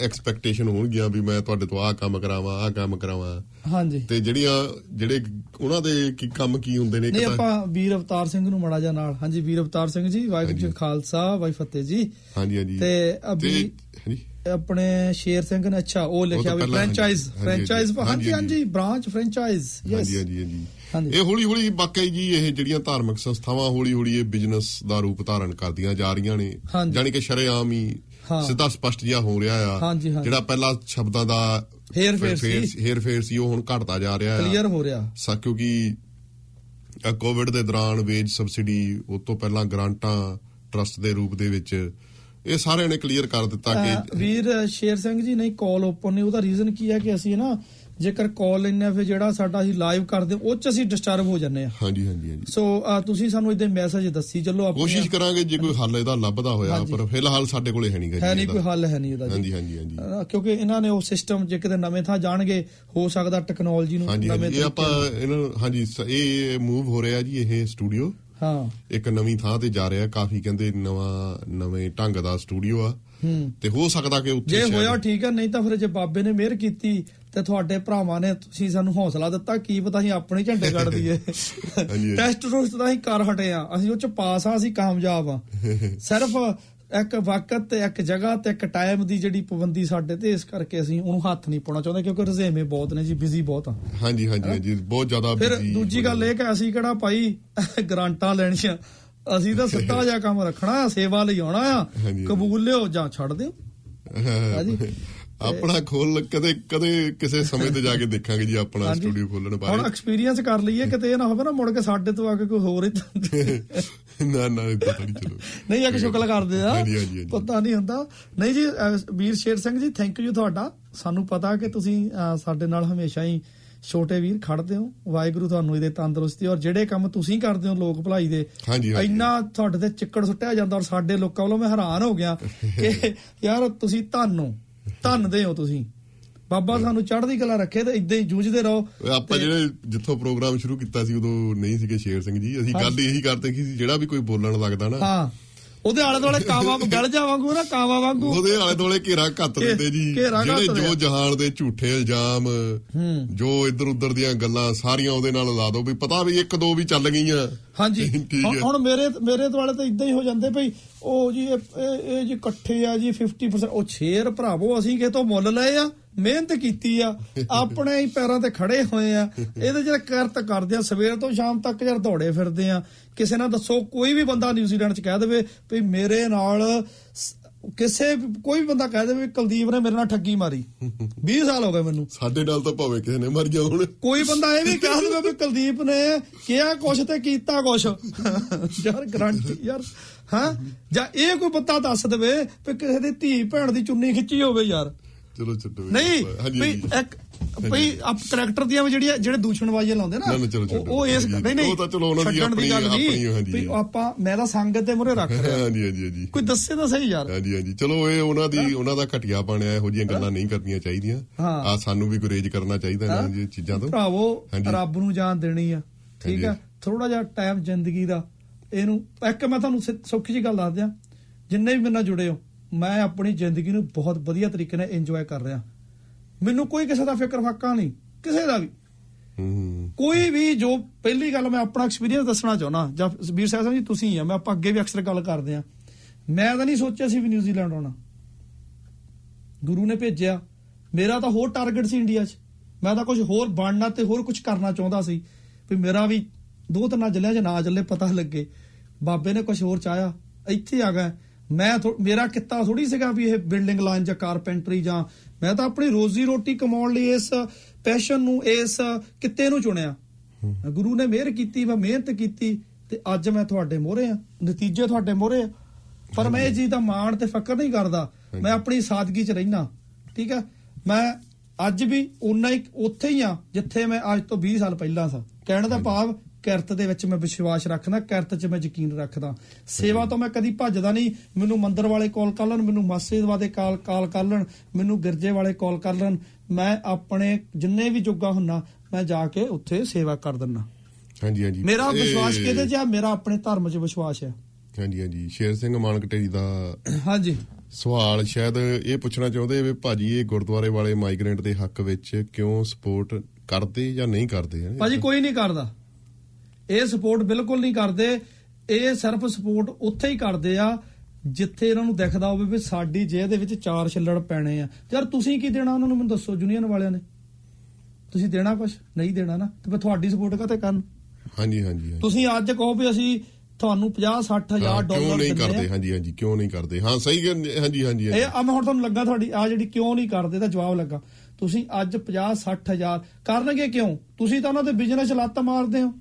ਐਕਸਪੈਕਟੇਸ਼ਨ ਹੋਣਗੀਆਂ ਵੀ ਮੈਂ ਤੁਹਾਡੇ ਤੋਂ ਆਹ ਕੰਮ ਕਰਾਵਾਂ ਆਹ ਕੰਮ ਕਰਾਵਾਂ।
ਹਾਂਜੀ।
ਤੇ ਜਿਹੜੀਆਂ ਜਿਹੜੇ ਉਹਨਾਂ ਦੇ ਕੀ ਕੰਮ ਕੀ ਹੁੰਦੇ ਨੇ ਇੱਕ
ਨਹੀਂ
ਤਾਂ
ਆਪਾਂ ਵੀਰ ਅਵਤਾਰ ਸਿੰਘ ਨੂੰ ਮੜਾ ਜਾ ਨਾਲ ਹਾਂਜੀ ਵੀਰ ਅਵਤਾਰ ਸਿੰਘ ਜੀ ਵਾਹਿਗੁਰੂ ਜੀ ਖਾਲਸਾ ਵਾਹਿ ਫਤਿਹ ਜੀ।
ਹਾਂਜੀ ਹਾਂਜੀ।
ਤੇ ਅਭੀ
ਹਾਂਜੀ।
ਆਪਣੇ ਸ਼ੇਰ ਸਿੰਘ ਨੇ ਅੱਛਾ ਉਹ ਲਿਖਿਆ ਵੀ ਫਰੈਂਚਾਈਜ਼ ਫਰੈਂਚਾਈਜ਼
ਹਾਂਜੀ,
ਹਾਂਜੀ। ਬ੍ਰਾਂਚ ਫਰੈਂਚਾਈਜ਼
ਹਾਂਜੀ ਹਾਂਜੀ ਹਾਂਜੀ। ਇਹ ਹੌਲੀ ਹੌਲੀ ਵਾਕਈ ਜੀ ਇਹ ਜਿਹੜੀਆਂ ਧਾਰਮਿਕ ਸੰਸਥਾਵਾਂ ਹੌਲੀ ਹੌਲੀ ਇਹ ਬਿਜ਼ਨਸ ਦਾ ਰੂਪ ਧਾਰਨ ਕਰਦੀਆਂ ਜਾ ਰਹੀਆਂ ਨੇ। ਜਾਣੀ ਕਿ ਸ਼ਰੇਆਮ ਹੀ
ਹਾਂ।
ਸਿੱਧਾ ਸਪਸ਼ਟ ਜਿਹਾ ਹੋ ਰਿਹਾ ਆ। ਜਿਹੜਾ ਪਹਿਲਾਂ ਸ਼ਬਦਾਂ ਦਾ
ਹੇਰ ਫੇਰ ਸੀ।
ਹੇਰ ਫੇਰ ਸੀ ਉਹ ਹੁਣ ਘਟਦਾ ਜਾ ਰਿਹਾ ਆ
ਕਲੀਅਰ ਹੋ ਰਿਹਾ
ਸਾ ਕਿਉਂਕਿ ਕੋਵਿਡ ਦੇ ਦੌਰਾਨ ਵੇਜ ਸਬਸਿਡੀ ਉਸ ਤੋਂ ਪਹਿਲਾਂ ਗ੍ਰਾਂਟਾਂ ਟਰਸਟ ਦੇ ਰੂਪ ਦੇ ਵਿੱਚ ਇਹ ਸਾਰਿਆਂ ਨੇ ਕਲੀਅਰ ਕਰ ਦਿੱਤਾ ਕਿ
ਵੀਰ ਸ਼ੇਰ ਸਿੰਘ ਜੀ ਨਹੀਂ ਕਾਲ ਓਪਨ ਨਹੀਂ ਉਹਦਾ ਰੀਜ਼ਨ ਕੀ ਹੈ ਕਿ ਅਸੀਂ ਨਾ ਜੇਕਰ ਕਾਲ ਆ ਫਿਰ ਜਿਹੜਾ ਸਾਡਾ ਅਸੀਂ ਲਾਈਵ ਕਰਦੇ ਉਹ ਚ ਅਸੀਂ ਡਿਸਟਰਬ ਹੋ ਜਾਂਦੇ ਆ।
ਹਾਂਜੀ ਹਾਂਜੀ ਹਾਂਜੀ।
ਸੋ ਤੁਸੀਂ ਸਾਨੂੰ ਇਹਦੇ ਮੈਸੇਜ ਦੱਸੀ ਚੱਲੋ ਆਪਣੇ
ਕੋਸ਼ਿਸ਼ ਕਰਾਂਗੇ ਜੇ ਕੋਈ ਹੱਲ ਇਹਦਾ ਲੱਭਦਾ ਹੋਇਆ। ਪਰ ਫਿਲਹਾਲ ਸਾਡੇ ਕੋਲੇ ਹੈ ਨਹੀਂ
ਹੈ ਨਹੀਂ ਕੋਈ। ਹੱਲ ਹੈ ਨਹੀਂ ਇਹਦਾ
ਹਾਂਜੀ ਹਾਂਜੀ ਹਾਂਜੀ।
ਕਿਉਂਕਿ ਇਹਨਾਂ ਨੇ ਉਹ ਸਿਸਟਮ ਜੇ ਕਿਤੇ ਨਵੇਂ ਥਾਂ ਜਾਣਗੇ ਹੋ ਸਕਦਾ ਟੈਕਨੋਲੋਜੀ ਨੂੰ ਨਵੇਂ
ਹਾਂਜੀ ਇਹ ਆਪਾਂ
ਤਰੀਕੇ
ਇਹਨਾਂ ਹਾਂਜੀ ਇਹ ਮੂਵ ਹੋ ਰਿਹਾ ਜੀ ਇਹ ਸਟੂਡੀਓ
ਹਾਂ।
ਇੱਕ ਨਵੀਂ ਥਾਂ ਤੇ ਜਾ ਰਿਹਾ ਕਾਫੀ ਕਹਿੰਦੇ ਨਵਾਂ ਨਵੇਂ ਢੰਗ ਦਾ ਸਟੂਡੀਓ ਆ। ਤੇ ਹੋ ਸਕਦਾ ਕਿ ਉੱਥੇ
ਜੇ ਹੋਇਆ ਠੀਕ ਹੈ ਨਹੀਂ ਤਾਂ ਫਿਰ ਜੇ ਬਾਬੇ ਨੇ ਮਿਹਰ ਕੀਤੀ ਤੇ ਤੁਹਾਡੇ ਭਰਾਵਾਂ ਨੇ ਤੁਸੀਂ ਸਾਨੂੰ ਹੌਸਲਾ ਦਿੱਤਾ ਕੀ ਪਤਾ ਅਸੀਂ ਆਪਣੇ ਝੰਡੇ ਕੱਢ ਦਈਏ। ਟੈਸਟ ਟੂਸਟ ਤਾਂ ਅਸੀਂ ਕਰ ਹਟੇ ਆ ਅਸੀਂ ਉਹ ਚ ਪਾਸ ਆ ਅਸੀਂ ਕਾਮਯਾਬ ਆ। ਸਿਰਫ ਇੱਕ ਵਕਤ ਤੇ ਇੱਕ ਜਗ੍ਹਾ ਤੇ ਇੱਕ ਟਾਈਮ ਦੀ ਜਿਹੜੀ ਪਾਬੰਦੀ ਸਾਡੇ ਤੇ ਇਸ ਕਰਕੇ ਅਸੀਂ ਉਹਨੂੰ ਹੱਥ ਨਹੀਂ ਪਾਉਣਾ ਚਾਹੁੰਦੇ ਕਿਉਂਕਿ ਰਜ਼ੇਵੇਂ ਬਹੁਤ ਨੇ ਜੀ ਬਿਜ਼ੀ ਬਹੁਤ ਆ।
ਹਾਂਜੀ ਹਾਂਜੀ ਹਾਂਜੀ ਬਹੁਤ ਜ਼ਿਆਦਾ
ਫਿਰ
busy
ਦੂਜੀ ਗੱਲ ਇਹ ਕਿ ਅਸੀਂ ਕਿਹੜਾ ਭਾਈ ਗਰਾਂਟਾਂ ਲੈਣੀਆਂ? ਅਸੀਂ ਤਾਂ ਸਿੱਧਾ ਜਿਹਾ ਕੰਮ ਰੱਖਣਾ ਸੇਵਾ ਲਈ ਆਉਣਾ ਆ। ਕਬੂਲ ਲਿਓ ਜਾਂ ਛੱਡ ਦਿਓ। ਹਾਂਜੀ।
ਆਪਣਾ ਖੋਲ ਕਦੇ ਕਦੇ ਕਿਸੇ ਸਮੇਂ ਤੇ ਜਾ ਕੇ ਦੇਖਾਂਗੇ ਜੀ ਆਪਣਾ। ਸਟੂਡੀਓ ਖੋਲਣ
ਹੁਣ
ਬਾਰੇ
ਐਕਸਪੀਰੀਅੰਸ ਕਰ ਲਈਏ ਕਿਤੇ ਇਹ ਨਾ ਹੋਵੇ ਨਾ ਮੁੜ ਕੇ ਸਾਡੇ ਤੋਂ ਆ ਕੇ ਕੋਈ ਹੋਰ ਹੀ
ਨਾ ਨਾ ਇਦਾਂ ਨਹੀਂ ਚਲੋ।
ਨਹੀਂ ਆ ਕੇ ਸ਼ੁਕਲ ਕਰਦੇ ਆ। ਪਤਾ ਨਹੀਂ ਹੁੰਦਾ। ਨਹੀਂ ਜੀ ਵੀਰ ਸ਼ੇਰ ਸਿੰਘ ਜੀ ਥੈਂਕ ਯੂ ਤੁਹਾਡਾ। ਸਾਨੂੰ ਪਤਾ ਕਿ ਤੁਸੀਂ ਸਾਡੇ ਨਾਲ ਹਮੇਸ਼ਾ ਹੀ ਛੋਟੇ ਵੀਰ ਖੜਦੇ ਹੋ। ਵਾਹਿਗੁਰੂ ਤੁਹਾਨੂੰ ਇਹਦੇ ਤੰਦਰੁਸਤੀ ਔਰ ਜਿਹੜੇ ਕੰਮ ਤੁਸੀਂ ਕਰਦੇ ਹੋ ਲੋਕ ਭਲਾਈ ਦੇ। ਇੰਨਾ ਤੁਹਾਡੇ ਤੇ ਚਿੱਕੜ ਸੁੱਟਿਆ ਜਾਂਦਾ ਔਰ ਸਾਡੇ ਲੋਕਾਂ ਵੱਲੋਂ ਮੈਂ ਹੈਰਾਨ ਹੋ ਗਿਆ ਕਿ ਯਾਰ ਤੁਸੀਂ ਧੰਨ ਧੰਨਦੇ ਹੋ ਤੁਸੀਂ। ਬਾਬਾ ਸਾਨੂੰ ਚੜ੍ਹਦੀ ਕਲਾ ਰੱਖੇ ਤੇ ਇਦਾਂ ਹੀ ਜੂਝਦੇ ਰਹੋ
ਆਪਾਂ ਜਿਹੜੇ ਜਿੱਥੋਂ ਪ੍ਰੋਗਰਾਮ ਸ਼ੁਰੂ ਕੀਤਾ ਸੀ ਉਦੋਂ ਨਹੀਂ ਸੀਗੇ ਸ਼ੇਰ ਸਿੰਘ ਜੀ। ਅਸੀਂ ਗੱਲ ਇਹੀ ਕਰਦੇ ਕਿ ਜਿਹੜਾ ਵੀ ਕੋਈ ਬੋਲਣ ਲੱਗਦਾ ਨਾ।
ਹਾਂ। ਉਹਦੇ ਆਲੇ ਦੁਆਲੇ ਕਾਵਾ ਗਲ ਜਾ ਵਾਂਗੂ ਨਾ ਕਾਵਾ ਵਾਂਗੂ।
ਉਹਦੇ ਆਲੇ ਦੁਆਲੇ ਘੇਰਾ ਘੱਤ ਦਿੰਦੇ ਜੀ। ਜਿਹੜੇ ਜੋ। ਜਹਾਨ ਦੇ ਝੂਠੇ ਇਲਜ਼ਾਮ ਜੋ ਇੱਧਰ ਉੱਧਰ ਦੀਆਂ ਗੱਲਾਂ ਸਾਰੀਆਂ ਉਹਦੇ ਨਾਲ ਲਾ ਦੋ ਵੀ ਪਤਾ ਵੀ ਇੱਕ ਦੋ ਵੀ ਚੱਲ ਗਈਆਂ।
ਹਾਂਜੀ। ਹੁਣ ਮੇਰੇ ਮੇਰੇ ਦੁਆਲੇ ਤਾਂ ਇਦਾਂ ਹੀ ਹੋ ਜਾਂਦੇ ਭਈ ਉਹ ਜੀ ਇਹ ਜੀ ਇਕੱਠੇ ਆ ਜੀ 50% ਉਹ ਸ਼ੇਰ ਭਰਾਵੋ ਅਸੀਂ ਕਿਹ ਤੋਂ ਮੁੱਲ ਲਏ ਆ? ਮਿਹਨਤ ਕੀਤੀ ਆ ਆਪਣੇ ਹੀ ਪੈਰਾਂ ਤੇ ਖੜੇ ਹੋਏ ਆ। ਇਹਦੇ ਜਿਹੜਾ ਕਰਤ ਕਰਦੇ ਆ ਸਵੇਰ ਤੋਂ ਸ਼ਾਮ ਤੱਕ ਯਾਰ ਦੌੜੇ ਫਿਰਦੇ ਆ। ਕਿਸੇ ਨਾਲ ਦੱਸੋ ਕੋਈ ਵੀ ਬੰਦਾ ਨਿਊਜ਼ੀਲੈਂਡ ਚ ਕਹਿ ਦੇਵੇ ਵੀ ਮੇਰੇ ਨਾਲ ਕਿਸੇ ਕੋਈ ਵੀ ਬੰਦਾ ਕਹਿ ਦੇਵੇ ਕੁਲਦੀਪ ਨੇ ਮੇਰੇ ਨਾਲ ਠੱਗੀ ਮਾਰੀ। 20 ਸਾਲ ਹੋ ਗਏ ਮੈਨੂੰ।
ਸਾਡੇ ਨਾਲ ਤਾਂ ਭਾਵੇਂ ਕਿਸੇ ਨੇ ਮਰ ਜਾ ਹੁਣ।
ਕੋਈ ਬੰਦਾ ਇਹ ਵੀ ਕਹਿ ਦੇਵੇ ਵੀ ਕੁਲਦੀਪ ਨੇ ਕਿਹਾ ਕੁਛ ਤੇ ਕੀਤਾ ਕੁਛ। ਯਾਰ ਗਰੰਟੀ ਯਾਰ ਹਾਂ? ਜਾਂ ਇਹ ਕੋਈ ਬੰਦਾ ਦੱਸ ਦੇਵੇ ਵੀ ਕਿਸੇ ਦੀ ਧੀ ਭੈਣ ਦੀ ਚੁੰਨੀ ਖਿੱਚੀ ਹੋਵੇ ਯਾਰ।
ਚਲੋ ਛੱਡੋ
ਨਹੀਂ
ਹਾਂਜੀ
ਇੱਕ ਭਈ ਆਪ ਕਰੈਕਟਰ ਦੀਆਂ ਵੀ ਜਿਹੜੀਆਂ ਜਿਹੜੇ ਦੂਸ਼ਣਬਾਜ਼ੀਆਂ ਲਾਉਂਦੇ ਨਾ। ਉਹ- ਇਸ ਨਹੀਂ ਨਹੀਂ
ਉਹ ਤਾਂ ਚਲੋ ਉਹਨਾਂ ਦੀ ਆਪਣੀ- ਆਪਣੀ, ਹਾਂਜੀ।
ਵੀ ਆਪਾਂ ਮੈਂ ਤਾਂ ਸੰਗਤ ਦੇ ਮੂਹਰੇ ਰੱਖ ਰਿਹਾ।
ਹਾਂਜੀ ਹਾਂਜੀ ਹਾਂਜੀ।
ਕੋਈ ਦੱਸੇ ਤਾਂ ਸਹੀ ਯਾਰ।
ਹਾਂਜੀ ਹਾਂਜੀ। ਚਲੋ ਇਹ ਉਹਨਾਂ ਦੀ ਉਹਨਾਂ ਦਾ ਘਟਿਆ ਬਣਿਆ ਇਹੋ ਜਿਹੀਆਂ ਗੱਲਾਂ ਨਹੀਂ ਕਰਨੀਆਂ ਚਾਹੀਦੀਆਂ। ਆ ਸਾਨੂੰ ਵੀ ਗੁਰੇਜ ਕਰਨਾ ਚਾਹੀਦਾ ਇਹਨਾਂ ਜਿਹੀਆਂ ਚੀਜ਼ਾਂ ਤੋਂ।
ਭਰਾਵੋ। ਰੱਬ ਨੂੰ ਜਾਨ ਦੇਣੀ ਆ ਠੀਕ ਆ। ਥੋੜਾ ਜਿਹਾ ਟਾਈਮ ਜ਼ਿੰਦਗੀ ਦਾ। ਇਹਨੂੰ ਇੱਕ ਮੈਂ ਤੁਹਾਨੂੰ ਸੌਖੀ ਜੀ ਗੱਲ ਦੱਸ ਦਿਆਂ। ਜਿੰਨੇ ਵੀ ਮੇਰੇ ਨਾਲ ਜੁੜੇ ਹੋ ਮੈਂ ਆਪਣੀ ਜ਼ਿੰਦਗੀ ਨੂੰ ਬਹੁਤ ਵਧੀਆ ਤਰੀਕੇ ਨਾਲ ਇੰਜੋਏ ਕਰ ਰਿਹਾ। ਮੈਨੂੰ ਕੋਈ ਕਿਸੇ ਦਾ ਫਿਕਰ ਫਾਕਾ ਨਹੀਂ ਕਿਸੇ ਦਾ ਵੀ। ਕੋਈ ਵੀ ਜੋ ਪਹਿਲੀ ਗੱਲ ਮੈਂ ਆਪਣਾ ਐਕਸਪੀਰੀਅੰਸ ਦੱਸਣਾ ਚਾਹੁੰਦਾ ਜਾਂ ਵੀਰ ਸਾਹਿਬ ਜੀ ਤੁਸੀਂ ਆ ਮੈਂ ਆਪਾਂ ਅੱਗੇ ਵੀ ਅਕਸਰ ਗੱਲ ਕਰਦੇ ਆ। ਮੈਂ ਤਾਂ ਨਹੀਂ ਸੋਚਿਆ ਸੀ ਵੀ ਨਿਊਜ਼ੀਲੈਂਡ ਆਉਣਾ। ਗੁਰੂ ਨੇ ਭੇਜਿਆ। ਮੇਰਾ ਤਾਂ ਹੋਰ ਟਾਰਗੇਟ ਸੀ ਇੰਡੀਆ 'ਚ। ਮੈਂ ਤਾਂ ਕੁਝ ਹੋਰ ਬਣਨਾ ਤੇ ਹੋਰ ਕੁਝ ਕਰਨਾ ਚਾਹੁੰਦਾ ਸੀ। ਵੀ ਮੇਰਾ ਵੀ ਦੋ ਤਿੰਨ ਜਲਿਆਂ 'ਚ ਨਾ ਚੱਲੇ ਪਤਾ ਲੱਗੇ। ਬਾਬੇ ਨੇ ਕੁਝ ਹੋਰ ਚਾਹਿਆ। ਇੱਥੇ ਆ ਗਿਆ। ਮੈਂ ਮੇਰਾ ਕਿੱਤਾ ਥੋੜੀ ਸੀਗਾ ਵੀ ਇਹ ਬਿਲਡਿੰਗ ਲਾਈਨ ਜਾਂ ਕਾਰਪੈਂਟਰੀ ਜਾਂ ਮੈਂ ਤਾਂ ਆਪਣੀ ਰੋਜ਼ੀ ਰੋਟੀ ਕਮਾਉਣ ਲਈ ਇਸ ਪੈਸ਼ਨ ਨੂੰ ਇਸ ਕਿੱਤੇ ਨੂੰ ਚੁਣਿਆ। ਗੁਰੂ ਨੇ ਮਿਹਰ ਕੀਤੀ ਮੈਂ ਮਿਹਨਤ ਕੀਤੀ ਤੇ ਅੱਜ ਮੈਂ ਤੁਹਾਡੇ ਮੋਹਰੇ ਆ ਨਤੀਜੇ ਤੁਹਾਡੇ ਮੋਹਰੇ ਆ ਪਰ ਮੈਂ ਇਹ ਚੀਜ਼ ਦਾ ਮਾਣ ਤੇ ਫਕਰ ਨਹੀਂ ਕਰਦਾ। ਮੈਂ ਆਪਣੀ ਸਾਦਗੀ 'ਚ ਰਹਿਣਾ ਠੀਕ ਹੈ? ਮੈਂ ਅੱਜ ਵੀ ਉਨਾ ਹੀ ਉੱਥੇ ਹੀ ਆ ਜਿੱਥੇ ਮੈਂ ਅੱਜ ਤੋਂ 20 ਸਾਲ ਪਹਿਲਾਂ ਸਾਂ। ਕਹਿਣ ਦਾ ਭਾਵ ਕਿਰਤ ਦੇ ਵਿੱਚ ਮੈਂ ਵਿਸ਼ਵਾਸ ਰੱਖਦਾ ਕਿਰਤ 'ਚ ਮੈਂ ਯਕੀਨ ਰੱਖਦਾ। ਸੇਵਾ ਤੋਂ ਮੈਂ ਕਦੀ ਭੱਜਦਾ ਨਹੀਂ। ਮੈਨੂੰ ਮੰਦਰ ਵਾਲੇ ਕਾਲ ਕਰ ਲੈਣ ਮੈਨੂੰ ਮਸਜਿਦ ਵਾਲੇ ਕਾਲ ਕਾਲ ਕਰ ਲੈਣ ਮੈਨੂੰ ਗਿਰਜੇ ਵਾਲੇ ਕਾਲ ਕਰ ਲੈਣ। ਮੈਂ ਆਪਣੇ ਜਿੰਨੇ ਵੀ ਜੁਗਾ ਹੁੰਨਾ ਮੈਂ ਜਾ ਕੇ ਉੱਥੇ ਸੇਵਾ ਕਰ ਦਿੰਨਾ
ਹਾਂਜੀ ਹਾਂਜੀ।
ਮੇਰਾ ਵਿਸ਼ਵਾਸ ਕਿਹਦੇ 'ਚ ਆ? ਮੇਰਾ ਆਪਣੇ ਧਰਮ 'ਚ ਵਿਸ਼ਵਾਸ ਹੈ
ਹਾਂਜੀ ਹਾਂਜੀ। ਸ਼ੇਰ ਸਿੰਘ ਮਾਨਕਟੇਰੀ ਦਾ
ਹਾਂਜੀ।
ਸਵਾਲ ਸ਼ਾਇਦ ਇਹ ਪੁੱਛਣਾ ਚਾਹੁੰਦੇ ਵੀ ਭਾਜੀ ਇਹ ਗੁਰਦੁਆਰੇ ਵਾਲੇ ਮਾਈਗ੍ਰੈਂਟ ਦੇ ਹੱਕ ਵਿੱਚ ਕਿਉਂ ਸਪੋਰਟ ਕਰਦੇ ਜਾਂ ਨਹੀਂ ਕਰਦੇ?
ਭਾਜੀ ਕੋਈ ਨਹੀਂ ਕਰਦਾ। ਇਹ ਸਪੋਰਟ ਬਿਲਕੁਲ ਨਹੀਂ ਕਰਦੇ। ਇਹ ਸਿਰਫ ਸਪੋਰਟ ਉੱਥੇ ਹੀ ਕਰਦੇ ਆ ਜਿੱਥੇ ਇਹਨਾਂ ਨੂੰ ਦਿਖਦਾ ਹੋਵੇ ਵੀ ਸਾਡੀ ਜੇਬ ਦੇ ਵਿੱਚ ਚਾਰ ਛਿੱਲੜ ਪੈਣੇ ਆ। ਯਾਰ ਤੁਸੀਂ ਕੀ ਦੇਣਾ ਉਹਨਾਂ ਨੂੰ? ਮੈਨੂੰ ਦੱਸੋ ਯੂਨੀਅਨ ਵਾਲਿਆਂ ਨੇ। ਤੁਸੀਂ ਦੇਣਾ ਕੁਝ ਨਹੀਂ ਦੇਣਾ ਨਾ। ਤੇ ਫਿਰ ਤੁਹਾਡੀ ਸਪੋਰਟ ਕਾਤੇ ਕਰਨ?
ਹਾਂਜੀ ਹਾਂਜੀ।
ਤੁਸੀਂ ਅੱਜ ਕਹੋ ਵੀ ਅਸੀਂ ਤੁਹਾਨੂੰ 50 60 ਹਜ਼ਾਰ
ਹਾਂ, ਕਿਉਂ
ਡਾਲਰ
ਨਹੀਂ ਕਰਦੇ? ਹਾਂਜੀ ਹਾਂਜੀ ਕਿਉਂ ਨਹੀਂ ਕਰਦੇ? ਹਾਂ ਸਹੀ ਹਾਂਜੀ ਹਾਂਜੀ
ਇਹ ਆ ਮੈਂ ਹੁਣ ਤੁਹਾਨੂੰ ਲੱਗਾ ਤੁਹਾਡੀ ਆ ਜਿਹੜੀ ਕਿਉਂ ਨਹੀਂ ਕਰਦੇ ਦਾ ਜਵਾਬ ਲੱਗਾ। ਤੁਸੀਂ ਅੱਜ 50 60 ਹਜ਼ਾਰ ਕਰਨਗੇ ਕਿਉਂ? ਤੁਸੀਂ ਤਾਂ ਉਹਨਾਂ ਦੇ ਬਿਜ਼ਨਸ ਲੱਤ ਮਾਰਦੇ ਹੋ।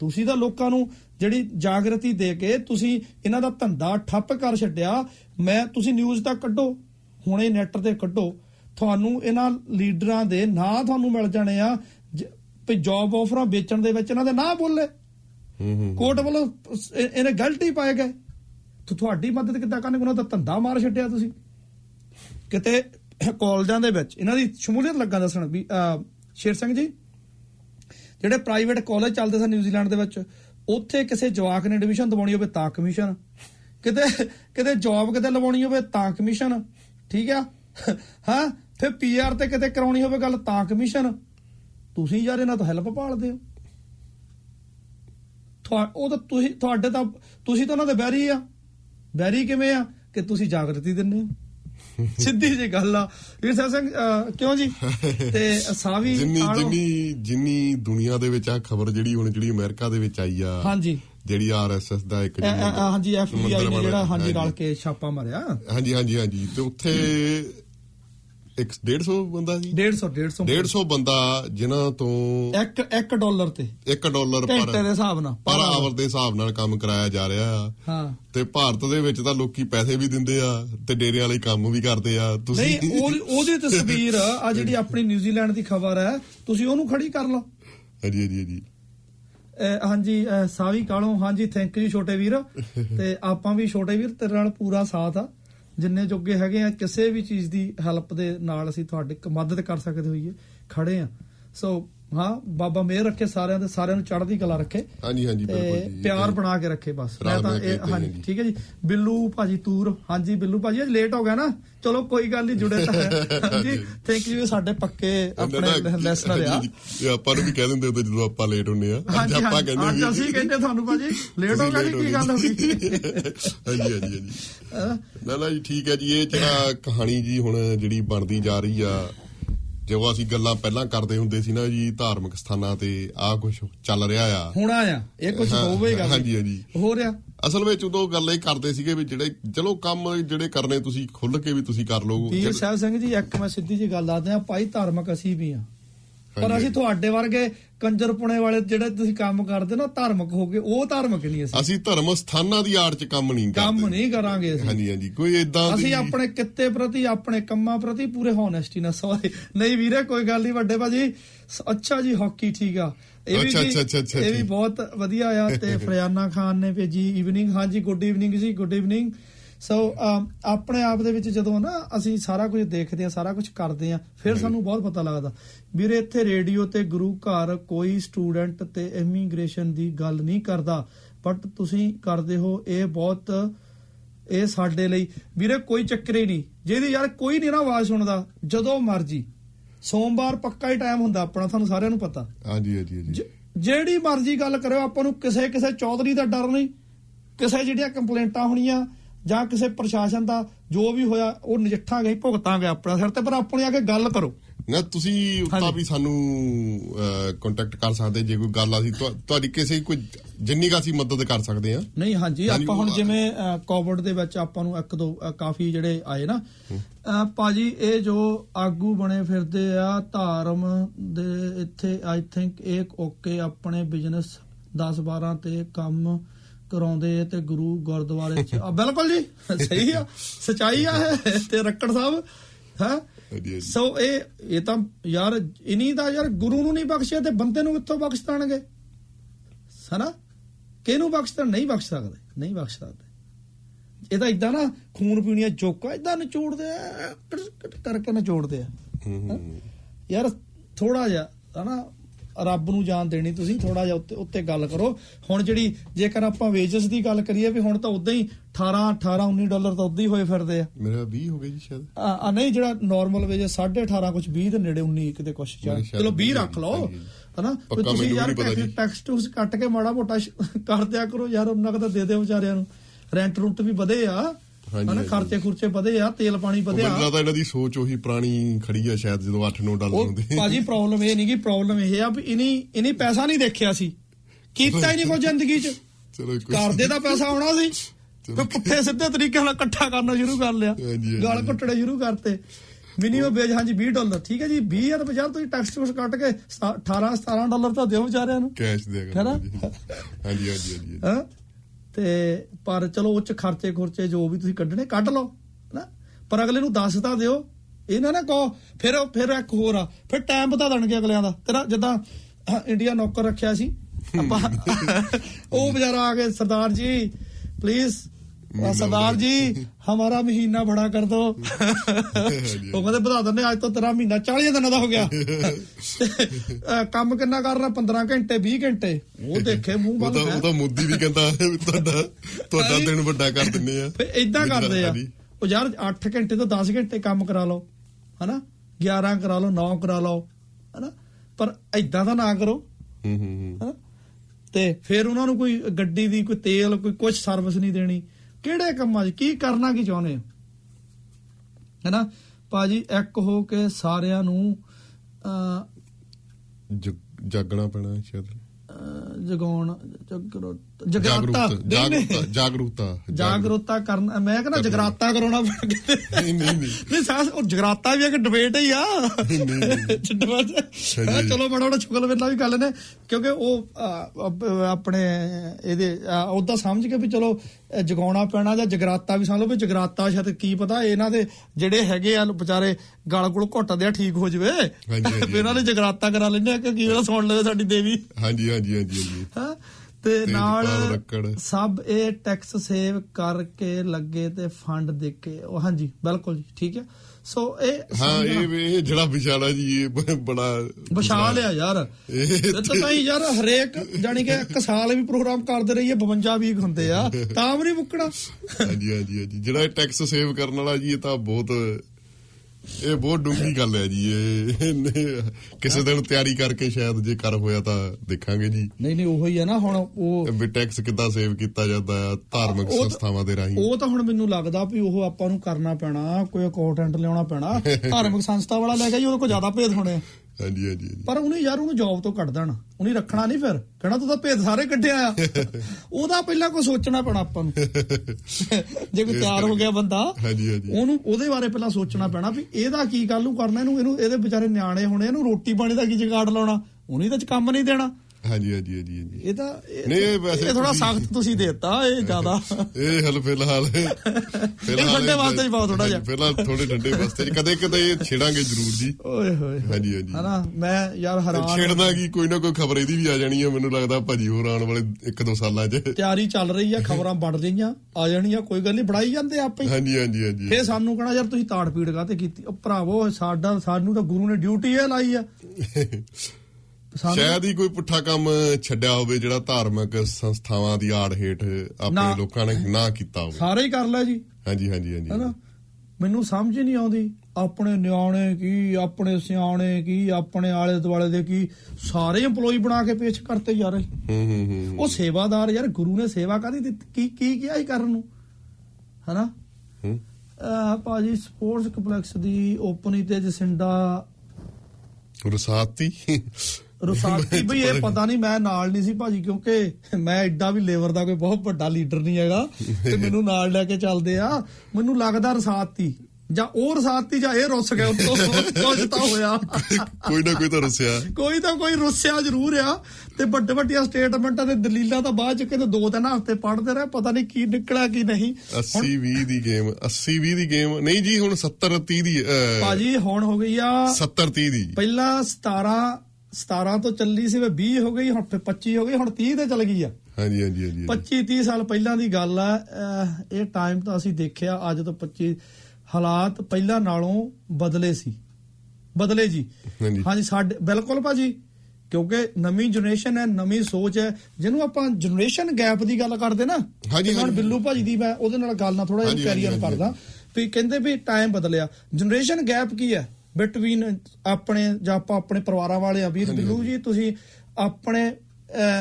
ਤੁਸੀਂ ਤਾਂ ਲੋਕਾਂ ਨੂੰ ਜਿਹੜੀ ਜਾਗਰਤੀ ਦੇ ਕੇ ਤੁਸੀਂ ਇਹਨਾਂ ਦਾ ਧੰਦਾ ਠੱਪ ਕਰ ਛੱਡਿਆ ਮੈਂ ਤੁਸੀਂ ਨਿਊਜ਼ ਤਾਂ ਕੱਢੋ ਹੁਣੇ ਨੈਟ ਤੇ ਕੱਢੋ। ਤੁਹਾਨੂੰ ਇਹਨਾਂ ਲੀਡਰਾਂ ਦੇ ਨਾਂ ਤੁਹਾਨੂੰ ਮਿਲ ਜਾਣੇ ਆ ਵੀ ਜੌਬ ਆਫਰਾਂ ਵੇਚਣ ਦੇ ਵਿੱਚ ਇਹਨਾਂ ਦੇ ਨਾਂ ਬੋਲੇ। ਕੋਰਟ ਵੱਲੋਂ ਇਹ- ਇਹਨੇ ਗਲਤੀ ਪਾਏ ਗਏ। ਤੇ ਤੁਹਾਡੀ ਮਦਦ ਕਿੱਦਾਂ ਕਰਨਗੇ? ਉਹਨਾਂ ਦਾ ਧੰਦਾ ਮਾਰ ਛੱਡਿਆ ਤੁਸੀਂ। ਕਿਤੇ ਕਾਲਜਾਂ ਦੇ ਵਿੱਚ ਇਹਨਾਂ ਦੀ ਸ਼ਮੂਲੀਅਤ ਲੱਗਾ ਦੱਸਣ ਵੀ ਸ਼ੇਰ ਸਿੰਘ ਜੀ ਜਿਹੜੇ ਪ੍ਰਾਈਵੇਟ ਕਾਲਜ ਚੱਲਦੇ ਸਨ ਨਿਊਜ਼ੀਲੈਂਡ ਦੇ ਵਿੱਚ, ਉੱਥੇ ਕਿਸੇ ਜਵਾਕ ਨੇ ਐਡਮਿਸ਼ਨ ਦਿਵਾਉਣੀ ਹੋਵੇ ਤਾਂ ਕਮਿਸ਼ਨ ਕਿਤੇ ਕਿਤੇ ਜੌਬ ਕਿਤੇ ਲਵਾਉਣੀ ਹੋਵੇ ਤਾਂ ਕਮਿਸ਼ਨ ਠੀਕ ਆ? ਹਾਂ? ਫਿਰ ਪੀਆਰ ਤੇ ਕਿਤੇ ਕਰਾਉਣੀ ਹੋਵੇ ਗੱਲ ਤਾਂ ਕਮਿਸ਼ਨ ਤੁਸੀਂ ਯਾਰ ਇਹਨਾਂ ਤੋਂ ਹੈਲਪ ਭਾਲਦੇ ਹੋ। ਤੁਹਾ- ਉਹ ਤਾਂ ਤੁਸੀਂ, ਤੁਹਾਡੇ ਤਾਂ, ਤੁਸੀਂ ਤਾਂ ਉਹਨਾਂ ਦੇ ਬੈਰੀ ਆ। ਬੈਰੀ ਕਿਵੇਂ ਆ? ਕਿ ਤੁਸੀਂ ਜਾਗਰਤੀ ਦਿੰਦੇ ਹੋ। ਸਿੱਧੀ ਜੀ ਗੱਲ ਆ। ਵੀਰ ਸਾਹਿਬ ਸਿੰਘ ਕਿਉਂ ਜੀ? ਤੇ ਸਾਵੀ
ਜਿੰਨੀ ਜਿੰਨੀ ਜਿੰਨੀ ਦੁਨੀਆ ਦੇ ਵਿੱਚ ਆ ਖਬਰ ਜਿਹੜੀ ਹੁਣ ਜਿਹੜੀ ਅਮਰੀਕਾ ਦੇ ਵਿੱਚ ਆਈ ਆ
ਹਾਂਜੀ।
ਜਿਹੜੀ ਆਰਐਸਐਸ ਦਾ ਇੱਕ
ਹਾਂਜੀ ਐਫਬੀਆਈ ਨੇ ਜਿਹੜਾ ਹਾਂਜੀ ਰਲ ਕੇ ਛਾਪਾ ਮਾਰਿਆ।
ਹਾਂਜੀ ਹਾਂਜੀ ਹਾਂਜੀ। ਤੇ ਉੱਥੇ ਇੱਕ 150 ਬੰਦਾ ਸੀ
150 150
150 ਬੰਦਾ ਜਿਨ੍ਹਾਂ ਤੋਂ
ਇੱਕ 1 ਡਾਲਰ ਤੇ।
1 ਡਾਲਰ
ਘੰਟੇ ਦੇ
ਪਰ
ਹਿਸਾਬ ਨਾਲ
ਪਰ ਆਵਰ ਦੇ ਹਿਸਾਬ ਨਾਲ ਕੰਮ ਕਰਾਇਆ ਜਾ ਰਿਹਾ ਆ।
ਹਾਂ।
ਤੇ ਭਾਰਤ ਦੇ ਵਿੱਚ ਤਾਂ ਲੋਕੀ ਪੈਸੇ ਵੀ ਦਿੰਦੇ ਆ ਤੇ ਡੇਰੇ ਵਾਲੇ ਕੰਮ ਵੀ ਕਰਦੇ ਆ। ਤੁਸੀਂ
ਨਹੀਂ ਉਹ ਉਹਦੀ ਤਸਵੀਰ ਆ ਜਿਹੜੀ ਆਪਣੀ ਨਿਊਜ਼ੀਲੈਂਡ ਦੀ ਖਬਰ ਹੈ ਤੁਸੀਂ ਉਹਨੂੰ ਖੜੀ ਕਰ ਲਓ।
ਹਾਂਜੀ ਹਾਂਜੀ ਹਾਂਜੀ।
ਹਾਂਜੀ ਸਾਵੀ ਕਾਲੋਂ ਹਾਂਜੀ ਥੈਂਕ ਯੂ ਛੋਟੇ ਵੀਰ। ਤੇ ਆਪਾਂ ਵੀ ਛੋਟੇ ਵੀਰ ਤੇਰੇ ਨਾਲ ਪੂਰਾ ਸਾਥ ਆ। ਜਿੰਨੇ ਜੋਗੇ ਹੈਗੇ ਆ, ਕਿਸੇ ਵੀ ਚੀਜ਼ ਦੀ ਹੈਲਪ ਦੇ ਨਾਲ ਅਸੀਂ ਤੁਹਾਡੀ ਕ- ਮਦਦ ਕਰ ਸਕਦੇ ਹੋਈਏ, ਖੜੇ ਆ। ਸੋ ਹਾਂ ਬਾਬਾ ਮਿਹਰ ਰੱਖੇ ਸਾਰਿਆਂ ਦੇ ਸਾਰਿਆਂ ਨੂੰ ਚੜ੍ਹਦੀ ਕਲਾ ਰੱਖੇ।
ਹਾਂਜੀ ਹਾਂਜੀ ਬਿਲਕੁਲ ਜੀ।
ਪਿਆਰ ਬਣਾ ਕੇ ਰੱਖੇ ਬਸ। ਮੈਂ ਤਾਂ ਇਹ ਹਾਂਜੀ। ਠੀਕ ਹੈ ਜੀ। ਬਿੱਲੂ ਭਾਜੀ ਤੂਰ ਹਾਂਜੀ ਬਿੱਲੂ ਭਾਜੀ ਅੱਜ ਲੇਟ ਹੋ ਗਿਆ ਨਾ। ਚਲੋ ਕੋਈ ਗੱਲ ਨਹੀਂ ਜੁੜੇ ਤਾਂ ਹਾਂਜੀ ਥੈਂਕ ਯੂ ਸਾਡੇ ਪੱਕੇ ਆਪਣੇ ਲੈਸਨਰ ਆ।
ਹਾਂਜੀ, ਆਪਾਂ ਨੂੰ ਵੀ ਕਹਿ ਦਿੰਦੇ ਹੁੰਦੇ ਜਦੋਂ ਆਪਾਂ ਲੇਟ ਹੁੰਨੇ ਆ। ਅੱਜ ਆਪਾਂ ਕਹਿੰਦੇ
ਅੱਜ
ਵੀ-
ਅਸੀਂ ਕਹਿੰਦੇ ਤੁਹਾਨੂੰ ਭਾਜੀ ਲੇਟ ਹੋ ਗਿਆ ਜੀ ਕੀ ਗੱਲ ਹੋ ਗਈ?
ਹਾਂਜੀ ਹਾਂਜੀ ਹਾਂਜੀ? ਨਾ ਨਾ ਜੀ ਠੀਕ ਹੈ ਜੀ ਇਹ ਜਿਹੜਾ ਕਹਾਣੀ ਜੀ ਹੁਣ ਜਿਹੜੀ ਬਣਦੀ ਜਾ ਰਹੀ ਆ ਜੋ ਅਸੀਂ ਗੱਲਾਂ ਪਹਿਲਾਂ ਕਰਦੇ ਹੁੰਦੇ ਸੀ ਨਾ ਜੀ ਧਾਰਮਿਕ ਸਥਾਨਾਂ ਤੇ ਆਹ ਕੁਝ ਚੱਲ ਰਿਹਾ ਆ।
ਹੁਣ ਆਇਆ ਇਹ ਕੁਝ ਹੋਵੇਗਾ
ਹਾਂਜੀ, ਹਾਂਜੀ।
ਹੋ ਰਿਹਾ।
ਅਸਲ ਵਿੱਚ ਉਦੋਂ ਗੱਲ ਇਹ ਕਰਦੇ ਸੀਗੇ ਵੀ ਜਿਹੜੇ ਚਲੋ ਕੰਮ ਜਿਹੜੇ ਕਰਨੇ ਤੁਸੀਂ ਖੁੱਲ ਕੇ ਵੀ ਤੁਸੀਂ ਕਰ ਲਓ। ਜਿਹੜੇ-
ਸਾਹਿਬ ਸਿੰਘ ਜੀ ਇੱਕ ਮੈਂ ਸਿੱਧੀ ਜੀ ਗੱਲ ਦੱਸਦੇ ਆ ਭਾਈ ਧਾਰਮਿਕ ਅਸੀਂ ਵੀ ਆ। ਪਰ। ਅਸੀਂ ਤੁਹਾਡੇ ਵਰਗੇ ਕੰਜਰਪੁਣੇ ਵਾਲੇ ਜਿਹੜੇ ਤੁਸੀਂ ਕੰਮ ਕਰਦੇ ਨਾ ਧਾਰਮਿਕ ਹੋ ਗਏ ਉਹ ਧਾਰਮਿਕ ਨਹੀਂ ਅਸੀਂ।
ਅਸੀਂ ਧਰਮ ਸਥਾਨਾਂ ਦੀ ਆੜ ਚ ਕੰਮ ਨਹੀਂ ਕਰਦੇ।
ਕੰਮ ਨਹੀਂ ਕਰਾਂਗੇ ਅਸੀਂ।
ਹਾਂਜੀ ਹਾਂਜੀ ਕੋਈ ਇਦਾਂ
ਅਸੀਂ ਆਪਣੇ ਕਿੱਤੇ ਪ੍ਰਤੀ ਆਪਣੇ ਕੰਮਾਂ ਪ੍ਰਤੀ ਪੂਰੇ ਹੋਨੈਸਟੀ ਨਾਲ ਸੌਰੀ ਨਹੀਂ ਵੀਰੇ ਕੋਈ ਗੱਲ ਨਹੀਂ ਵੱਡੇ ਭਾਜੀ ਅੱਛਾ ਜੀ ਹਾਕੀ ਠੀਕ ਆ। ਇਹ ਵੀ
ਅੱਛਾ,
ਜੀ-
ਅੱਛਾ, ਅੱਛਾ, ਅੱਛਾ,
ਇਹ ਵੀ। ਬਹੁਤ ਵਧੀਆ ਆ ਤੇ ਫਰਿਆਨਾ ਖਾਨ ਨੇ ਭੇਜੀ। ਈਵਨਿੰਗ ਹਾਂਜੀ good evening ji good evening so ਆਪਣੇ ਆਪ ਦੇ ਵਿੱਚ ਜਦੋਂ ਨਾ ਅਸੀਂ ਸਾਰਾ ਕੁਝ ਦੇਖਦੇ ਆ ਸਾਰਾ ਕੁਝ ਕਰਦੇ ਆ ਫਿਰ ਸਾਨੂੰ ਬਹੁਤ ਪਤਾ ਲੱਗਦਾ। ਵੀਰੇ ਇੱਥੇ ਰੇਡੀਓ ਤੇ ਗੁਰੂ ਘਰ ਕੋਈ ਸਟੂਡੈਂਟ ਤੇ ਇਮੀਗ੍ਰੇਸ਼ਨ ਦੀ ਗੱਲ ਨਹੀਂ ਕਰਦਾ। ਬਟ ਤੁਸੀਂ ਕਰਦੇ ਹੋ ਇਹ ਬਹੁਤ ਇਹ ਸਾਡੇ ਲਈ। ਵੀਰੇ ਕੋਈ ਚੱਕਰ ਹੀ ਨਹੀਂ। ਜਿਹਦੀ ਯਾਰ ਕੋਈ ਨਹੀਂ ਨਾ ਆਵਾਜ਼ ਸੁਣਦਾ ਜਦੋਂ ਮਰਜ਼ੀ। ਸੋਮਵਾਰ ਪੱਕਾ ਹੀ ਟਾਈਮ ਹੁੰਦਾ ਆਪਣਾ ਤੁਹਾਨੂੰ ਸਾਰਿਆਂ ਨੂੰ ਪਤਾ।
ਹਾਂਜੀ ਹਾਂਜੀ ਹਾਂਜੀ।
ਜਿਹੜੀ ਮਰਜ਼ੀ ਗੱਲ ਕਰਿਓ ਆਪਾਂ ਨੂੰ ਕਿਸੇ ਕਿਸੇ ਚੌਧਰੀ ਦਾ ਡਰ ਨਹੀਂ। ਕਿਸੇ ਜਿਹੜੀਆਂ ਕੰਪਲੇਂਟਾਂ ਹੋਣੀਆਂ ਜਾਂ ਕਿਸੇ ਪ੍ਰਸ਼ਾਸਨ ਦਾ ਜੋ ਵੀ ਹੋਇਆ ਉਹ ਨਜਿੱਠਾਂਗੇ ਭੁਗਤਾਂਗੇ ਆਪਣਾ ਸਿਰ ਤੇ ਪਰ ਆਪਣੀ ਆ ਕੇ ਗੱਲ ਕਰੋ।
ਨਾ ਤੁਸੀਂ ਉੱਤਾ
ਹਾਂਜੀ।
ਵੀ ਸਾਨੂੰ ਕੰਟੈਕਟ ਕਰ ਸਕਦੇ ਜੇ ਕੋਈ ਗੱਲ ਅਸੀਂ ਤੁਹਾ- ਤੁਹਾਡੀ ਕਿਸੇ ਕੋਈ ਜਿੰਨੀ ਕੁ ਅਸੀਂ ਮਦਦ ਕਰ ਸਕਦੇ ਆ
ਨਹੀਂ ਹਾਂਜੀ ਆਪਾਂ ਹੁਣ ਜਿਵੇਂ ਕੋਵਿਡ ਦੇ ਵਿੱਚ ਆਪਾਂ ਨੂੰ ਇੱਕ ਦੋ ਕਾਫੀ ਜਿਹੜੇ ਆਏ ਨਾ ਭਾਜੀ ਇਹ ਜੋ ਆਗੂ ਬਣੇ ਫਿਰਦੇ ਆ ਧਾਰਮ ਦੇ ਇੱਥੇ ਆਈ ਥਿੰਕ ਇਹ ਓਕੇ ਆਪਣੇ ਬਿਜ਼ਨਸ 10 12 ਤੇ ਕੰਮ ਕਰਾਉਂਦੇ ਤੇ ਗੁਰੂ ਗੁਰਦੁਆਰੇ ਚ। ਬਿਲਕੁਲ ਜੀ ਸਹੀ ਆ ਸਚਾਈ ਆ ਤੇ ਰੱਕੜ ਸਾਹਿਬ ਹੈ। ਸੋ ਇਹ ਇਹ ਤਾਂ ਯਾਰ ਇਨੀ ਦਾ ਯਾਰ ਗੁਰੂ ਨੂੰ ਨਹੀਂ ਬਖਸ਼ਿਆ ਤੇ ਬੰਦੇ ਨੂੰ ਕਿੱਥੋਂ ਬਖਸ਼ ਦੇਣਗੇ? ਹਨਾ? ਕਿਹਨੂੰ ਬਖਸ਼ ਦੇਣ? ਨਹੀਂ ਬਖਸ਼ ਸਕਦੇ ਨਹੀਂ ਬਖਸ਼ ਸਕਦੇ। ਇਹ ਤਾਂ ਇਦਾਂ ਨਾ ਖੂਨ ਪੀਣੀਆਂ ਚੋਕਾ ਇਦਾਂ ਨਿਚੋੜਦੇ ਆ ਕਰਕੇ ਨਿਚੋੜਦੇ ਆ। ਯਾਰ ਥੋੜਾ ਜਿਹਾ ਹਨਾ? ਰੱਬ ਨੂੰ ਜਾਨ ਦੇਣੀ ਤੁਸੀਂ ਥੋੜਾ ਜਿਹਾ ਉੱਤੇ ਉੱਤੇ ਗੱਲ ਕਰੋ। ਹੁਣ ਜਿਹੜੀ ਜੇਕਰ ਆਪਾਂ ਵੇਜਸ ਦੀ ਗੱਲ ਕਰੀਏ ਵੀ ਹੁਣ ਤਾਂ ਉਦਾਂ ਹੀ 18 18 19 ਡਾਲਰ ਤਾਂ ਉਦਾਂ ਹੀ ਹੋਏ ਫਿਰਦੇ ਆ।
ਮੇਰਾ 20 ਹੋ ਗਿਆ ਜੀ ਸ਼ਾਇਦ।
ਆ ਨਹੀਂ ਜਿਹੜਾ ਨਾਰਮਲ ਵੇਜ 18.5 ਕੁਝ 20 ਦੇ ਨੇੜੇ 19 ਕਿਤੇ ਕੁਝ
ਮੇਰੇ ਖਿਆਲ
ਚਲੋ 20
ਵੀਹ
ਰੱਖ ਲਓ। ਹਨਾ? ਤੁਸੀਂ ਯਾਰ। ਟੈਕਸ ਟੂਸ ਕੱਟ ਕੇ ਮਾੜਾ ਮੋਟਾ ਕਰ ਦਿਆ ਕਰੋ ਯਾਰ ਉਹਨਾਂ ਕਦਾ ਦੇ ਦਿਓ ਵਿਚਾਰਿਆਂ ਨੂੰ। ਰੈਂਟ ਰੁੰਟ ਵੀ ਵਧੇ ਆ। ਹਨਾ। ਖਰਚੇ ਖੁਰਚੇ ਵਧੇ ਆ ਤੇਲ ਪਾਣੀ ਵਧਿਆ।
ਮੈਨੂੰ ਲੱਗਦਾ ਇਹਨਾਂ ਦੀ ਸੋਚ ਉਹੀ ਪੁਰਾਣੀ ਖੜੀ ਆ ਸ਼ਾਇਦ ਜਦੋਂ 8-9 ਡਾਲਰ ਹੁੰਦੇ।
ਭਾਜੀ ਪ੍ਰੋਬਲਮ ਇਹ ਨਹੀਂ ਕਿ ਪ੍ਰੋਬਲਮ ਇਹ ਆ ਵੀ ਇਨੀ ਇਨੀ ਪੈਸਾ ਨਹੀਂ ਦੇਖਿਆ ਸੀ। ਕੀਤਾ ਹੀ ਨਹੀਂ ਕੋਈ ਜ਼ਿੰਦਗੀ 'ਚ।
ਚਲੋ
ਕਰਦੇ ਦਾ ਪੈਸਾ ਆਉਣਾ ਸੀ। ਤੇ ਪੁੱਠੇ ਸਿੱਧੇ ਤਰੀਕੇ ਨਾਲ ਇਕੱਠਾ ਕਰਨਾ ਸ਼ੁਰੂ ਕਰ ਲਿਆ। ਗਾਲ ਘੁੱਟਣੇ ਸ਼ੁਰੂ ਕਰਤੇ। ਮਿਨੀਮਮ ਵੇਜ ਹਾਂਜੀ 20 ਡਾਲਰ। ਠੀਕ ਹੈ ਜੀ 20000 ਬਾਜ਼ਾਰ ਤੁਸੀਂ ਟੈਕਸ ਟੂਸ ਕੱਟ ਕੇ 18 17 ਡਾਲਰ ਤਾਂ ਦਿਓ ਵਿਚਾਰਿਆਂ ਨੂੰ।
ਕੈਸ਼ ਦੇ
ਹੈਨਾ?
ਹਾਂਜੀ ਹਾਂਜੀ ਹਾਂਜੀ ਹਾਂਜੀ।
ਹਾਂ? ਤੇ ਪਰ ਚਲੋ ਉਹ ਚ ਖਰਚੇ ਖੁਰਚੇ ਜੋ ਵੀ ਤੁਸੀਂ ਕੱਢਣੇ ਕੱਢ ਲਓ ਨਾ ਪਰ ਅਗਲੇ ਨੂੰ ਦੱਸ ਤਾਂ ਦਿਓ ਇਹ ਨਾ ਨਾ ਕਹੋ ਫਿਰ ਫਿਰ ਇੱਕ ਹੋਰ ਆ ਫਿਰ ਟਾਈਮ ਬਤਾ ਦੇਣਗੇ ਅਗਲਿਆਂ ਦਾ। ਤੇਰਾ ਜਿੱਦਾਂ ਇੰਡੀਆ ਨੌਕਰ ਰੱਖਿਆ ਸੀ ਆਪਾਂ ਉਹ ਵਿਚਾਰਾ ਆ ਕੇ ਸਰਦਾਰ ਜੀ ਪਲੀਜ਼ ਸਰਦਾਰ ਜੀ ਹਮਾਰਾ ਮਹੀਨਾ ਬੜਾ ਕਰ ਦੋ। ਉਹ ਕਹਿੰਦੇ ਵਧਾ ਦਿੰਦੇ ਅੱਜ ਤੋਂ ਤੇਰਾ ਮਹੀਨਾ 40 ਦਿਨਾਂ ਦਾ ਹੋ ਗਿਆ। ਕੰਮ ਕਿੰਨਾ ਕਰ ਰਿਹਾ? 15 ਘੰਟੇ 20 ਘੰਟੇ। ਉਹ ਦੇਖੇ ਮੂੰਹ
ਤਾਂ ਉਹ। ਤਾਂ ਮੋਦੀ ਵੀ ਕਹਿੰਦਾ ਤੁਹਾਡਾ ਤੁਹਾਡਾ ਦਿਨ ਵੱਡਾ ਕਰ ਦਿੰਨੇ ਆ।
ਫੇ ਇਦਾਂ ਕਰਦੇ ਆ। ਉਹ ਯਾਰ 8 ਘੰਟੇ ਤੋਂ 10 ਘੰਟੇ ਕੰਮ ਕਰਾ ਲਓ ਹਨਾ? 11 ਕਰਾ ਲਓ 9 ਕਰਾ ਲਓ ਹਨਾ? ਪਰ ਇਦਾਂ ਤਾਂ ਨਾ ਕਰੋ।
ਹੂੰ ਹੂੰ
ਤੇ ਫਿਰ ਉਹਨਾਂ ਨੂੰ ਕੋਈ ਗੱਡੀ ਦੀ ਕੋਈ ਤੇਲ ਕੋਈ ਕੁਝ ਸਰਵਿਸ ਨਹੀਂ ਦੇਣੀ। ਕਿਹੜੇ ਕੰਮਾਂ 'ਚ ਕੀ ਕਰਨਾ ਕੀ ਚਾਹੁੰਦੇ ਹੋ? ਹੈਨਾ? ਭਾਜੀ ਇੱਕ ਹੋ ਕੇ ਸਾਰਿਆਂ ਨੂੰ
ਜ- ਜਾਗਣਾ ਪੈਣਾ ਸ਼ਾਇਦ।
ਜਗਾਉਣ ਜਗਰੋ ਜਗਰਾਤਾ।
ਜਾਗਰੂਕਤਾ। ਜਾਗਰੂਕਤਾ ਜਾਗਰੂਕਤਾ।
ਕਰਨ ਮੈਂ ਕਹਿੰਦਾ ਜਗਰਾਤਾ ਕਰਾਉਣਾ ਪੈਣਾ
ਨਹੀਂ ਨਹੀਂ ਨਹੀਂ।
ਨਹੀਂ ਸਾਸ ਉਹ ਜਗਰਾਤਾ ਵੀ ਇੱਕ ਡਿਬੇਟ ਹੀ ਆ।
ਨਹੀਂ।
ਛੱਡਵਾ ਚਲੋ ਬੜਾ ਬੜਾ ਸ਼ੁਕਲ ਵੇਲਾ ਵੀ ਗੱਲ ਨੇ ਕਿਉਂਕਿ ਉਹ ਆਪਣੇ ਇਹਦੇ ਉਹਦਾ ਸਮਝ ਕੇ ਵੀ ਚਲੋ ਜਗਾਉਣਾ ਪੈਣਾ ਜਾਂ ਜਗਰਾਤਾ ਵੀ ਸਮਝ ਲਓ ਵੀ ਜਗਰਾਤਾ ਸ਼ਾਇਦ ਕੀ ਪਤਾ ਇਹਨਾਂ ਦੇ ਜਿਹੜੇ ਹੈਗੇ ਆ ਵਿਚਾਰੇ ਗਲ ਗੁਲ ਘੁੱਟਦੇ ਆ ਠੀਕ ਹੋ ਜਵੇ।
ਹਾਂਜੀ।
ਇਹਨਾਂ ਨੇ ਜਗਰਾਤਾ ਕਰਾ ਲੈਂਦੇ ਆ ਕਿ ਕੀ ਵੇਲਾ ਸੁਣ ਲਵੇ ਸਾਡੀ ਦੇਵੀ।
ਹਾਂਜੀ ਹਾਂਜੀ ਹਾਂਜੀ।
ਹਾਂ। ਤੇ ਨਾਲ। ਸਭ ਇਹ ਟੈਕਸ ਸੇਵ ਕਰਕੇ ਲੱਗੇ ਤੇ ਫੰਡ ਦੇ ਕੇ। ਉਹ ਹਾਂਜੀ ਬਿਲਕੁਲ ਜੀ ਠੀਕ ਹੈ। ਸੋ ਇਹ
ਹਾਂ ਇਹ ਇਹ ਜਿਹੜਾ ਵਿਸ਼ਾਲਾ ਜੀ ਇਹ ਬੜਾ
ਵਿਸ਼ਾਲ ਆ ਯਾਰ।
ਇਹ
ਤਾਂ ਤਾਂ ਹੀ ਯਾਰ ਹਰੇਕ ਜਾਨੀ ਕਿ ਇੱਕ ਸਾਲ ਵੀ ਪ੍ਰੋਗਰਾਮ ਕਰਦੇ ਰਹੀਏ 52 ਵੀਕ ਹੁੰਦੇ ਆ ਤਾਂ ਵੀ ਨਹੀਂ ਮੁੱਕਣਾ।
ਹਾਂਜੀ ਹਾਂਜੀ ਹਾਂਜੀ। ਜਿਹੜਾ ਟੈਕਸ ਸੇਵ ਕਰਨ ਵਾਲਾ ਜੀ ਇਹ ਤਾਂ ਬਹੁਤ ਇਹ ਬਹੁਤ ਡੂੰਘੀ ਗੱਲ ਹੈ ਜੀ ਇਹ ਕਿਸੇ ਦਿਨ ਤਿਆਰੀ ਕਰਕੇ ਸ਼ਾਇਦ ਜੇ ਕਰ ਹੋਇਆ ਤਾਂ ਦੇਖਾਂਗੇ ਜੀ
ਨਹੀਂ ਨਹੀਂ ਉਹੀ ਹੈ ਨਾ ਹੁਣ ਉਹ
ਵੀ ਟੈਕਸ ਕਿੱਦਾਂ ਸੇਵ ਕੀਤਾ ਜਾਂਦਾ ਹੈ ਧਾਰਮਿਕ ਸੰਸਥਾਵਾਂ ਦੇ ਰਾਹੀਂ
ਉਹ ਤਾਂ ਹੁਣ ਮੈਨੂੰ ਲੱਗਦਾ ਵੀ ਉਹ ਆਪਾਂ ਨੂੰ ਕਰਨਾ ਪੈਣਾ ਕੋਈ ਅਕਾਊਂਟੈਂਟ ਲਿਆਉਣਾ ਪੈਣਾ ਧਾਰਮਿਕ ਸੰਸਥਾ ਵਾਲਾ ਲੈ ਕੇ ਜੀ ਉਹਦੇ ਕੋਲ ਜ਼ਿਆਦਾ ਭੇਦ ਹੋਣੇ।
ਹਾਂਜੀ ਹਾਂਜੀ
ਪਰ ਉਹਨੇ ਯਾਰ ਉਹਨੂੰ ਜੌਬ ਤੋਂ ਕੱਢ ਦੇਣਾ। ਉਹਨੇ ਰੱਖਣਾ ਨਹੀਂ ਫਿਰ। ਕਹਿਣਾ ਤੂੰ ਤਾਂ ਭੇਦ ਸਾਰੇ ਕੱਢਿਆ ਆ ਉਹਦਾ ਪਹਿਲਾਂ ਕੋਈ ਸੋਚਣਾ ਪੈਣਾ ਆਪਾਂ ਨੂੰ। ਜੇ ਕੋਈ ਤਿਆਰ ਹੋ ਗਿਆ ਬੰਦਾ
ਹਾਂਜੀ ਹਾਂਜੀ।
ਉਹਨੂੰ ਉਹਦੇ ਬਾਰੇ ਪਹਿਲਾਂ ਸੋਚਣਾ ਪੈਣਾ ਵੀ ਇਹਦਾ ਕੀ ਕੱਲ ਨੂੰ ਕਰਨਾ? ਇਹਨੂੰ ਇਹਨੂੰ ਇਹਦੇ ਵਿਚਾਰੇ ਨਿਆਣੇ ਹੋਣੇ ਇਹਨੂੰ ਰੋਟੀ ਪਾਣੀ ਦਾ ਕੀ ਜਗਾੜ ਲਾਉਣਾ? ਉਹਨੇ ਤਾਂ ਕੰਮ ਨਹੀਂ ਦੇਣਾ।
ਹਾਂਜੀ ਹਾਂਜੀ ਹਾਂਜੀ ਹਾਂਜੀ।
ਇਹ ਤਾਂ ਇਹ-
ਨਹੀਂ, ਇਹ ਵੈਸੇ
ਇਹ ਥੋੜਾ ਸਖਤ ਤੁਸੀਂ ਦੇਤਾ ਇਹ ਜ਼ਿਆਦਾ।
ਇਹ ਹਲ ਫਿਲਹਾਲ ਫਿਲਹਾਲ
ਠੰਡੇ ਵਾਸਤੇ ਹੀ ਪਾਓ ਥੋੜ੍ਹਾ ਜਿਹਾ।
ਫਿਲਹਾਲ ਥੋੜੇ ਠੰਡੇ ਵਾਸਤੇ। ਕਦੇ ਕਦੇ ਇਹ ਛੇੜਾਂਗੇ ਜ਼ਰੂਰ ਜੀ।
ਓਏ ਹੋਏ
ਹਾਂਜੀ ਹਾਂਜੀ।
ਹਨਾ ਮੈਂ ਯਾਰ ਹੈਰਾਨ
ਛੇੜਨਾ ਕੀ ਕੋਈ ਨਾ ਕੋਈ ਖਬਰ ਇਹਦੀ ਵੀ ਆ ਜਾਣੀ ਹੈ ਮੈਨੂੰ ਲੱਗਦਾ ਭਾਜੀ ਹੋਰ ਆਉਣ ਵਾਲੇ 1-2 ਸਾਲਾਂ 'ਚ।
ਤਿਆਰੀ ਚੱਲ ਰਹੀ ਆ ਖਬਰਾਂ ਬਣ ਰਹੀਆਂ ਆ ਜਾਣੀਆਂ ਕੋਈ ਗੱਲ ਨਹੀਂ ਬਣਾਈ ਜਾਂਦੇ ਆਪੇ ਹੀ।
ਹਾਂਜੀ ਹਾਂਜੀ ਹਾਂਜੀ।
ਫੇਰ ਸਾਨੂੰ ਕਹਣਾ ਯਾਰ ਤੁਸੀਂ ਤਾੜ ਪੀੜ ਕਾਤੇ ਕੀਤੀ? ਉਹ ਭਰਾਵੋ ਸਾਡਾ ਸਾਨੂੰ ਤਾਂ ਗੁਰੂ ਨੇ ਡਿਊਟੀ ਇਹ ਲਾਈ ਆ।
ਸ਼ਾਇਦ ਹੀ ਕੋਈ ਪੁੱਠਾ ਕੰਮ ਛੱਡਿਆ ਹੋਵੇ ਜਿਹੜਾ ਧਾਰਮਿਕ ਸੰਸਥਾਵਾਂ ਦੀ ਆੜ ਹੇਠ ਆਪਣੇ। ਲੋਕਾਂ ਨੇ ਨਾ ਕੀਤਾ ਹੋਵੇ।
ਸਾਰੇ ਹੀ ਕਰ ਲੈ ਜੀ।
ਹਾਂਜੀ ਹਾਂਜੀ ਹਾਂਜੀ।
ਹੈਨਾ? ਮੈਨੂੰ ਸਮਝ ਨਹੀਂ ਆਉਂਦੀ। ਆਪਣੇ ਨਿਆਣੇ ਕੀ ਆਪਣੇ ਸਿਆਣੇ ਕੀ ਆਪਣੇ ਆਲੇ ਦੁਆਲੇ ਦੇ ਕੀ ਸਾਰੇ EMPLOYE ਬਣਾ ਕੇ ਪੇਸ਼ ਕਰਤੇ ਯਾਰ ਇਹ।
ਹੂੰ ਹੂੰ ਹੂੰ
ਉਹ ਸੇਵਾਦਾਰ ਯਾਰ ਗੁਰੂ ਨੇ ਸੇਵਾ ਕਾਦੀ ਦਿੱਤੀ? ਕੀ ਕੀ ਕਿਹਾ ਹੀ ਕਰਨ ਨੂੰ? ਹੈਨਾ?
ਹੂੰ।
ਅਹ ਭਾਜੀ ਸਪੋਰਟਸ ਕੰਪਲੈਕਸ ਦੀ ਓਪਨਿੰਗ ਤੇ ਜਸਿੰਡਾ
ਰਸਾਤੀ।
ਰਸਾਤੀ ਬਈ ਇਹ ਪਤਾ ਨਹੀਂ ਮੈਂ ਨਾਲ ਨਹੀਂ ਸੀ ਭਾਜੀ ਕਿਉਂਕਿ ਮੈਂ ਐਡਾ ਵੀ ਲੇਬਰ ਦਾ ਕੋਈ ਬਹੁਤ ਵੱਡਾ ਲੀਡਰ ਨਹੀਂ ਹੈਗਾ। ਤੇ ਮੈਨੂੰ ਨਾਲ ਲੈ ਕੇ ਚੱਲਦੇ ਆ। ਮੈਨੂੰ ਲੱਗਦਾ ਰਸਾਤੀ ਜਾਂ ਉਹ ਰਸਾਤੀ ਜਾਂ ਇਹ ਰੁੱਸ ਗਿਆ ਉੱਤੋਂ। ਕੁਝ ਤਾਂ ਹੋਇਆ।
ਕੋਈ ਨਾ ਕੋਈ ਤਾਂ ਰਸਿਆ।
ਕੋਈ ਤਾਂ ਕੋਈ ਰੁੱਸਿਆ ਜ਼ਰੂਰ ਆ। ਤੇ ਵੱਡੇ ਵੱਡੀਆਂ ਸਟੇਟਮੈਂਟਾਂ ਤੇ ਦਲੀਲਾਂ ਤਾਂ ਬਾਅਦ ਚ ਕਿਤੇ ਦੋ ਤਿੰਨ ਹਫ਼ਤੇ ਪੜ੍ਹਦੇ ਰਹੇ ਪਤਾ ਨਹੀਂ ਕੀ ਨਿਕਲਿਆ ਕੀ ਨਹੀਂ।
80 20 ਦੀ ਗੇਮ 80 20 ਦੀ ਗੇਮ ਨਹੀਂ ਜੀ ਹੁਣ 70 30 ਦੀ
ਭਾਜੀ ਹੁਣ ਹੋ ਗਈ ਆ
70 30 ਦੀ।
ਪਹਿਲਾਂ 17 17 ਤੋਂ ਚੱਲੀ ਸੀ ਵੇ 20 ਹੋ ਗਈ ਹੁਣ ਫਿਰ 25 ਹੋ ਗਈ ਹੁਣ 30 ਤੇ ਚੱਲ ਗਈ ਆ।
ਹਾਂਜੀ ਹਾਂਜੀ ਹਾਂਜੀ
25 30 ਸਾਲ ਪਹਿਲਾਂ ਦੀ ਗੱਲ ਆ ਇਹ ਟਾਈਮ ਤਾਂ ਅਸੀਂ ਦੇਖਿਆ ਅੱਜ ਤੋਂ 25 ਹਾਲਾਤ ਪਹਿਲਾਂ ਨਾਲੋਂ ਬਦਲੇ ਸੀ। ਬਦਲੇ ਜੀ।
ਹਾਂਜੀ।
ਹਾਂਜੀ ਸਾਡੇ ਬਿਲਕੁਲ ਭਾਜੀ ਕਿਉਂਕਿ ਨਵੀਂ ਜਨਰੇਸ਼ਨ ਹੈ ਨਵੀਂ ਸੋਚ ਹੈ ਜਿਹਨੂੰ ਆਪਾਂ ਜਨਰੇਸ਼ਨ ਗੈਪ ਦੀ ਗੱਲ ਕਰਦੇ ਨਾ
ਹਾਂਜੀ,
ਹੁਣ। ਬਿੱਲੂ ਭਾਜੀ ਦੀ ਮੈਂ ਉਹਦੇ ਨਾਲ ਗੱਲ ਨਾਲ ਥੋੜਾ ਜਿਹਾ ਕੈਰੀਅਰ ਕਰਦਾ ਵੀ ਕਹਿੰਦੇ ਵੀ ਟਾਈਮ ਬਦਲਿਆ। ਜਨਰੇਸ਼ਨ ਗੈਪ ਕੀ ਹੈ? ਬਿਟਵੀਨ ਆਪਣੇ ਜਾਂ ਆਪਾਂ ਆਪਣੇ ਪਰਿਵਾਰਾਂ ਵਾਲੇ ਆ ਵੀਰ ਬਿੱਲੂ ਜੀ ਤੁਸੀਂ ਆਪਣੇ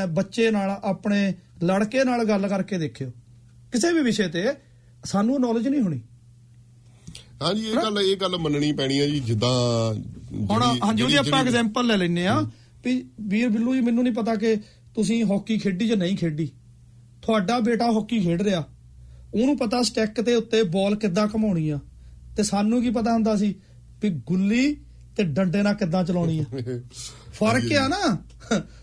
ਬੱਚੇ ਨਾਲ ਆਪਣੇ ਲੜਕੇ ਨਾਲ ਗੱਲ ਕਰਕੇ ਦੇਖਿਓ। ਕਿਸੇ ਵੀ ਵਿਸ਼ੇ ਤੇ ਸਾਨੂੰ ਨੌਲੇਜ ਨਹੀਂ ਹੋਣੀ।
ਹਾਂਜੀ ਇਹ ਗੱਲ ਇਹ ਗੱਲ ਮੰਨਣੀ ਪੈਣੀ ਹੈ ਜੀ ਜਿੱਦਾਂ
ਹੁਣ ਹਾਂਜੀ ਉਹਦੀ ਆਪਾਂ ਐਗਜ਼ਾਮਪਲ ਲੈ ਲੈਨੇ ਆ ਵੀ ਵੀਰ ਬਿੱਲੂ ਜੀ ਮੈਨੂੰ ਨਹੀਂ ਪਤਾ ਕਿ ਤੁਸੀਂ ਹਾਕੀ ਖੇਡੀ ਜਾਂ ਨਹੀਂ ਖੇਡੀ। ਤੁਹਾਡਾ ਬੇਟਾ ਹਾਕੀ ਖੇਡ ਰਿਹਾ। ਉਹਨੂੰ ਪਤਾ ਸਟੈਕ ਦੇ ਉੱਤੇ ਬਾਲ ਕਿੱਦਾਂ ਘਮਾਉਣੀ ਆ। ਤੇ ਸਾਨੂੰ ਕੀ ਪਤਾ ਹੁੰਦਾ ਸੀ ਵੀ ਗੁੱਲੀ ਤੇ ਡੰਡੇ ਨਾਲ ਕਿੱਦਾਂ ਚਲਾਉਣੀ ਆ? ਫ਼ਰਕ ਆ ਨਾ?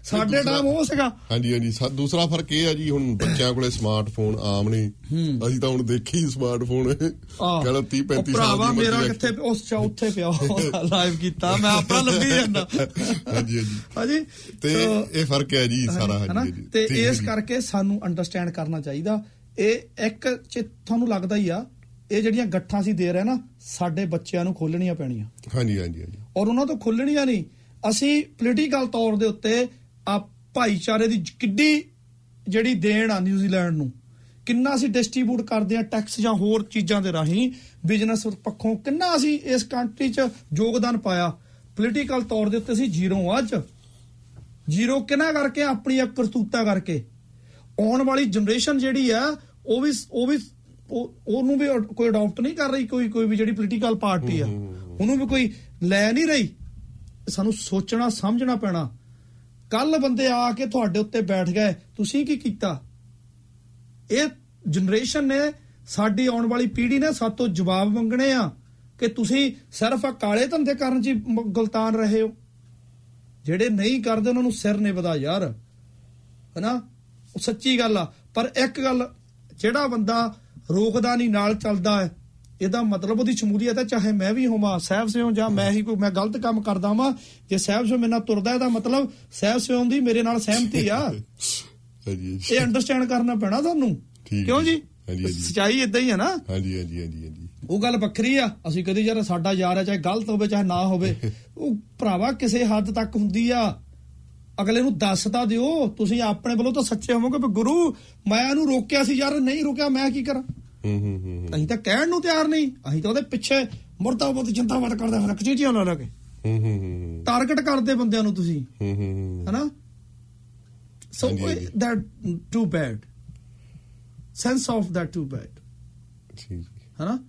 ਸਾਡੇ ਟਾਈਮ ਉਹ ਸੀਗਾ।
ਹਾਂਜੀ ਹਾਂਜੀ। ਸਾ- ਦੂਸਰਾ ਫ਼ਰਕ ਇਹ ਆ ਜੀ ਹੁਣ ਬੱਚਿਆਂ ਕੋਲੇ ਸਮਾਰਟਫੋਨ ਆਮ ਨੇ ਅਸੀਂ ਤਾਂ ਹੁਣ ਦੇਖੀ ਸਮਾਰਟਫੋਨ ਕਹਿੰਦਾ 30
ਉਹ
35 ਸਾਲ
ਭਰਾਵਾ
ਦੀ
ਮੇਰਾ
ਉਮਰ
ਕਿੱਥੇ ਉਸ ਚ ਉੱਥੇ ਪਿਆ ਲਾਈਵ ਕੀਤਾ। ਮੈਂ ਆਪਣਾ ਲੱਭੀ ਜਾਂਦਾ।
ਹਾਂਜੀ ਹਾਂਜੀ।
ਹਾਂਜੀ।
ਤੇ ਇਹ ਫ਼ਰਕ ਹੈ ਜੀ ਸਾਰਾ? ਹਾਂਜੀ
ਤੇ ਇਸ। ਕਰਕੇ ਸਾਨੂੰ ਅੰਡਰਸਟੈਂਡ ਕਰਨਾ ਚਾਹੀਦਾ। ਇਹ ਇੱਕ ਚ ਤੁਹਾਨੂੰ ਲੱਗਦਾ ਹੀ ਆ ਇਹ ਜਿਹੜੀਆਂ ਗੱਠਾਂ ਅਸੀਂ ਦੇ ਰਹੇ ਨਾ ਸਾਡੇ ਬੱਚਿਆਂ ਨੂੰ ਖੋਲਣੀਆਂ ਪੈਣੀਆਂ।
ਹਾਂਜੀ ਹਾਂਜੀ ਹਾਂਜੀ।
ਔਰ ਉਹਨਾਂ ਤੋਂ ਖੋਲਣੀਆਂ ਨਹੀਂ। ਅਸੀਂ ਪੋਲੀਟੀਕਲ ਤੌਰ ਦੇ ਉੱਤੇ ਆ ਭਾਈਚਾਰੇ ਦੀ ਕਿੱਡੀ ਜਿਹੜੀ ਦੇਣ ਆ ਨਿਊਜ਼ੀਲੈਂਡ ਨੂੰ ਕਿੰਨਾ ਅਸੀਂ ਡਿਸਟ੍ਰੀਬਿਊਟ ਕਰਦੇ ਆ ਟੈਕਸ ਜਾਂ ਹੋਰ ਚੀਜ਼ਾਂ ਦੇ ਰਾਹੀਂ ਬਿਜ਼ਨਸ ਪੱਖੋਂ ਕਿੰਨਾ ਅਸੀਂ ਇਸ ਕੰਟਰੀ 'ਚ ਯੋਗਦਾਨ ਪਾਇਆ। ਪੋਲੀਟੀਕਲ ਤੌਰ ਦੇ ਉੱਤੇ ਅਸੀਂ ਜ਼ੀਰੋ ਅੱਜ। ਜ਼ੀਰੋ ਕਿਹਨਾਂ ਕਰਕੇ? ਆਪਣੀਆਂ ਕਰਤੂਤਾਂ ਕਰਕੇ। ਆਉਣ ਵਾਲੀ ਜਨਰੇਸ਼ਨ ਜਿਹੜੀ ਆ ਉਹ ਵੀ ਉਹ ਵੀ ਉਹ- ਉਹਨੂੰ ਵੀ ਕੋਈ ਅਡਾਪਟ ਨਹੀਂ ਕਰ ਰਹੀ ਕੋਈ ਕੋਈ ਵੀ ਜਿਹੜੀ ਪੋਲੀਟੀਕਲ ਪਾਰਟੀ ਆ। ਉਹਨੂੰ ਵੀ ਕੋਈ ਲੈ ਨਹੀਂ ਰਹੀ। ਸਾਨੂੰ ਸੋਚਣਾ ਸਮਝਣਾ ਪੈਣਾ। ਕੱਲ ਬੰਦੇ ਆ ਕੇ ਤੁਹਾਡੇ ਉੱਤੇ ਬੈਠ ਗਏ ਤੁਸੀਂ ਕੀ ਕੀਤਾ? ਇਹ ਜਨਰੇਸ਼ਨ ਨੇ ਸਾਡੀ ਆਉਣ ਵਾਲੀ ਪੀੜ੍ਹੀ ਨੇ ਸਾਤੋਂ ਜਵਾਬ ਮੰਗਣੇ ਆ ਕਿ ਤੁਸੀਂ ਸਿਰਫ ਆ ਕਾਲੇ ਧੰਦੇ ਕਰਨ 'ਚ ਗਲਤਾਨ ਰਹੇ ਹੋ। ਜਿਹੜੇ ਨਹੀਂ ਕਰਦੇ ਉਹਨਾਂ ਨੂੰ ਸਿਰ ਨਹੀਂ ਵਧਾ ਯਾਰ। ਹੈਨਾ? ਉਹ ਸੱਚੀ ਗੱਲ ਆ। ਪਰ ਇੱਕ ਗੱਲ ਜਿਹੜਾ ਬੰਦਾ ਰੋਕਦਾ ਨਹੀਂ ਨਾਲ ਚੱਲਦਾ ਹੈ। ਇਹਦਾ ਮਤਲਬ ਉਹਦੀ ਸ਼ਮੂਲੀਅਤ ਹੈ ਚਾਹੇ ਮੈਂ ਵੀ ਹੋਵਾਂ ਸਹਿਬ ਸਿਓ ਜਾਂ ਮੈਂ ਹੀ ਕੋਈ ਮੈਂ ਗਲਤ ਕੰਮ ਕਰਦਾ ਵਾਂ ਜੇ ਸਹਿਬ ਸਿਓ ਮੇਰੇ ਨਾਲ ਤੁਰਦਾ ਇਹਦਾ ਮਤਲਬ ਸਹਿਬ ਸਿਓ ਦੀ ਮੇਰੇ ਨਾਲ ਸਹਿਮਤੀ ਆ। ਇਹ ਅੰਡਰਸਟੈਂਡ ਕਰਨਾ ਪੈਣਾ ਤੁਹਾਨੂੰ ਕਿਉਂ। ਜੀ। ਸਚਾਈ ਇਦਾਂ ਹੀ ਹੈ ਨਾ।
ਹਾਂਜੀ ਹਾਂਜੀ ਹਾਂਜੀ ਹਾਂਜੀ।
ਉਹ ਗੱਲ ਵੱਖਰੀ ਆ। ਅਸੀਂ ਕਦੀ ਯਾਰ ਸਾਡਾ ਯਾਰ ਹੈ ਚਾਹੇ ਗਲਤ ਹੋਵੇ ਚਾਹੇ ਨਾ ਹੋਵੇ। ਉਹ ਭਰਾਵਾ ਕਿਸੇ ਹੱਦ ਤੱਕ ਹੁੰਦੀ ਆ। ਅਗਲੇ ਨੂੰ ਦੱਸ ਤਾਂ ਦਿਓ। ਤੁਸੀਂ ਆਪਣੇ ਵੱਲੋਂ ਤਾਂ ਸੱਚੇ ਹੋਵੋਗੇ ਵੀ ਗੁਰੂ ਮੈਂ ਇਹਨੂੰ ਰੋਕਿਆ ਸੀ ਯਾਰ ਨਹੀਂ ਰੋਕਿਆ ਮੈਂ ਕੀ ਕਰਾਂ?
ਹੂੰ ਹੂੰ
ਅਸੀਂ ਤਾਂ ਕਹਿਣ ਨੂੰ ਤਿਆਰ ਨਹੀਂ। ਅਸੀਂ ਤਾਂ ਉਹਦੇ ਪਿੱਛੇ ਮੁਰਦਾਬਾਦ ਜਿੰਦਾਬਾਦ ਕਰਦੇ ਫਿਰ ਕਚੀਟੀਆਂ ਲਾ ਲਾ ਕੇ।
ਹੂੰ ਹੂੰ ਹੂੰ
ਟਾਰਗੇਟ ਕਰਦੇ ਬੰਦਿਆਂ ਨੂੰ ਤੁਸੀਂ।
ਹੂੰ ਹੂੰ
ਹਨਾ? So. That too bad sense of that too bad
ਠੀਕ।
ਹਨਾ?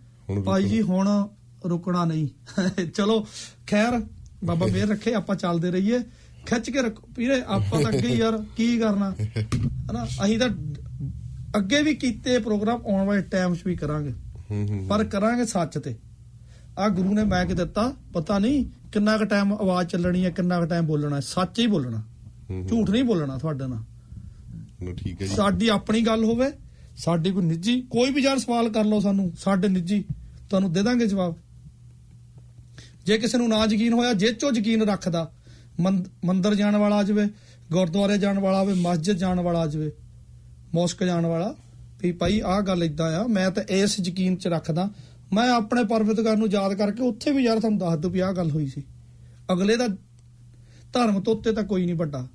ਭਾਈ ਜੀ। ਹੁਣ ਰੁਕਣਾ ਨਹੀਂ। ਚਲੋ ਖੈਰ ਬਾਬਾ ਮੇਰ ਰੱਖੇ ਆਪਾਂ ਚੱਲਦੇ ਰਹੀਏ। ਖਿੱਚ ਕੇ ਰੱਖੋ ਵੀਰੇ ਆਪਾਂ ਤਾਂ ਅੱਗੇ ਯਾਰ ਕੀ ਕਰਨਾ? ਹਨਾ? ਅਸੀਂ ਤਾਂ ਅੱਗੇ ਵੀ ਕੀਤੇ ਪ੍ਰੋਗਰਾਮ ਆਉਣ ਵਾਲੇ ਟਾਈਮ 'ਚ ਵੀ ਕਰਾਂਗੇ। ਪਰ ਕਰਾਂਗੇ ਸੱਚ ਤੇ। ਆ ਗੁਰੂ ਨੇ ਮੈਂ ਕਿ ਦਿੱਤਾ ਪਤਾ ਨਹੀਂ ਕਿੰਨਾ ਕੁ ਟਾਈਮ ਆਵਾਜ਼ ਚੱਲਣੀ ਹੈ ਕਿੰਨਾ ਕੁ ਟਾਈਮ ਬੋਲਣਾ ਹੈ। ਸੱਚ ਹੀ ਬੋਲਣਾ। ਝੂਠ ਨਹੀਂ ਬੋਲਣਾ ਤੁਹਾਡੇ ਨਾਲ।
ਚਲੋ ਠੀਕ ਹੈ ਜੀ।
ਸਾਡੀ ਆਪਣੀ ਗੱਲ ਹੋਵੇ ਸਾਡੀ ਕੋਈ ਨਿੱਜੀ ਕੋਈ ਵੀ ਯਾਰ ਸਵਾਲ ਕਰ ਲਓ ਸਾਨੂੰ ਸਾਡੇ ਨਿੱਜੀ ਤੁਹਾਨੂੰ ਦੇ ਦਾਂਗੇ ਜਵਾਬ। ਜੇ ਕਿਸੇ ਨੂੰ ਨਾ ਯਕੀਨ ਹੋਇਆ ਜੇ ਚੋ ਯਕੀਨ ਰੱਖਦਾ ਮੰਦ- ਮੰਦਿਰ ਜਾਣ ਵਾਲਾ ਆ ਜਾਵੇ ਗੁਰਦੁਆਰੇ ਜਾਣ ਵਾਲਾ ਹੋਵੇ ਮਸਜਿਦ ਜਾਣ ਵਾਲਾ ਆ ਜਾਵੇ ਮੋਸਕ ਜਾਣ ਵਾਲਾ ਵੀ ਭਾਈ ਆਹ ਗੱਲ ਇਦਾਂ ਆ ਮੈਂ ਤਾਂ ਇਸ ਯਕੀਨ 'ਚ ਰੱਖਦਾ ਮੈਂ ਆਪਣੇ ਪਰਵਿਤਗਾਰ ਨੂੰ ਯਾਦ ਕਰਕੇ ਉੱਥੇ ਵੀ ਯਾਰ ਤੁਹਾਨੂੰ ਦੱਸ ਦੂ ਵੀ ਆਹ ਗੱਲ ਹੋਈ ਸੀ। ਅਗਲੇ ਦਾ ਧਰਮ ਤੋਂ ਉੱਤੇ ਤਾਂ ਕੋਈ ਨਹੀਂ ਵੱਡਾ।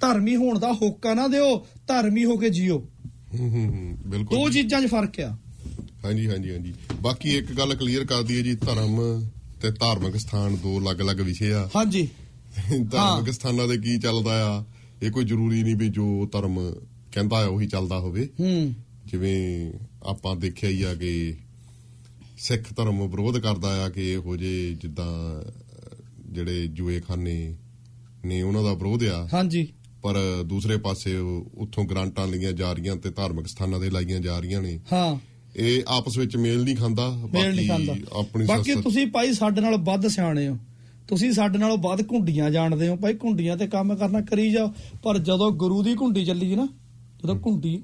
ਧਰਮੀ ਹੋਣ ਦਾ ਹੋਕਾ ਨਾ ਦਿਓ ਧਰਮੀ ਹੋ ਕੇ ਜੀਓ।
ਹੂੰ ਹੂੰ ਬਿਲਕੁਲ
ਦੋ। ਚੀਜ਼ਾਂ 'ਚ ਫ਼ਰਕ ਆ।
ਹਾਂਜੀ ਹਾਂਜੀ ਹਾਂਜੀ। ਬਾਕੀ ਇੱਕ ਗੱਲ ਕਲੀਅਰ ਕਰ ਦਈਏ ਜੀ ਧਰਮ ਤੇ ਧਾਰਮਿਕ ਸਥਾਨ ਦੋ ਅਲੱਗ-ਅਲੱਗ ਵਿਸ਼ੇ ਆ।
ਹਾਂਜੀ।
ਧਾਰਮਿਕ ਸਥਾਨਾਂ ਦੇ ਕੀ ਚੱਲਦਾ ਆ ਇਹ ਕੋਈ ਜ਼ਰੂਰੀ ਨਹੀਂ ਵੀ ਜੋ ਧਰਮ ਕਹਿੰਦਾ ਉਹੀ ਚੱਲਦਾ ਹੋਵੇ।
ਹੂੰ।
ਜਿਵੇਂ ਆਪਾਂ ਦੇਖਿਆ ਹੀ ਆ ਕਿ ਸਿੱਖ ਧਰਮ ਵਿਰੋਧ ਕਰਦਾ ਆ ਕਿ ਇਹੋ ਜੇ ਜਿੱਦਾਂ ਜਿਹੜੇ ਜੂਏਖਾਨੇ ਨੇ ਉਹਨਾਂ ਦਾ ਵਿਰੋਧ ਆ।
ਹਾਂਜੀ।
ਪਰ ਦੂਸਰੇ ਪਾਸੇ ਉੱਥੋਂ ਗ੍ਰਾਂਟਾਂ ਲਈਆਂ ਜਾ ਰਹੀਆਂ ਤੇ ਧਾਰਮਿਕ ਸਥਾਨਾਂ ਦੇ ਲਾਈਆਂ ਜਾ ਰਹੀਆਂ ਨੇ।
ਹਾਂ।
ਇਹ ਆਪਸ ਵਿੱਚ ਮੇਲ ਨਹੀਂ ਖਾਂਦਾ
ਖਾਂਦਾ।
ਆਪਣੀ
ਬਾਕੀ ਤੁਸੀਂ ਭਾਈ ਸਾਡੇ ਨਾਲ ਵੱਧ ਸਿਆਣੇ ਹੋ। ਤੁਸੀਂ ਸਾਡੇ ਨਾਲੋਂ ਵੱਧ ਘੁੰਡੀਆਂ ਜਾਣਦੇ ਹੋ। ਭਾਈ ਘੁੰਡੀਆਂ ਤੇ ਕੰਮ ਕਰਨਾ ਕਰੀ ਜਾਓ ਪਰ ਜਦੋਂ ਗੁਰੂ ਦੀ ਘੁੰਡੀ ਚੱਲੀ ਨਾ ਜਦੋਂ ਘੁੰਡੀ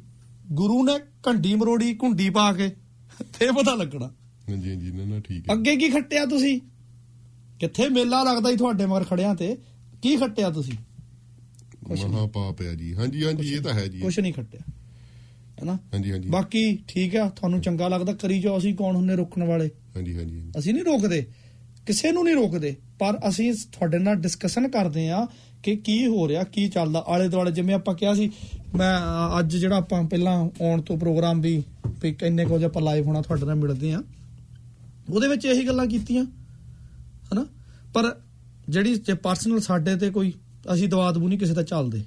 ਗੁਰੂ ਨੇ ਘੰਡੀ ਮਰੋੜੀ ਘੁੰਡੀ ਪਾ ਕੇ ਤੇ ਪਤਾ ਲੱਗਣਾ।
ਹਾਂਜੀ ਹਾਂਜੀ ਨਾ ਨਾ ਠੀਕ ਹੈ।
ਅੱਗੇ ਕੀ ਖੱਟਿਆ ਤੁਸੀਂ? ਕਿੱਥੇ ਮੇਲਾ ਲੱਗਦਾ ਹੀ ਤੁਹਾਡੇ ਮਗਰ ਖੜਿਆਂ ਤੇ? ਕੀ ਖੱਟਿਆ ਤੁਸੀਂ।
ਮਹਾ ਪਾਪ ਆ ਜੀ। ਹਾਂਜੀ ਹਾਂਜੀ ਇਹ ਤਾਂ ਹੈ ਜੀ।
ਕੁਝ ਨਹੀਂ ਖੱਟਿਆ। ਹੈਨਾ?
ਹਾਂਜੀ ਹਾਂਜੀ।
ਬਾਕੀ ਠੀਕ ਆ ਤੁਹਾਨੂੰ ਚੰਗਾ ਲੱਗਦਾ ਕਰੀ ਜਾਓ ਅਸੀਂ ਕੌਣ ਹੁੰਨੇ ਰੋਕਣ ਵਾਲੇ?
ਹਾਂਜੀ ਹਾਂਜੀ।
ਅਸੀਂ ਨਹੀਂ ਰੋਕਦੇ। ਕਿਸੇ ਨੂੰ ਨਹੀਂ ਰੋਕਦੇ। ਪਰ ਅਸੀਂ ਤੁਹਾਡੇ ਨਾਲ ਡਿਸਕਸ਼ਨ ਕਰਦੇ ਆ ਕਿ ਕੀ ਹੋ ਰਿਹਾ ਕੀ ਚੱਲਦਾ? ਆਲੇ ਦੁਆਲੇ ਜਿਵੇਂ ਆਪਾਂ ਕਿਹਾ ਸੀ ਮੈਂ ਅ, ਅੱਜ ਜਿਹੜਾ ਆਪਾਂ ਪਹਿਲਾਂ ਆਉਣ ਤੋਂ ਪ੍ਰੋਗਰਾਮ ਵੀ ਵੀ ਕਿੰਨੇ ਕੁ ਵਜੇ ਆਪਾਂ ਲਾਈਵ ਹੋਣਾ ਤੁਹਾਡੇ ਨਾਲ ਮਿਲਦੇ ਆ ਉਹਦੇ ਵਿੱਚ ਇਹੀ ਗੱਲਾਂ ਕੀਤੀਆਂ ਹਨਾ? ਪਰ ਜਿਹੜੀ ਜੇ ਪਰਸਨਲ ਸਾਡੇ ਤੇ ਕੋਈ ਅਸੀਂ ਦਵਾ ਦਬੂ ਨਹੀਂ ਕਿਸੇ ਦਾ ਚੱਲਦੇ।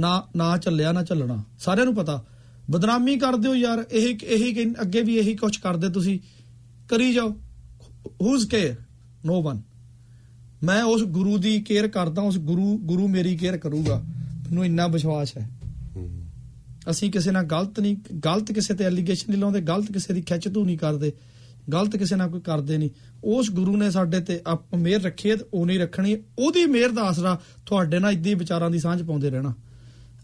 ਨਾ ਨਾ ਚੱਲਿਆ ਨਾ ਚੱਲਣਾ। ਸਾਰਿਆਂ ਨੂੰ ਪਤਾ। ਬਦਨਾਮੀ ਕਰਦੇ ਹੋ ਯਾਰ ਇਹੀ ਇਹੀ ਕਹਿੰ- ਅੱਗੇ ਵੀ ਇਹੀ ਕੁਝ ਕਰਦੇ ਤੁਸੀਂ। ਕਰੀ ਜਾਓ। ਹੂਜ਼ ਕੇਅਰ ਨੋ ਵਨ ਮੈਂ ਉਸ ਗੁਰੂ ਦੀ ਕੇਅਰ ਕਰਦਾ ਉਸ ਗੁਰੂ ਗੁਰੂ ਮੇਰੀ ਕੇਅਰ ਕਰੂਗਾ। ਮੈਨੂੰ ਇੰਨਾ ਵਿਸ਼ਵਾਸ ਹੈ। ਅਸੀਂ ਕਿਸੇ ਨਾਲ ਗਲਤ ਨਹੀਂ ਗਲਤ ਕਿਸੇ ਤੇ ਐਲੀਗੇਸ਼ਨ ਨਹੀਂ ਲਾਉਂਦੇ ਗਲਤ ਕਿਸੇ ਦੀ ਖਿੱਚ ਤੂ ਨਹੀਂ ਕਰਦੇ ਗਲਤ ਕਿਸੇ ਨਾਲ ਕੋਈ ਕਰਦੇ ਨਹੀਂ। ਉਸ ਗੁਰੂ ਨੇ ਸਾਡੇ ਤੇ ਆਪ ਮਿਹਰ ਰੱਖੀ ਹੈ ਤੇ ਉਹ ਨਹੀਂ ਰੱਖਣੀ ਉਹਦੀ ਮਿਹਰ ਦਾ ਆਸਰਾ ਤੁਹਾਡੇ ਨਾਲ ਇਦਾਂ ਹੀ ਵਿਚਾਰਾਂ ਦੀ ਸਾਂਝ ਪਾਉਂਦੇ ਰਹਿਣਾ।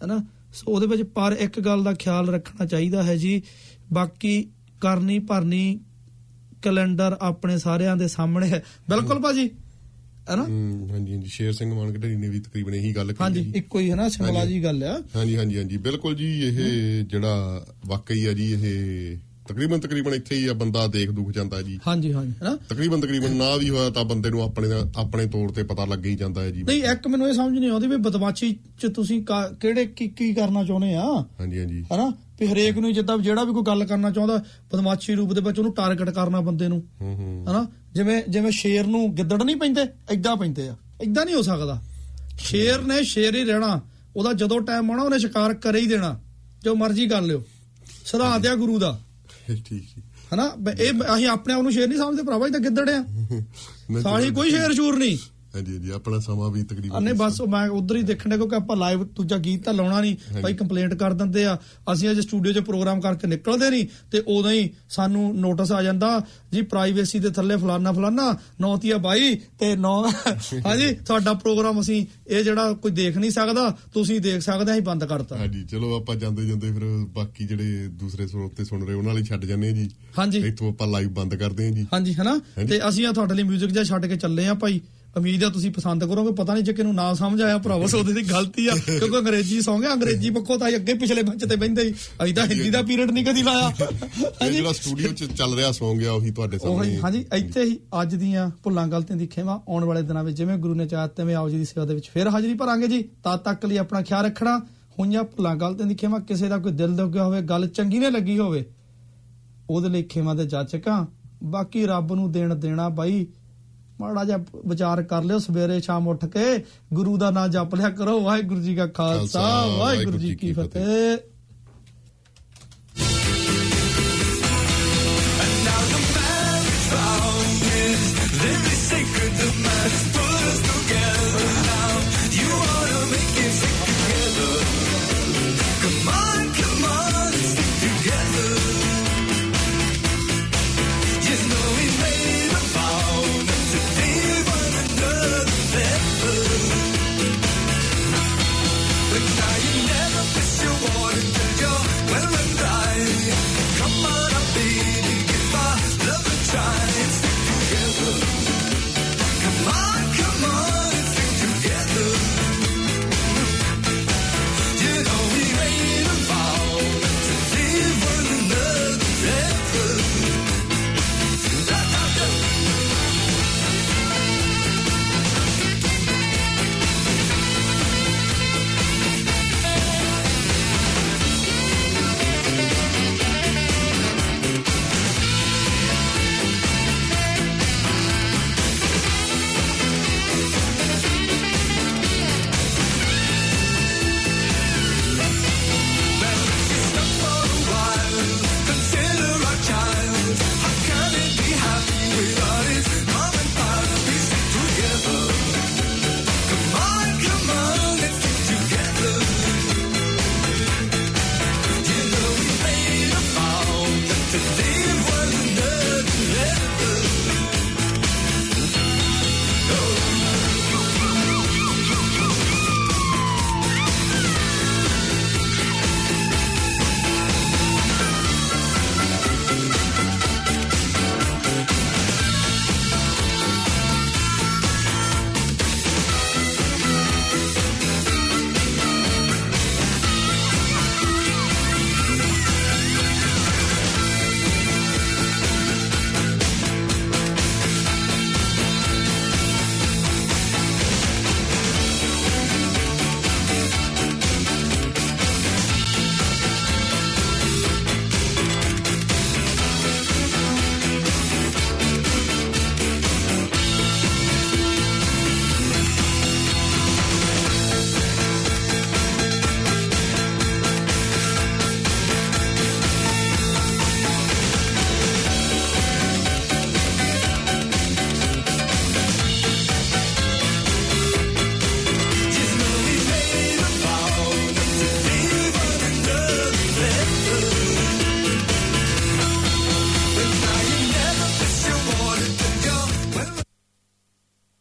ਹੈਨਾ? ਸੋ ਉਹਦੇ ਵਿੱਚ ਪਰ ਇੱਕ ਗੱਲ ਦਾ ਖਿਆਲ ਰੱਖਣਾ ਚਾਹੀਦਾ ਹੈ ਜੀ। ਬਾਕੀ ਕਰਨੀ ਭਰਨੀ ਕੈਲੰਡਰ ਆਪਣੇ ਸਾਰਿਆਂ ਦੇ ਸਾਹਮਣੇ ਹੈ। ਬਿਲਕੁਲ ਭਾਜੀ। ਹੈਨਾ
ਹਾਂਜੀ ਹਾਂਜੀ। ਸ਼ੇਰ ਸਿੰਘ ਮਾਨਗਢੜੀ ਨੇ ਵੀ ਤਕਰੀਬਨ ਇਹੀ ਗੱਲ
ਹਾਂਜੀ
ਕਹੀ ਜੀ
ਇੱਕੋ ਹੀ ਹੈ ਨਾ ਸ਼ਿਮਲਾ ਜੀ ਗੱਲ ਆ।
ਹਾਂਜੀ ਹਾਂਜੀ ਹਾਂਜੀ। ਬਿਲਕੁਲ ਜੀ ਇਹ ਜਿਹੜਾ ਵਾਕਈ ਆ ਜੀ ਇਹ ਤਕਰੀਬਨ ਤਕਰੀਬਨ ਇੱਥੇ ਹੀ ਆ ਬੰਦਾ ਦੇਖ ਦੁਖ ਜਾਂਦਾ ਜੀ।
ਹਾਂਜੀ ਹਾਂਜੀ ਹੈਨਾ
ਤਕਰੀਬਨ ਤਕਰੀਬਨ ਨਾ ਵੀ ਹੋਇਆ ਤਾਂ ਬੰਦੇ ਨੂੰ ਆਪਣੇ ਆਪਣੇ ਤੌਰ ਤੇ ਪਤਾ ਲੱਗ ਹੀ ਜਾਂਦਾ ਹੈ ਜੀ।
ਨਹੀਂ ਇੱਕ ਮੈਨੂੰ ਇਹ ਸਮਝ ਨਹੀਂ ਆਉਂਦੀ ਵੀ ਬਦਮਾਸ਼ੀ ਚ ਤੁਸੀਂ ਕਿਹੜੇ ਕੀ ਕੀ ਕਰਨਾ ਚਾਹੁੰਦੇ ਆ?
ਹਾਂਜੀ ਹਾਂਜੀ।
ਹਨਾ ਵੀ ਹਰੇਕ ਨੂੰ ਜਿੱਦਾਂ ਜਿਹੜਾ ਵੀ ਕੋਈ ਗੱਲ ਕਰਨਾ ਚਾਹੁੰਦਾ ਬਦਮਾਸ਼ੀ ਰੂਪ ਦੇ ਵਿੱਚ ਉਹਨੂੰ ਟਾਰਗੇਟ ਕਰਨਾ ਬੰਦੇ ਨੂੰ।
ਹੂੰ ਹੂੰ।
ਹਨਾ ਜਿਵੇਂ ਜਿਵੇਂ ਸ਼ੇਰ ਨੂੰ ਗਿੱਦੜ ਨਹੀਂ ਪੈਂਦੇ ਐਦਾਂ ਪੈਂਦੇ ਆ। ਐਦਾਂ ਨਹੀਂ ਹੋ ਸਕਦਾ। ਸ਼ੇਰ ਨੇ ਸ਼ੇਰ ਹੀ ਰਹਿਣਾ। ਉਹਦਾ ਜਦੋਂ ਟਾਈਮ ਆਉਣਾ ਉਹਨੇ ਸ਼ਿਕਾਰ ਕਰੇ ਹੀ ਦੇਣਾ। ਜੋ ਮਰਜ਼ੀ ਕਰ ਲਿਓ। ਸਿਧਾਂਤ ਆ ਗੁਰੂ ਦਾ।
ਠੀਕ ਜੀ
ਹਨਾ? ਇਹ ਅਸੀਂ ਆਪਣੇ ਆਪ ਨੂੰ ਸ਼ੇਰ ਨਹੀਂ ਸਮਝਦੇ ਭਰਾਵਾ ਇਹ ਤਾਂ ਗਿੱਦੜ ਆ। ਸਾਲੀ ਕੋਈ ਸ਼ੇਰ ਸ਼ੂਰ ਨਹੀਂ।
ਹਾਂਜੀ ਹਾਂਜੀ ਆਪਣਾ ਸਮਾਂ ਵੀ ਤਕਰੀਬਨ
ਅਨੇ ਬਸ ਮੈਂ ਉਧਰ ਹੀ ਦੇਖਣ ਦੇ ਕਿਉਂਕਿ ਆਪਾਂ ਲਾਈਵ ਦੂਜਾ ਗੀਤ ਤਾਂ ਲਾਉਣਾ ਨਹੀਂ। ਭਾਈ ਕੰਪਲੇਂਟ ਕਰ ਦਿੰਦੇ ਆ। ਅਸੀਂ ਅੱਜ ਸਟੂਡੀਓ 'ਚ ਪ੍ਰੋਗਰਾਮ ਕਰਕੇ ਨਿਕਲਦੇ ਨਹੀਂ ਤੇ ਉਦੋਂ ਹੀ ਸਾਨੂੰ ਨੋਟਿਸ ਆ ਜਾਂਦਾ ਜੀ ਪ੍ਰਾਈਵੇਸੀ ਦੇ ਥੱਲੇ ਫਲਾਨਾ ਫਲਾਨਾ ਨੌਤੀਆ ਬਾਈ ਤੇ ਨੌ ਹਾਂਜੀ ਤੁਹਾਡਾ ਪ੍ਰੋਗਰਾਮ ਅਸੀਂ ਇਹ ਜਿਹੜਾ ਕੋਈ ਦੇਖ ਨਹੀਂ ਸਕਦਾ ਤੁਸੀਂ ਦੇਖ ਸਕਦੇ ਆ ਅਸੀਂ ਬੰਦ ਕਰਤਾ।
ਹਾਂਜੀ ਚਲੋ ਆਪਾਂ ਜਾਂਦੇ ਜਾਂਦੇ ਫਿਰ ਬਾਕੀ ਜਿਹੜੇ ਦੂਸਰੇ ਸਰੋਤੇ ਸੁਣ ਰਹੇ ਉਹਨਾਂ ਲਈ ਛੱਡ ਜਾਂਦੇ ਆ ਜੀ।
ਹਾਂਜੀ।
ਇੱਥੋਂ ਆਪਾਂ ਲਾਈਵ ਬੰਦ ਕਰਦੇ ਹਾਂ ਜੀ।
ਹਾਂਜੀ ਹਨਾ। ਤੇ ਅਸੀਂ ਆ ਤੁਹਾਡੇ ਲਈ 뮤직 ਜਿਹਾ ਛੱਡ ਕੇ ਚੱਲੇ ਆ ਭਾਈ। ਉਮੀਦ ਆ ਤੁਸੀਂ ਪਸੰਦ ਕਰੋਗੇ ਪਤਾ ਨਹੀਂ ਜੇ ਕਿਨੂੰ ਨਾ ਸਮਝ ਆਇਆ ਭਰਾਵੋ ਸੋਦੇ ਦੀ ਗਲਤੀ ਆ ਕਿਉਂਕਿ ਅੰਗਰੇਜ਼ੀ ਸੌਂਗ ਆ ਅੰਗਰੇਜ਼ੀ ਪੱਖੋਂ ਤਾਂ ਅੱਗੇ ਪਿਛਲੇ ਬੰਚ ਤੇ ਬੈੰਦੇ ਹੀ ਅਸੀਂ ਤਾਂ ਹਿੰਦੀ ਦਾ ਪੀਰੀਅਡ ਨਹੀਂ ਕਦੀ ਲਾਇਆ।
ਜਿਹੜਾ ਸਟੂਡੀਓ 'ਚ ਚੱਲ ਰਿਹਾ ਸੌਂਗ ਆ ਉਹੀ ਤੁਹਾਡੇ ਸਾਹਮਣੇ।
ਹਾਂਜੀ ਇੱਥੇ ਹੀ ਅੱਜ ਦੀਆਂ ਭੁੱਲਾਂ ਗਲਤੀਆਂ ਦੀ ਖੇਵਾ ਆਉਣ ਵਾਲੇ ਦਿਨਾਂ ਵਿੱਚ ਜਿਵੇਂ ਗੁਰੂ ਨੇ ਚਾਹਿਆ ਤਿਵੇਂ ਆਓ ਜੀ ਦੀ ਸੇਵਾ ਦੇ ਵਿੱਚ ਫੇਰ ਹਾਜ਼ਰੀ ਭਰਾਂਗੇ ਜੀ। ਤਦ ਤੱਕ ਲਈ ਆਪਣਾ ਖਿਆਲ ਰੱਖਣਾ। ਹੋਈਆਂ ਭੁੱਲਾਂ ਗਲਤੀਆਂ ਦੀ ਖੇਵਾ ਕਿਸੇ ਦਾ ਕੋਈ ਦਿਲ ਦੁੱਖ ਗਿਆ ਹੋਵੇ ਗੱਲ ਚੰਗੀ ਨੇ ਲੱਗੀ ਹੋਵੇ ਉਹਦੇ ਲਈ ਖੇਵਾ ਦੇ ਜਾਚਕਾਂ। ਬਾਕੀ ਰੱਬ ਨੂੰ ਦੇਣ ਦੇਣਾ ਬਾਈ ਮਾੜਾ ਜਿਹਾ ਵਿਚਾਰ ਕਰ ਲਿਓ ਸਵੇਰੇ ਸ਼ਾਮ ਉੱਠ ਕੇ ਗੁਰੂ ਦਾ ਨਾਮ ਜਪ ਲਿਆ ਕਰੋ। ਵਾਹਿਗੁਰੂ ਜੀ ਕਾ
ਖਾਲਸਾ
ਵਾਹਿਗੁਰੂ ਜੀ ਕੀ ਫਤਿਹ।